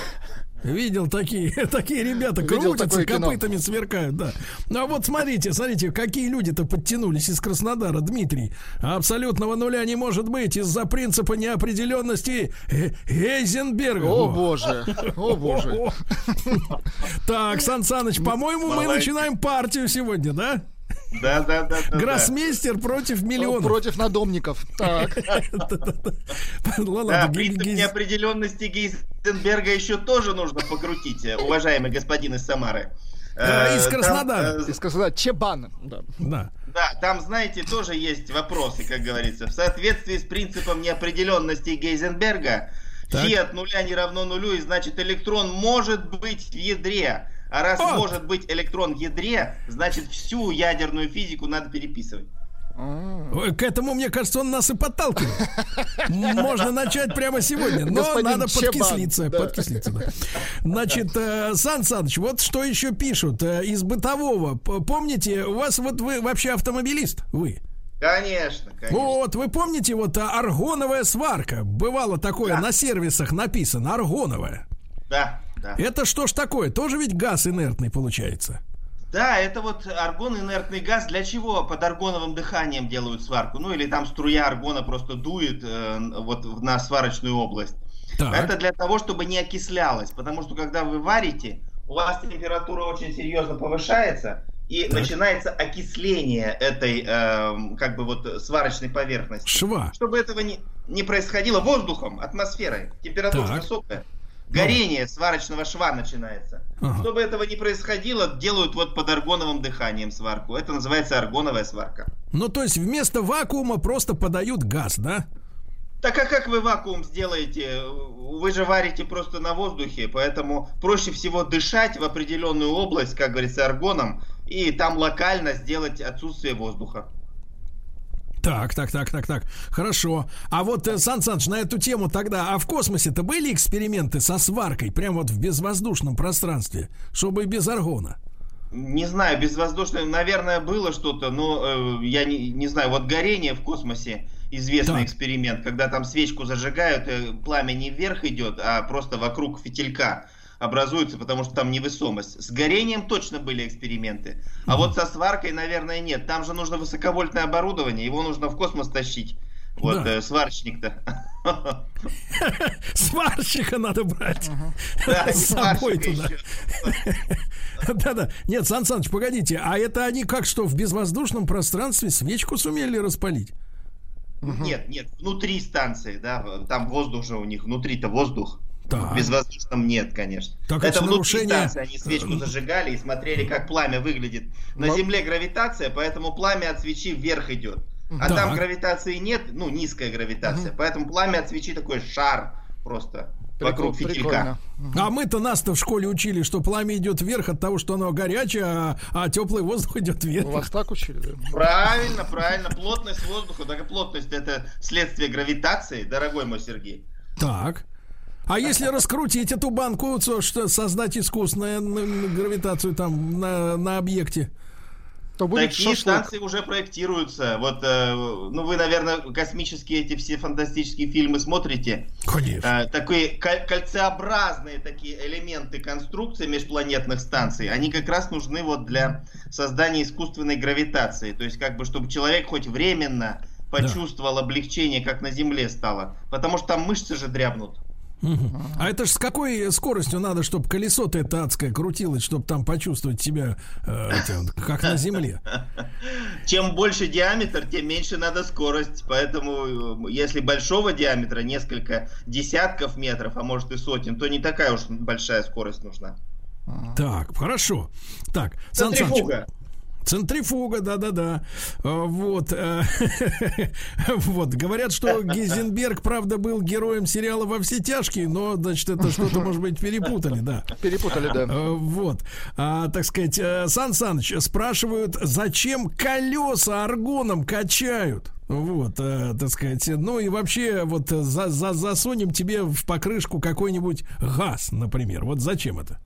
Видел такие, такие ребята Видел крутятся, такое кино. копытами сверкают, да. Ну а вот смотрите, смотрите, какие люди-то подтянулись из Краснодара, Дмитрий. Абсолютного нуля не может быть из-за принципа неопределенности э, Эйзенберга. О, боже, о, боже. Так, Сан Саныч, по-моему, мы начинаем партию сегодня, да? Да, да, да. да, Гроссмейстер против миллионов. Против надомников. Так. Да, принцип неопределенности Гейзенберга еще тоже нужно покрутить, э, уважаемый господин из Самары. Э, из там, Краснодара. э, Из Краснодара. Чебан. Да. Да. Да, там, знаете, тоже есть вопросы, как говорится. В соответствии с принципом неопределенности Гейзенберга, Так. фи от нуля не равно нулю, и значит электрон может быть в ядре. А раз Вот. может быть электрон в ядре, значит всю ядерную физику надо переписывать. Ой, К этому, мне кажется, он нас и подталкивает. Можно начать прямо сегодня, но Господин надо Чебан, подкислиться. да. Подкислиться, да. Значит, э, Сан Саныч, вот что еще пишут э, из бытового. Помните, у вас вот вы вообще автомобилист? Вы? Конечно, конечно. Вот, вы помните, вот а, аргоновая сварка. Бывало такое на сервисах написано, аргоновая. Да, да. Это что ж такое? Тоже ведь газ инертный получается? Да, это вот аргон инертный газ. Для чего под аргоновым дыханием делают сварку? Ну или там струя аргона просто дует э, вот на сварочную область. Так. Это для того, чтобы не окислялось. Потому что когда вы варите, у вас температура очень серьезно повышается. И начинается окисление этой, эм, как бы вот сварочной поверхности. Шва. Чтобы этого не, не происходило воздухом, атмосферой, температура Так. высокая, горение сварочного шва начинается. Ага. Чтобы этого не происходило, делают вот под аргоновым дыханием сварку. Это называется аргоновая сварка. Ну, то есть вместо вакуума просто подают газ, да? Так а как вы вакуум сделаете? Вы же варите просто на воздухе, поэтому проще всего дышать в определенную область, как говорится, аргоном, и там локально сделать отсутствие воздуха. Так, так, так, так, так. Хорошо. А вот, э, Сан Саныч, на эту тему тогда, а в космосе-то были эксперименты со сваркой, прям вот в безвоздушном пространстве, чтобы без аргона? Не знаю, безвоздушное, наверное, было что-то, но э, я не, не знаю. Вот горение в космосе известный Так. эксперимент, когда там свечку зажигают, э, пламя не вверх идет, а просто вокруг фитилька образуется, потому что там невесомость. С горением точно были эксперименты. А вот со сваркой, наверное, нет. Там же нужно высоковольтное оборудование, его нужно в космос тащить. Вот Да. э, сварщик-то. Сварщика надо брать Да, с собой сварщика туда. Да-да. Нет, Сан Саныч, погодите, а это они как что, в безвоздушном пространстве свечку сумели распалить? Нет, нет, внутри станции, да, там воздух же у них, внутри-то воздух. Так. В безвоздушном нет, конечно. Так это внутри нарушение- станции они свечку зажигали и смотрели, как пламя выглядит. На Но- Земле гравитация, поэтому пламя от свечи вверх идет. А Так. там гравитации нет, ну, низкая гравитация, поэтому пламя от свечи такой шар просто вокруг Прикол- фитилька. прикольно. А мы-то нас-то в школе учили, что пламя идет вверх от того, что оно горячее, а, а теплый воздух идет вверх. Вас так учили, да? Правильно, правильно. Плотность воздуха, так и плотность это следствие гравитации, дорогой мой Сергей. Так. А если раскрутить эту банку, то что создать искусственную гравитацию там на, на объекте? То будет Такие шашлык. станции уже проектируются. Вот, э, ну вы, наверное, космические эти все фантастические фильмы смотрите. Конечно. Э, такие коль- кольцеобразные такие элементы конструкции межпланетных станций, они как раз нужны вот для создания искусственной гравитации. То есть, как бы, чтобы человек хоть временно почувствовал облегчение, как на Земле стало. Потому что там мышцы же дрябнут. Мгм. А это ж с какой скоростью надо, чтобы колесо-то это адское крутилось, чтобы там почувствовать себя э, как на земле? Чем больше диаметр, тем меньше надо скорость. Поэтому, э, если большого диаметра, несколько десятков метров, а может и сотен, то не такая уж большая скорость нужна. Так, хорошо. Так, Сан Саныч, Центрифуга. Да-да-да. А, Вот. э, Вот. Говорят, что Гейзенберг, правда, был героем сериала «Во все тяжкие», но, значит, это что-то, может быть, перепутали, да. Перепутали, да. Э, Вот. А, так сказать, э, Сан Саныч, спрашивают, зачем колеса аргоном качают? Вот, э, так сказать, ну и вообще, вот э, за, за- засунем тебе в покрышку какой-нибудь газ, например. Вот зачем это?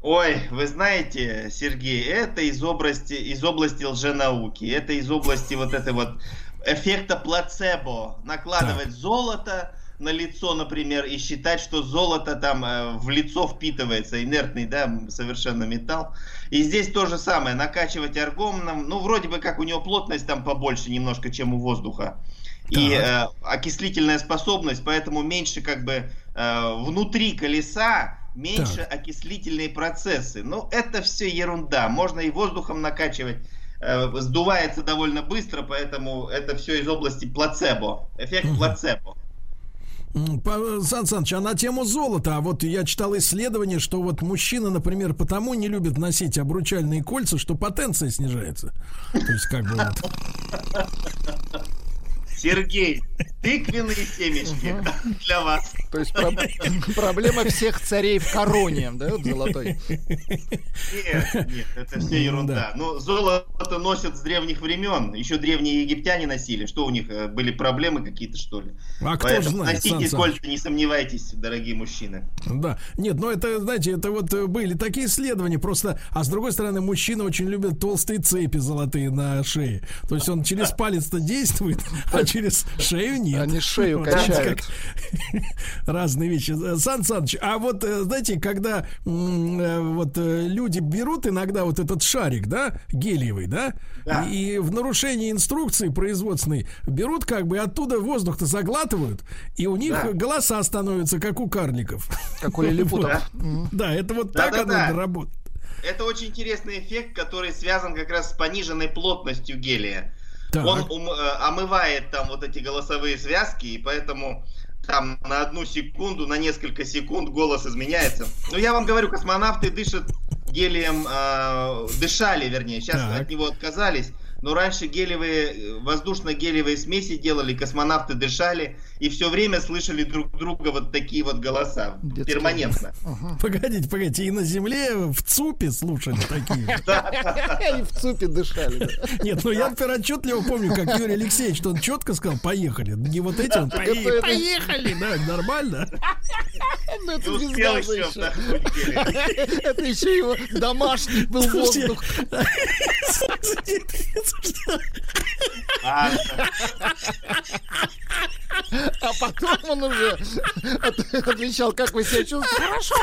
Ой, вы знаете, Сергей, это из области, из области лженауки, это из области вот этой вот эффекта плацебо. Накладывать золото на лицо, например, и считать, что золото там э, в лицо впитывается, инертный, да, совершенно металл. И здесь то же самое, накачивать аргоном, ну, вроде бы как у него плотность там побольше немножко, чем у воздуха. И э, окислительная способность, поэтому меньше как бы э, внутри колеса меньше окислительные процессы. Но это все ерунда. Можно и воздухом накачивать. Э, сдувается довольно быстро, поэтому это все из области плацебо. Эффект плацебо. Сан Саныч, а на тему золота, а вот я читал исследование, что вот мужчина, например, потому не любит носить обручальные кольца, что потенция снижается. То есть как бы вот... Сергей, тыквенные семечки для вас. То есть проб- проблема всех царей в короне, да, вот золотой. Нет, нет, это все ерунда. Ну, золото носят с древних времен. Еще древние египтяне носили. Что у них э, были проблемы какие-то, что ли? А кто знает, носите кольца, не сомневайтесь, дорогие мужчины. Да, нет, ну это, знаете, это вот э, были такие исследования, просто, а с другой стороны, мужчина очень любит толстые цепи золотые на шее. То есть он через палец-то действует, а через шею нет. Они шею Вот качают. как Разные вещи. Сан Саныч, а вот, э, знаете, когда э, вот э, люди берут иногда вот этот шарик, да, гелиевый, да, Да. и в нарушении инструкции производственной берут как бы оттуда воздух-то заглатывают, и у них Да. голоса становятся как у карликов. Как у лилипутов. Да, это вот так оно работает. Это очень интересный эффект, который связан как раз с пониженной плотностью гелия. Так. Он ум- э, омывает там вот эти голосовые связки, и поэтому там на одну секунду, на несколько секунд голос изменяется. Но я вам говорю, космонавты дышат гелием, э, дышали, вернее, сейчас Так. от него отказались. Но раньше гелевые, э, воздушно-гелевые смеси делали, космонавты дышали и все время слышали друг друга вот такие вот голоса. Детские. Перманентно. Погодите, погодите, и на земле в ЦУПе слушали такие. И в ЦУПе дышали. Нет, ну я, например, отчетливо помню, как Юрий Алексеевич, что он четко сказал, поехали. Не вот эти, он, Так это- «Поe- это- поехали, да, нормально. Ну, это газа еще. Это еще его домашний был воздух. А потом он уже от- отвечал, как вы себя чувствуете? Хорошо.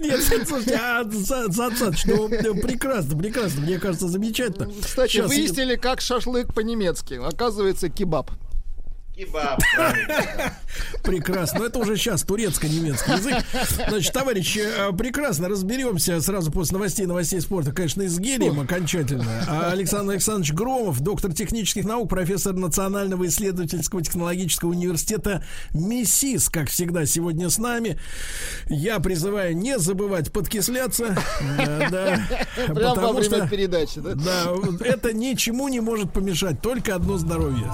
Нет, слушайте, а, ну, э, прекрасно, прекрасно, мне кажется, замечательно. Кстати, выяснили, как шашлык по-немецки. Оказывается, кебаб. Кебаб. Прекрасно. Но это уже сейчас турецко-немецкий язык. Значит, товарищи, э, прекрасно разберемся сразу после новостей новостей спорта, конечно, и с гелием окончательно. А Александр Александрович Громов, доктор технических наук, профессор Национального исследовательского технологического университета МИСИС, как всегда, сегодня с нами. Я призываю не забывать подкисляться. Да, Прям во время передачи, да? да, это ничему не может помешать, только одно здоровье.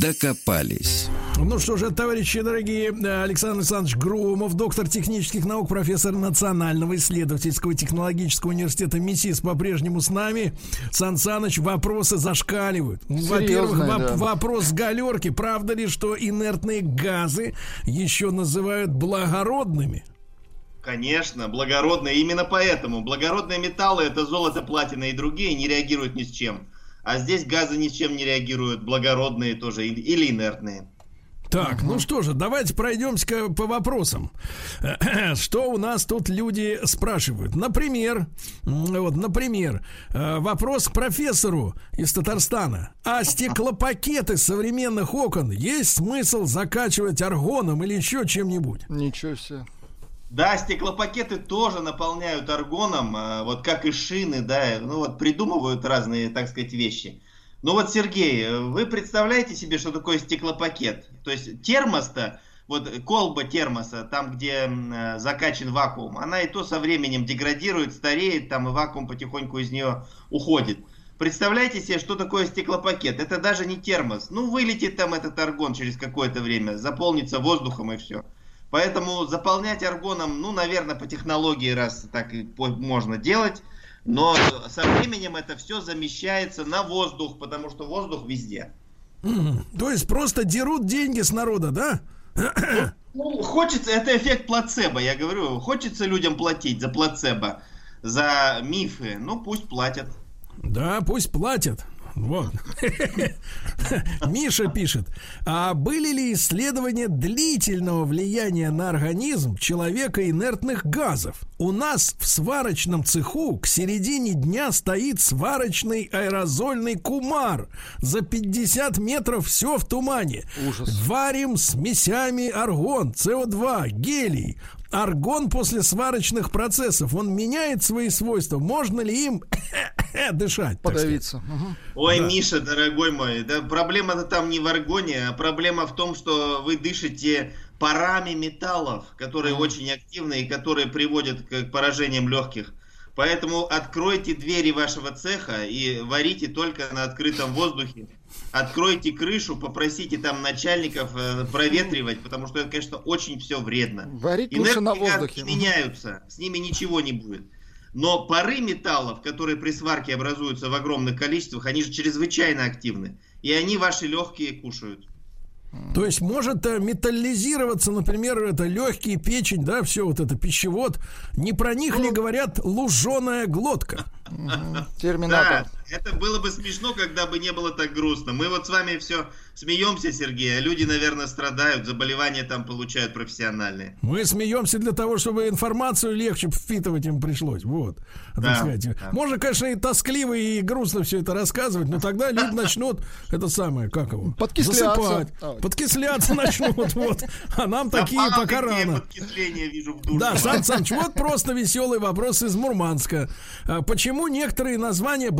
Докопались. Ну что же, товарищи дорогие, э, Александр Александрович Грумов, доктор технических наук, профессор Национального исследовательского технологического университета МИСИС по-прежнему с нами. Сан Саныч, вопросы зашкаливают. Во-первых, воп- да. вопрос с галерки. Правда ли, что инертные газы еще называют благородными? Конечно, благородные. Именно поэтому благородные металлы это золото, платина и другие не реагируют ни с чем. А здесь газы ни с чем не реагируют, благородные тоже или инертные. Так, ну что же, давайте пройдемся по вопросам. Что у нас тут люди спрашивают? Например, вот, например, э, вопрос к профессору из Татарстана. А стеклопакеты современных окон есть смысл закачивать аргоном или еще чем-нибудь? Ничего себе. Да, стеклопакеты тоже наполняют аргоном, а, вот как и шины, да, ну вот придумывают разные, так сказать, вещи. Ну вот, Сергей, э, вы представляете себе, что такое стеклопакет? То есть термос-то, вот колба термоса, там, где э, закачан вакуум, она и то со временем деградирует, стареет, там и вакуум потихоньку из нее уходит. Представляете себе, что такое стеклопакет? Это даже не термос. Ну, вылетит там этот аргон через какое-то время, заполнится воздухом и все. Поэтому заполнять аргоном, ну, наверное, по технологии раз так и можно делать. Но со временем это все замещается на воздух, потому что воздух везде. То есть просто дерут деньги с народа, да? Ну, хочется, это эффект плацебо, я говорю, хочется людям платить за плацебо, за мифы, ну пусть платят. Да, пусть платят. Вот. Миша пишет. А были ли исследования длительного влияния на организм человека инертных газов? У нас в сварочном цеху к середине дня стоит сварочный аэрозольный кумар. За 50 метров все в тумане. Ужас. Варим смесями аргон, СО2, гелий. Аргон после сварочных процессов, он меняет свои свойства. Можно ли им дышать? Подавиться. Ой, Да. Миша, дорогой мой, да проблема-то там не в аргоне, а проблема в том, что вы дышите парами металлов, которые очень активны и которые приводят к поражениям легких. Поэтому откройте двери вашего цеха и варите только на открытом воздухе. Откройте крышу, попросите там начальников э, проветривать, потому что это, конечно, очень все вредно. Варить лучше на воздухе. меняются, с ними ничего не будет. Но пары металлов, которые при сварке образуются в огромных количествах, они же чрезвычайно активны. И они ваши легкие кушают. То есть может э, металлизироваться, например, это легкие, печень, да, все вот это пищевод. Не про них ли говорят луженая глотка? Терминатор. Да, это было бы смешно, когда бы не было так грустно. Мы вот с вами все смеемся, Сергей, а люди, наверное, страдают, заболевания там получают профессиональные. Мы смеемся для того, чтобы информацию легче впитывать им пришлось. Вот. Да, сказать. да. Можно, конечно, и тоскливо, и грустно все это рассказывать, но тогда люди начнут это самое, как его? Подкисляться. Засыпать. А. Подкисляться начнут. Вот. А нам такие пока рано. подкисление вижу в душе. Да, Сан Саныч, вот просто веселый вопрос из Мурманска. А Почему некоторые названия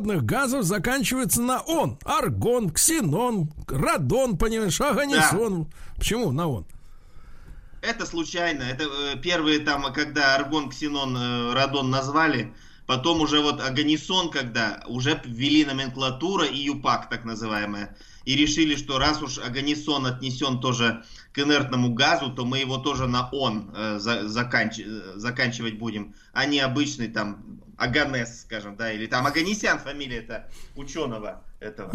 благородных газов заканчиваются на «он»? Аргон, ксенон, радон, понимаешь, аганесон. Почему на «он»? Это случайно. Это э, первые там, когда аргон, ксенон, э, радон назвали. Потом уже вот аганисон, когда уже ввели номенклатура и ЮПАК, так называемая. И решили, что раз уж аганисон отнесен тоже к инертному газу, то мы его тоже на он э, за- заканч- э, заканчивать будем, а не обычный там Аганес, скажем, да, или там Аганесян, фамилия это ученого этого.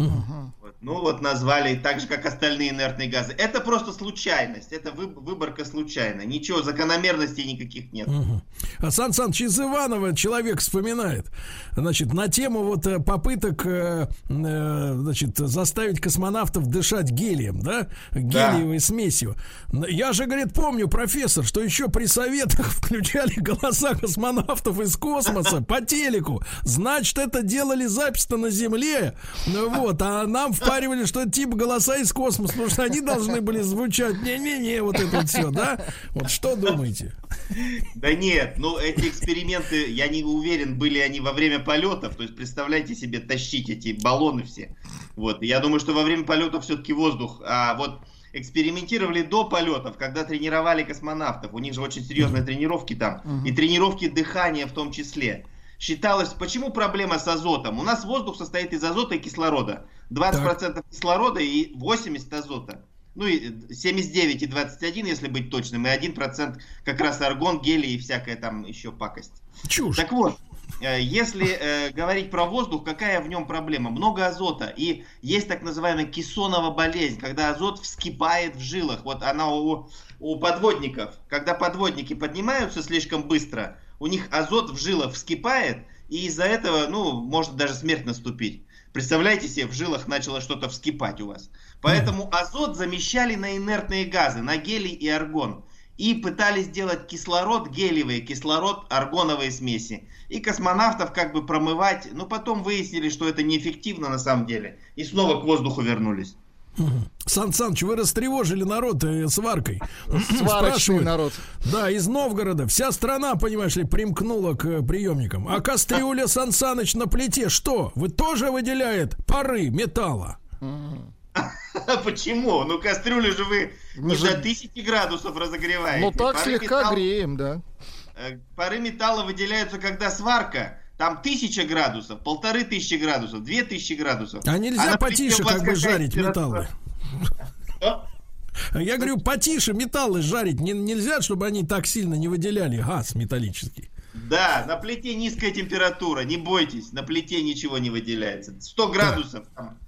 Вот. Ну вот назвали так же, как остальные инертные газы. Это просто случайность, это вы- выборка случайная. Ничего, закономерностей никаких нет. Мгм. А Сан Саныч из Иванова человек вспоминает, значит, на тему вот э, попыток, э, э, значит, заставить космонавтов дышать гелием, да, гелиевой смесью. Н- Я же, говорит, помню, профессор, что еще при советах включали голоса космонавтов из космоса по телеку. Значит, это делали запись-то на Земле, ну вот, а нам впаривали, что это типа голоса из космоса, потому что они должны были звучать, не-не-не, вот это вот все, да? Вот что думаете? Да нет, ну эти эксперименты, я не уверен, были они во время полетов. То есть представляете себе тащить эти баллоны все. Вот, я думаю, что во время полетов все-таки воздух. А вот экспериментировали до полетов, когда тренировали космонавтов. У них же очень серьезные тренировки там. И тренировки дыхания в том числе. Считалось, почему проблема с азотом? У нас воздух состоит из азота и кислорода. 20% кислорода и 80 азота. Ну и 79 и 21, если быть точным, и 1% как раз аргон, гелий и всякая там еще пакость. Чушь. Так вот, э, если э, говорить про воздух, какая в нем проблема? Много азота. И есть так называемая кессонова болезнь, когда азот вскипает в жилах. Вот она у, у подводников. Когда подводники поднимаются слишком быстро, у них азот в жилах вскипает, и из-за этого, ну, может даже смерть наступить. Представляете себе, в жилах начало что-то вскипать у вас. Поэтому азот замещали на инертные газы, на гелий и аргон. И пытались сделать кислород гелиевый, кислород аргоновые смеси. И космонавтов как бы промывать. Но потом выяснили, что это неэффективно на самом деле. И снова к воздуху вернулись. Сан Саныч, вы растревожили народ э, сваркой. Сварочный народ. Да, из Новгорода. Вся страна, понимаешь ли, примкнула к э, приемникам. А кастрюля Сан Саныч на плите что? Вы тоже выделяет пары металла? Почему? Ну кастрюлю же вы не до 1000 градусов разогреваете. Ну так слегка греем, да. э, Пары металла выделяются, когда сварка. Там тысяча градусов, полторы тысячи градусов, две тысячи градусов. А нельзя на плите потише как бы жарить металлы? Я говорю, потише металлы жарить не- нельзя, чтобы они так сильно не выделяли газ металлический. Да, на плите низкая температура, не бойтесь, на плите ничего не выделяется. 100 градусов, там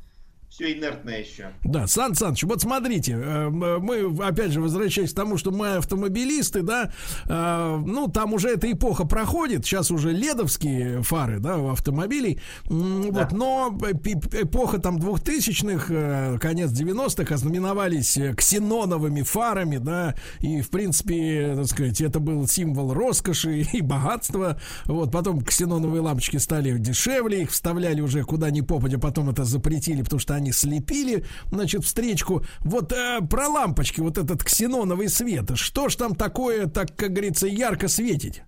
все инертное еще. Да, Сан Саныч, вот смотрите, э, мы, опять же, возвращаясь к тому, что мы автомобилисты, да, э, ну, там уже эта эпоха проходит, сейчас уже ледовские фары, да, у автомобилей, М, вот, но эпоха там 2000-х, э, конец 90-х ознаменовались ксеноновыми фарами, да, и, в принципе, так сказать, это был символ роскоши и богатства, вот, потом ксеноновые лампочки стали дешевле, их вставляли уже куда ни попадя, потом это запретили, потому что они они слепили, значит, встречку. Вот э, про лампочки, вот этот ксеноновый свет. Что ж там такое, так, как говорится, ярко светить?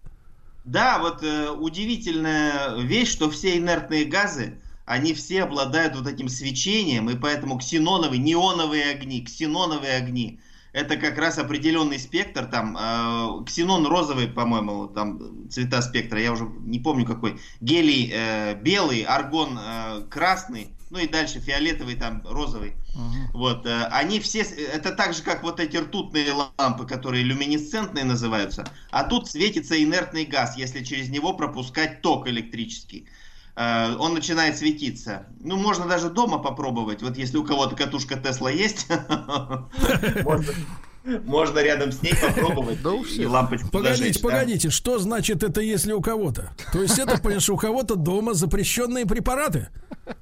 Да, вот э, удивительная вещь, что все инертные газы, они все обладают вот этим свечением, и поэтому ксеноновые, неоновые огни, ксеноновые огни, это как раз определенный спектр, там, э, ксенон розовый, по-моему, там цвета спектра, я уже не помню какой, гелий э, белый, аргон э, красный, ну и дальше фиолетовый, там, розовый. Uh-huh. Вот, э, они все, это так же, как вот эти ртутные лампы, которые люминесцентные называются, а тут светится инертный газ, если через него пропускать ток электрический. Э, он начинает светиться. Ну, можно даже дома попробовать. Вот если у кого-то катушка Тесла есть, можно рядом с ней попробовать да и лампочку Погодите, зажечь, погодите, да? что значит это если у кого-то? То есть это, понимаешь, у кого-то дома запрещенные препараты?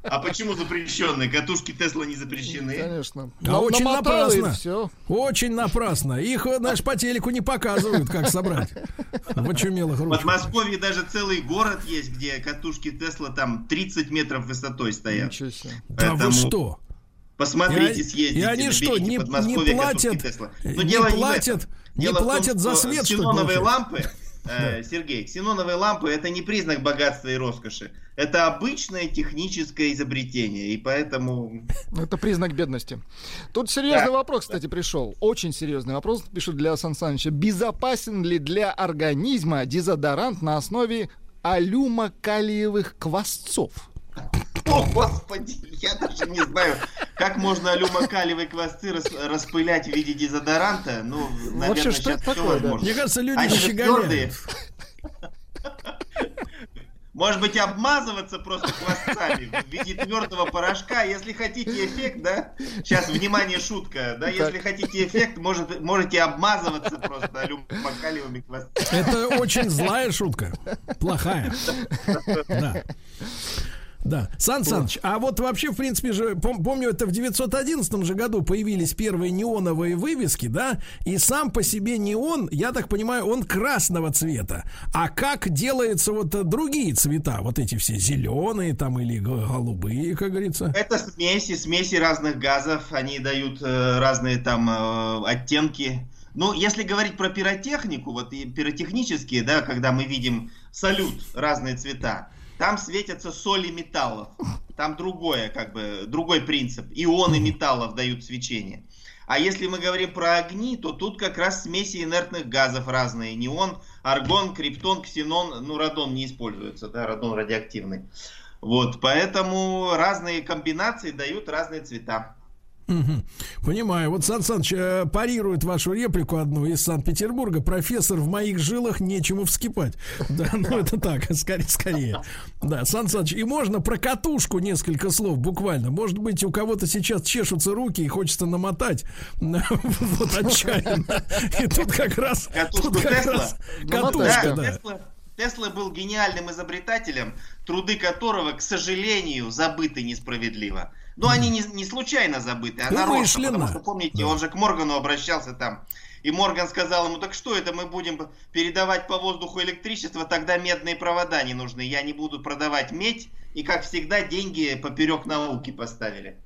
А почему запрещенные? Катушки Тесла не запрещены. Конечно. А очень напрасно. Все. Очень напрасно. Их, знаешь, по телеку не показывают, как собрать. В очумелых ручках. В Подмосковье даже целый город есть, где катушки Тесла там 30 метров высотой стоят. Ничего себе. Да вы что? Посмотрите, съездите. И они что, не, не платят, Но не платят, не дело платят том, за свет, что Ксеноновые лампы, э, Сергей, ксеноновые лампы это не признак богатства и роскоши. Это обычное техническое изобретение, и поэтому... Это признак бедности. Тут серьезный да. вопрос, кстати, пришел. Очень серьезный вопрос, пишут для Сан Саныча. Безопасен ли для организма дезодорант на основе алюмокалиевых квасцов? О, господи, я даже не знаю, как можно алюмокалиевые квасцы рас, распылять в виде дезодоранта. Ну, наверное, Вообще, что это такое, да? Мне кажется, люди Они щеголяют. Может быть, обмазываться просто хвостами в виде твердого порошка. Если хотите эффект, да? Сейчас, внимание, шутка. Да, если хотите эффект, может, можете обмазываться просто алюмокалиевыми хвостами. Это очень злая шутка. Плохая. Да. Да. Сан Саныч, а вот вообще, в принципе же, пом- помню, это в 911 же году появились первые неоновые вывески, да, и сам по себе неон, я так понимаю, он красного цвета. А как делаются вот другие цвета, вот эти все зеленые там или голубые, как говорится? Это смеси, смеси разных газов, они дают э, разные там э, оттенки. Ну, если говорить про пиротехнику, вот и пиротехнические, да, когда мы видим салют, разные цвета, там светятся соли металлов. Там другое, как бы, другой принцип. Ионы металлов дают свечение. А если мы говорим про огни, то тут как раз смеси инертных газов разные. Неон, аргон, криптон, ксенон, ну радон не используется, да, радон радиоактивный. Вот, поэтому разные комбинации дают разные цвета. Угу. Понимаю. Вот Сан Саныч э, парирует вашу реплику одну из Санкт-Петербурга. Профессор, в моих жилах нечему вскипать. Да, ну это так, скорее, скорее. Да, Сан Саныч, и можно про катушку несколько слов, буквально. Может быть, у кого-то сейчас чешутся руки и хочется намотать. Вот отчаянно. И тут как раз... Катушку Тесла? Катушка, да. Тесла был гениальным изобретателем, труды которого, к сожалению, забыты несправедливо. Но они не, не случайно забыты, а нарочно, потому что, помните, да. он же к Моргану обращался там. И Морган сказал ему, так что это мы будем передавать по воздуху электричество, тогда медные провода не нужны. Я не буду продавать медь. И, как всегда, деньги поперек науки поставили.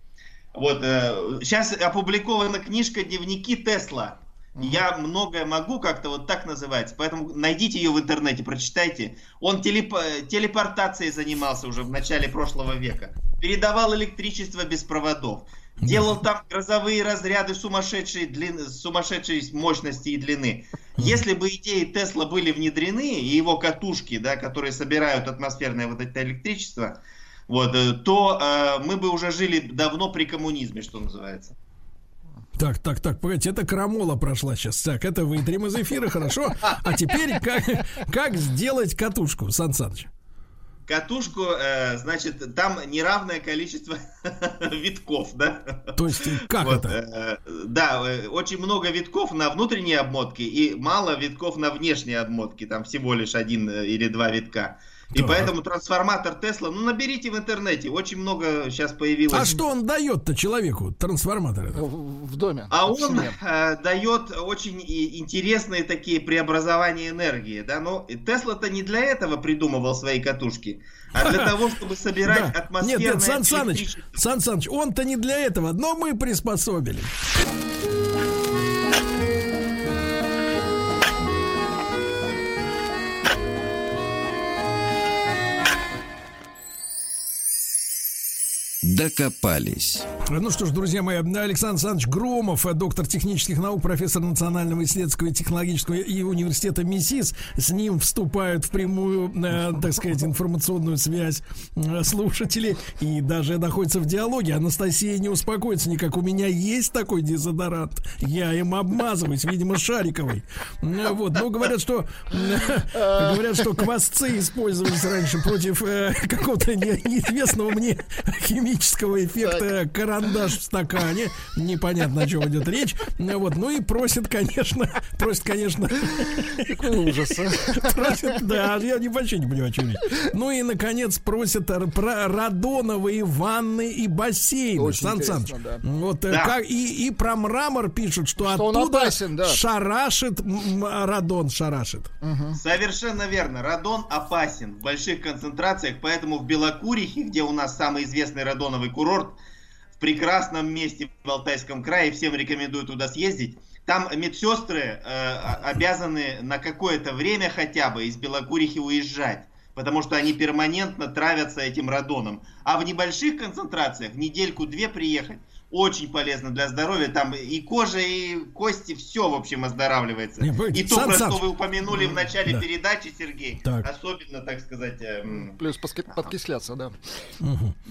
Вот, э, сейчас опубликована книжка «Дневники Тесла». Я многое могу, как-то вот так называется. Поэтому найдите ее в интернете, прочитайте. Он телеп... телепортацией занимался уже в начале прошлого века. Передавал электричество без проводов. Делал там грозовые разряды сумасшедшей, длины, сумасшедшей мощности и длины. Если бы идеи Тесла были внедрены, и его катушки, да, которые собирают атмосферное вот это электричество, вот, э, то э, мы бы уже жили давно при коммунизме, что называется. Так, так, так, погодите, это крамола прошла сейчас. Так, это вытрем из эфира, хорошо. А теперь как, как сделать катушку, Сан Саныч? Катушку, э, значит, там неравное количество витков, да? То есть, как вот, это? Э, да, э, очень много витков на внутренней обмотке и мало витков на внешней обмотке, там всего лишь один э, или два витка. И Так. поэтому трансформатор Тесла, ну наберите в интернете, очень много сейчас появилось. А что он дает-то человеку, трансформатор? этот? В, в доме. А в он э, дает очень интересные такие преобразования энергии, да, но Тесла-то не для этого придумывал свои катушки, а для того, чтобы собирать атмосферное Нет, нет, Сан Саныч. Сан Саныч, он-то не для этого, но мы приспособили. Докопались. Ну что ж, друзья мои, Александр Александрович Громов, доктор технических наук, профессор Национального исследовательского и технологического и университета МИСИС. С ним вступают в прямую, э, так сказать, информационную связь э, слушатели и даже находятся в диалоге. Анастасия не успокоится никак. У меня есть такой дезодорант. Я им обмазываюсь, видимо, шариковый. Э, Вот, но говорят, что э, говорят, что квасцы использовались раньше против э, какого-то не- неизвестного мне химического эффекта карандаш в стакане. Непонятно, о чем идет речь. Ну Вот, ну и просит, конечно, просит, конечно. Какой ужас, а. Просит, да, я не вообще не понимаю, о чем речь. Ну и, наконец, просит про радоновые ванны и бассейны. Очень Сан Саныч, да. Вот, э, Да. как, и, и про мрамор пишут, что, Что оттуда опасен, да. шарашит, радон шарашит. Совершенно верно. Радон опасен в больших концентрациях, поэтому в Белокурихе, где у нас самый известный радоновый курорт, прекрасном месте в Алтайском крае, всем рекомендую туда съездить. Там медсестры э, обязаны на какое-то время хотя бы из Белокурихи уезжать, потому что они перманентно травятся этим радоном. А в небольших концентрациях недельку-две приехать очень полезно для здоровья. Там и кожа, и кости, все, в общем, оздоравливается. Не, погодите, и то, Сан про Саныч. что вы упомянули в начале Да. передачи, Сергей, Так. особенно, так сказать, эм, Плюс поски- подкисляться, да.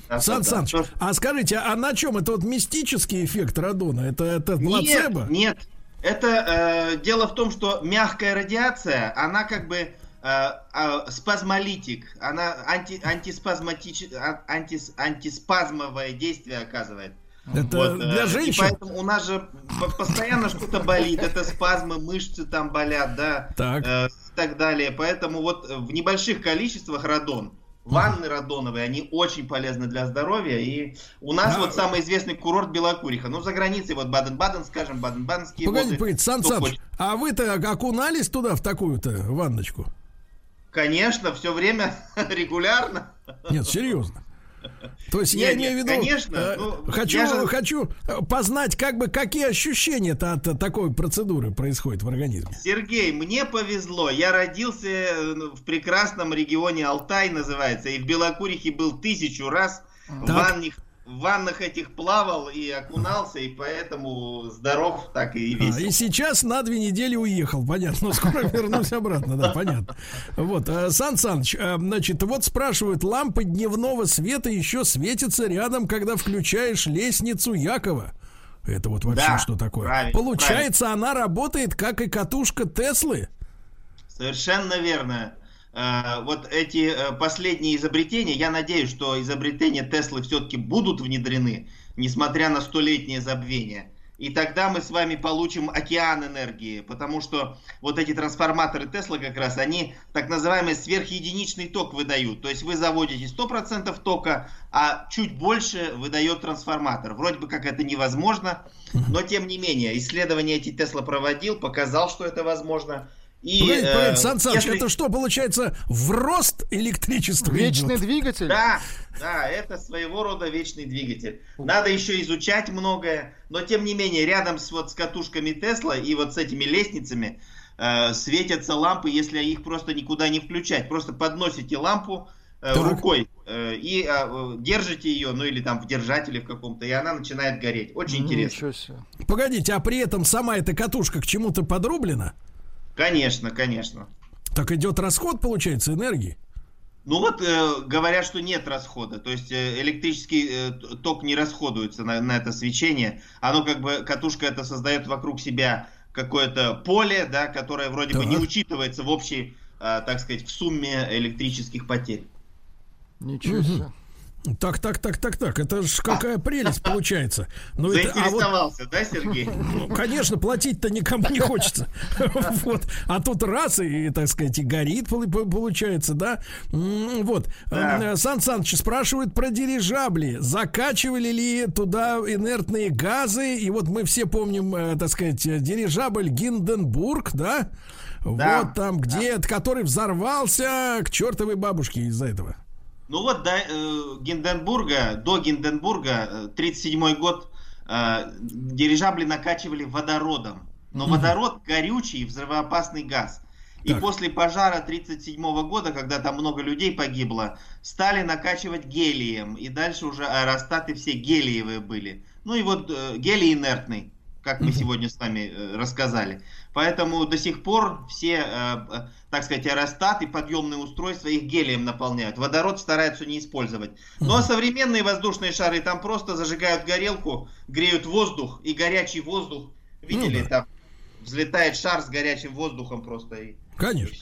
да, Сан да, Саныч, да. а скажите, а на чем это вот мистический эффект радона? Это, это плацебо? Нет, нет. Это э, дело в том, что мягкая радиация, она как бы э, а, спазмолитик, она анти, антиспазматич, а- антис, антиспазмовое действие оказывает. Это Вот, э, для И женщин? поэтому у нас же по- постоянно что-то болит, это спазмы, мышцы там болят, да, Так. э, и так далее. Поэтому вот в небольших количествах радон, ванны радоновые, они очень полезны для здоровья. И у нас А- вот самый известный курорт Белокуриха. Ну, за границей вот Баден-Баден, скажем, Баден-Баденские Погодите, воды. погодите, Сан Саныч, а вы-то окунались туда, в такую-то ванночку? Конечно, все время, регулярно. Нет, серьезно. То есть я Нет, имею в виду, конечно, э, ну, хочу, я же- хочу э, познать, как бы, какие ощущения-то от такой процедуры происходят в организме. Сергей, мне повезло. Я родился э, в прекрасном регионе Алтай, называется, и в Белокурихе был тысячу раз. В, Так. В ваннах этих плавал и окунался, и поэтому здоров так и А, весел. и сейчас на две недели уехал, понятно. Но скоро вернусь обратно, да, понятно. Вот, э, Сан Саныч, э, значит, вот спрашивают, лампы дневного света еще светятся рядом, когда включаешь лестницу Якова. Это вот вообще Да, что такое? правильно, Получается, она работает, как и катушка Теслы? Совершенно верно. Э, Вот эти э, последние изобретения, я надеюсь, что изобретения Теслы все-таки будут внедрены, несмотря на столетнее забвение. И тогда мы с вами получим океан энергии, потому что вот эти трансформаторы Тесла как раз, они так называемый сверхединичный ток выдают. То есть вы заводите 100% тока, а чуть больше выдает трансформатор. Вроде бы как это невозможно, но тем не менее, исследования эти Тесла проводил, показал, что это возможно. И, погодите, э, Сан Саныч, если- это что, получается, в рост электричества Вечный идет? двигатель. Да, да, это своего рода вечный двигатель. Надо еще изучать многое, но тем не менее, рядом с вот с катушками Тесла и вот с этими лестницами э, светятся лампы, если их просто никуда не включать. Просто подносите лампу э, Так. рукой э, и э, держите ее, ну или там в держателе в каком-то, и она начинает гореть. Очень интересно. Ничего себе. Погодите, а при этом сама эта катушка к чему-то подрублена? Конечно, конечно. Так идет расход, получается, энергии? Ну вот э, говорят, что нет расхода, то есть э, электрический э, ток не расходуется на, на это свечение, оно как бы катушка это создает вокруг себя какое-то поле, да, которое вроде бы не Так. учитывается в общей, э, так сказать, в сумме электрических потерь. Ничего себе. Так, так, так, так, так. Это ж какая прелесть получается. Ну, это, а вот, да, Сергей? Ну, конечно, платить-то никому не хочется. Вот. А тут раз, и, так сказать, и горит, получается, да? Вот. Да. Сан Саныч спрашивают про дирижабли. Закачивали ли туда инертные газы? И вот мы все помним, э, так сказать, дирижабль Гинденбург, да? Да. Вот там, где, который взорвался к чертовой бабушке из-за этого. Ну вот до э, Гинденбурга, до Гинденбурга, 37 э, год, э, дирижабли накачивали водородом. Но угу. водород горючий, взрывоопасный газ. И так. после пожара 37 года, когда там много людей погибло, стали накачивать гелием. И дальше уже аэростаты все гелиевые были. Ну и вот э, гелий инертный как мы сегодня с вами э, рассказали. Поэтому до сих пор все, э, э, так сказать, аэростаты, подъемные устройства их гелием наполняют. Водород стараются не использовать. Ну а современные воздушные шары там просто зажигают горелку, греют воздух и горячий воздух. Видели, ну, да. там взлетает шар с горячим воздухом просто и Конечно.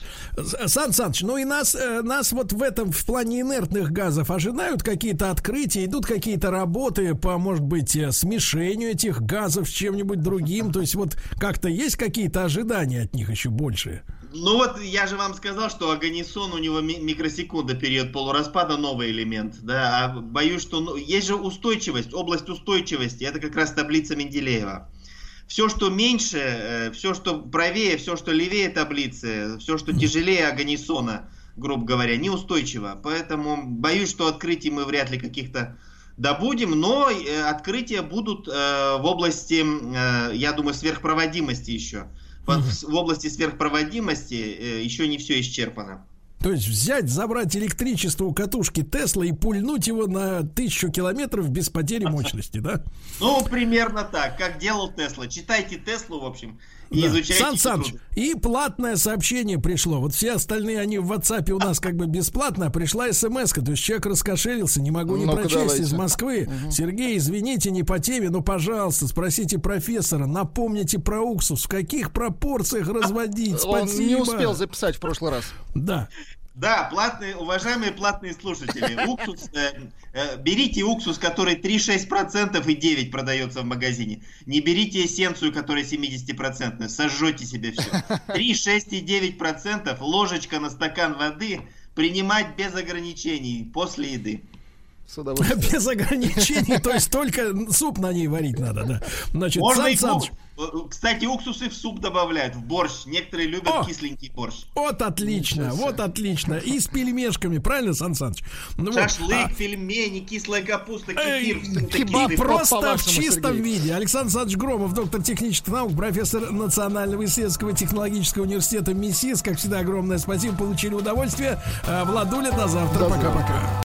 Сан Саныч, ну и нас, э, нас вот в этом, в плане инертных газов ожидают какие-то открытия, идут какие-то работы по, может быть, э, смешению этих газов с чем-нибудь другим, то есть вот как-то есть какие-то ожидания от них еще больше? Ну вот я же вам сказал, что агонисон у него микросекунда период полураспада новый элемент, да, а боюсь, что ну, есть же устойчивость, область устойчивости, это как раз таблица Менделеева все, что меньше, э, все, что правее, все, что левее таблицы, все, что тяжелее агонисона, грубо говоря, неустойчиво. Поэтому боюсь, что открытий мы вряд ли каких-то добудем, но э, открытия будут э, в области, я думаю, сверхпроводимости еще. В области сверхпроводимости еще не все исчерпано. То есть взять, забрать электричество у катушки Тесла и пульнуть его на тысячу километров без потери мощности, да? Ну, примерно так, как делал Тесла. Читайте Теслу, в общем, и да. изучайте. Сан Саныч, и платное сообщение пришло. Вот все остальные, они в WhatsApp у нас как бы бесплатно, а пришла смс -ка. То есть человек раскошелился, не могу не ну прочесть давайте. из Москвы. Угу. Сергей, извините, не по теме, но, пожалуйста, спросите профессора, напомните про уксус, в каких пропорциях разводить. Спасибо. Он не успел записать в прошлый раз. Да. Да, платные, уважаемые платные слушатели, уксус, э, э, берите уксус, который 3,6% и 9 продается в магазине. Не берите эссенцию, которая 70%, сожжете себе все. 3,6 и 9%, ложечка на стакан воды, принимать без ограничений после еды. Без ограничений, то есть только суп на ней варить надо, да. Значит, Можно Сан Саныч, кстати, уксусы в суп добавляют, в борщ. Некоторые любят О, кисленький борщ. Вот отлично, вот отлично. И с пельмешками, правильно, Сан Саныч? Ну, Шашлык, вот, а... пельмени, кислая капуста, кефир. Киба просто в чистом Сергей. виде. Александр Саныч Громов, доктор технических наук, профессор Национального исследовательского технологического университета МИСИС. Как всегда, огромное спасибо, получили удовольствие. А, Владуля, до завтра. Пока-пока.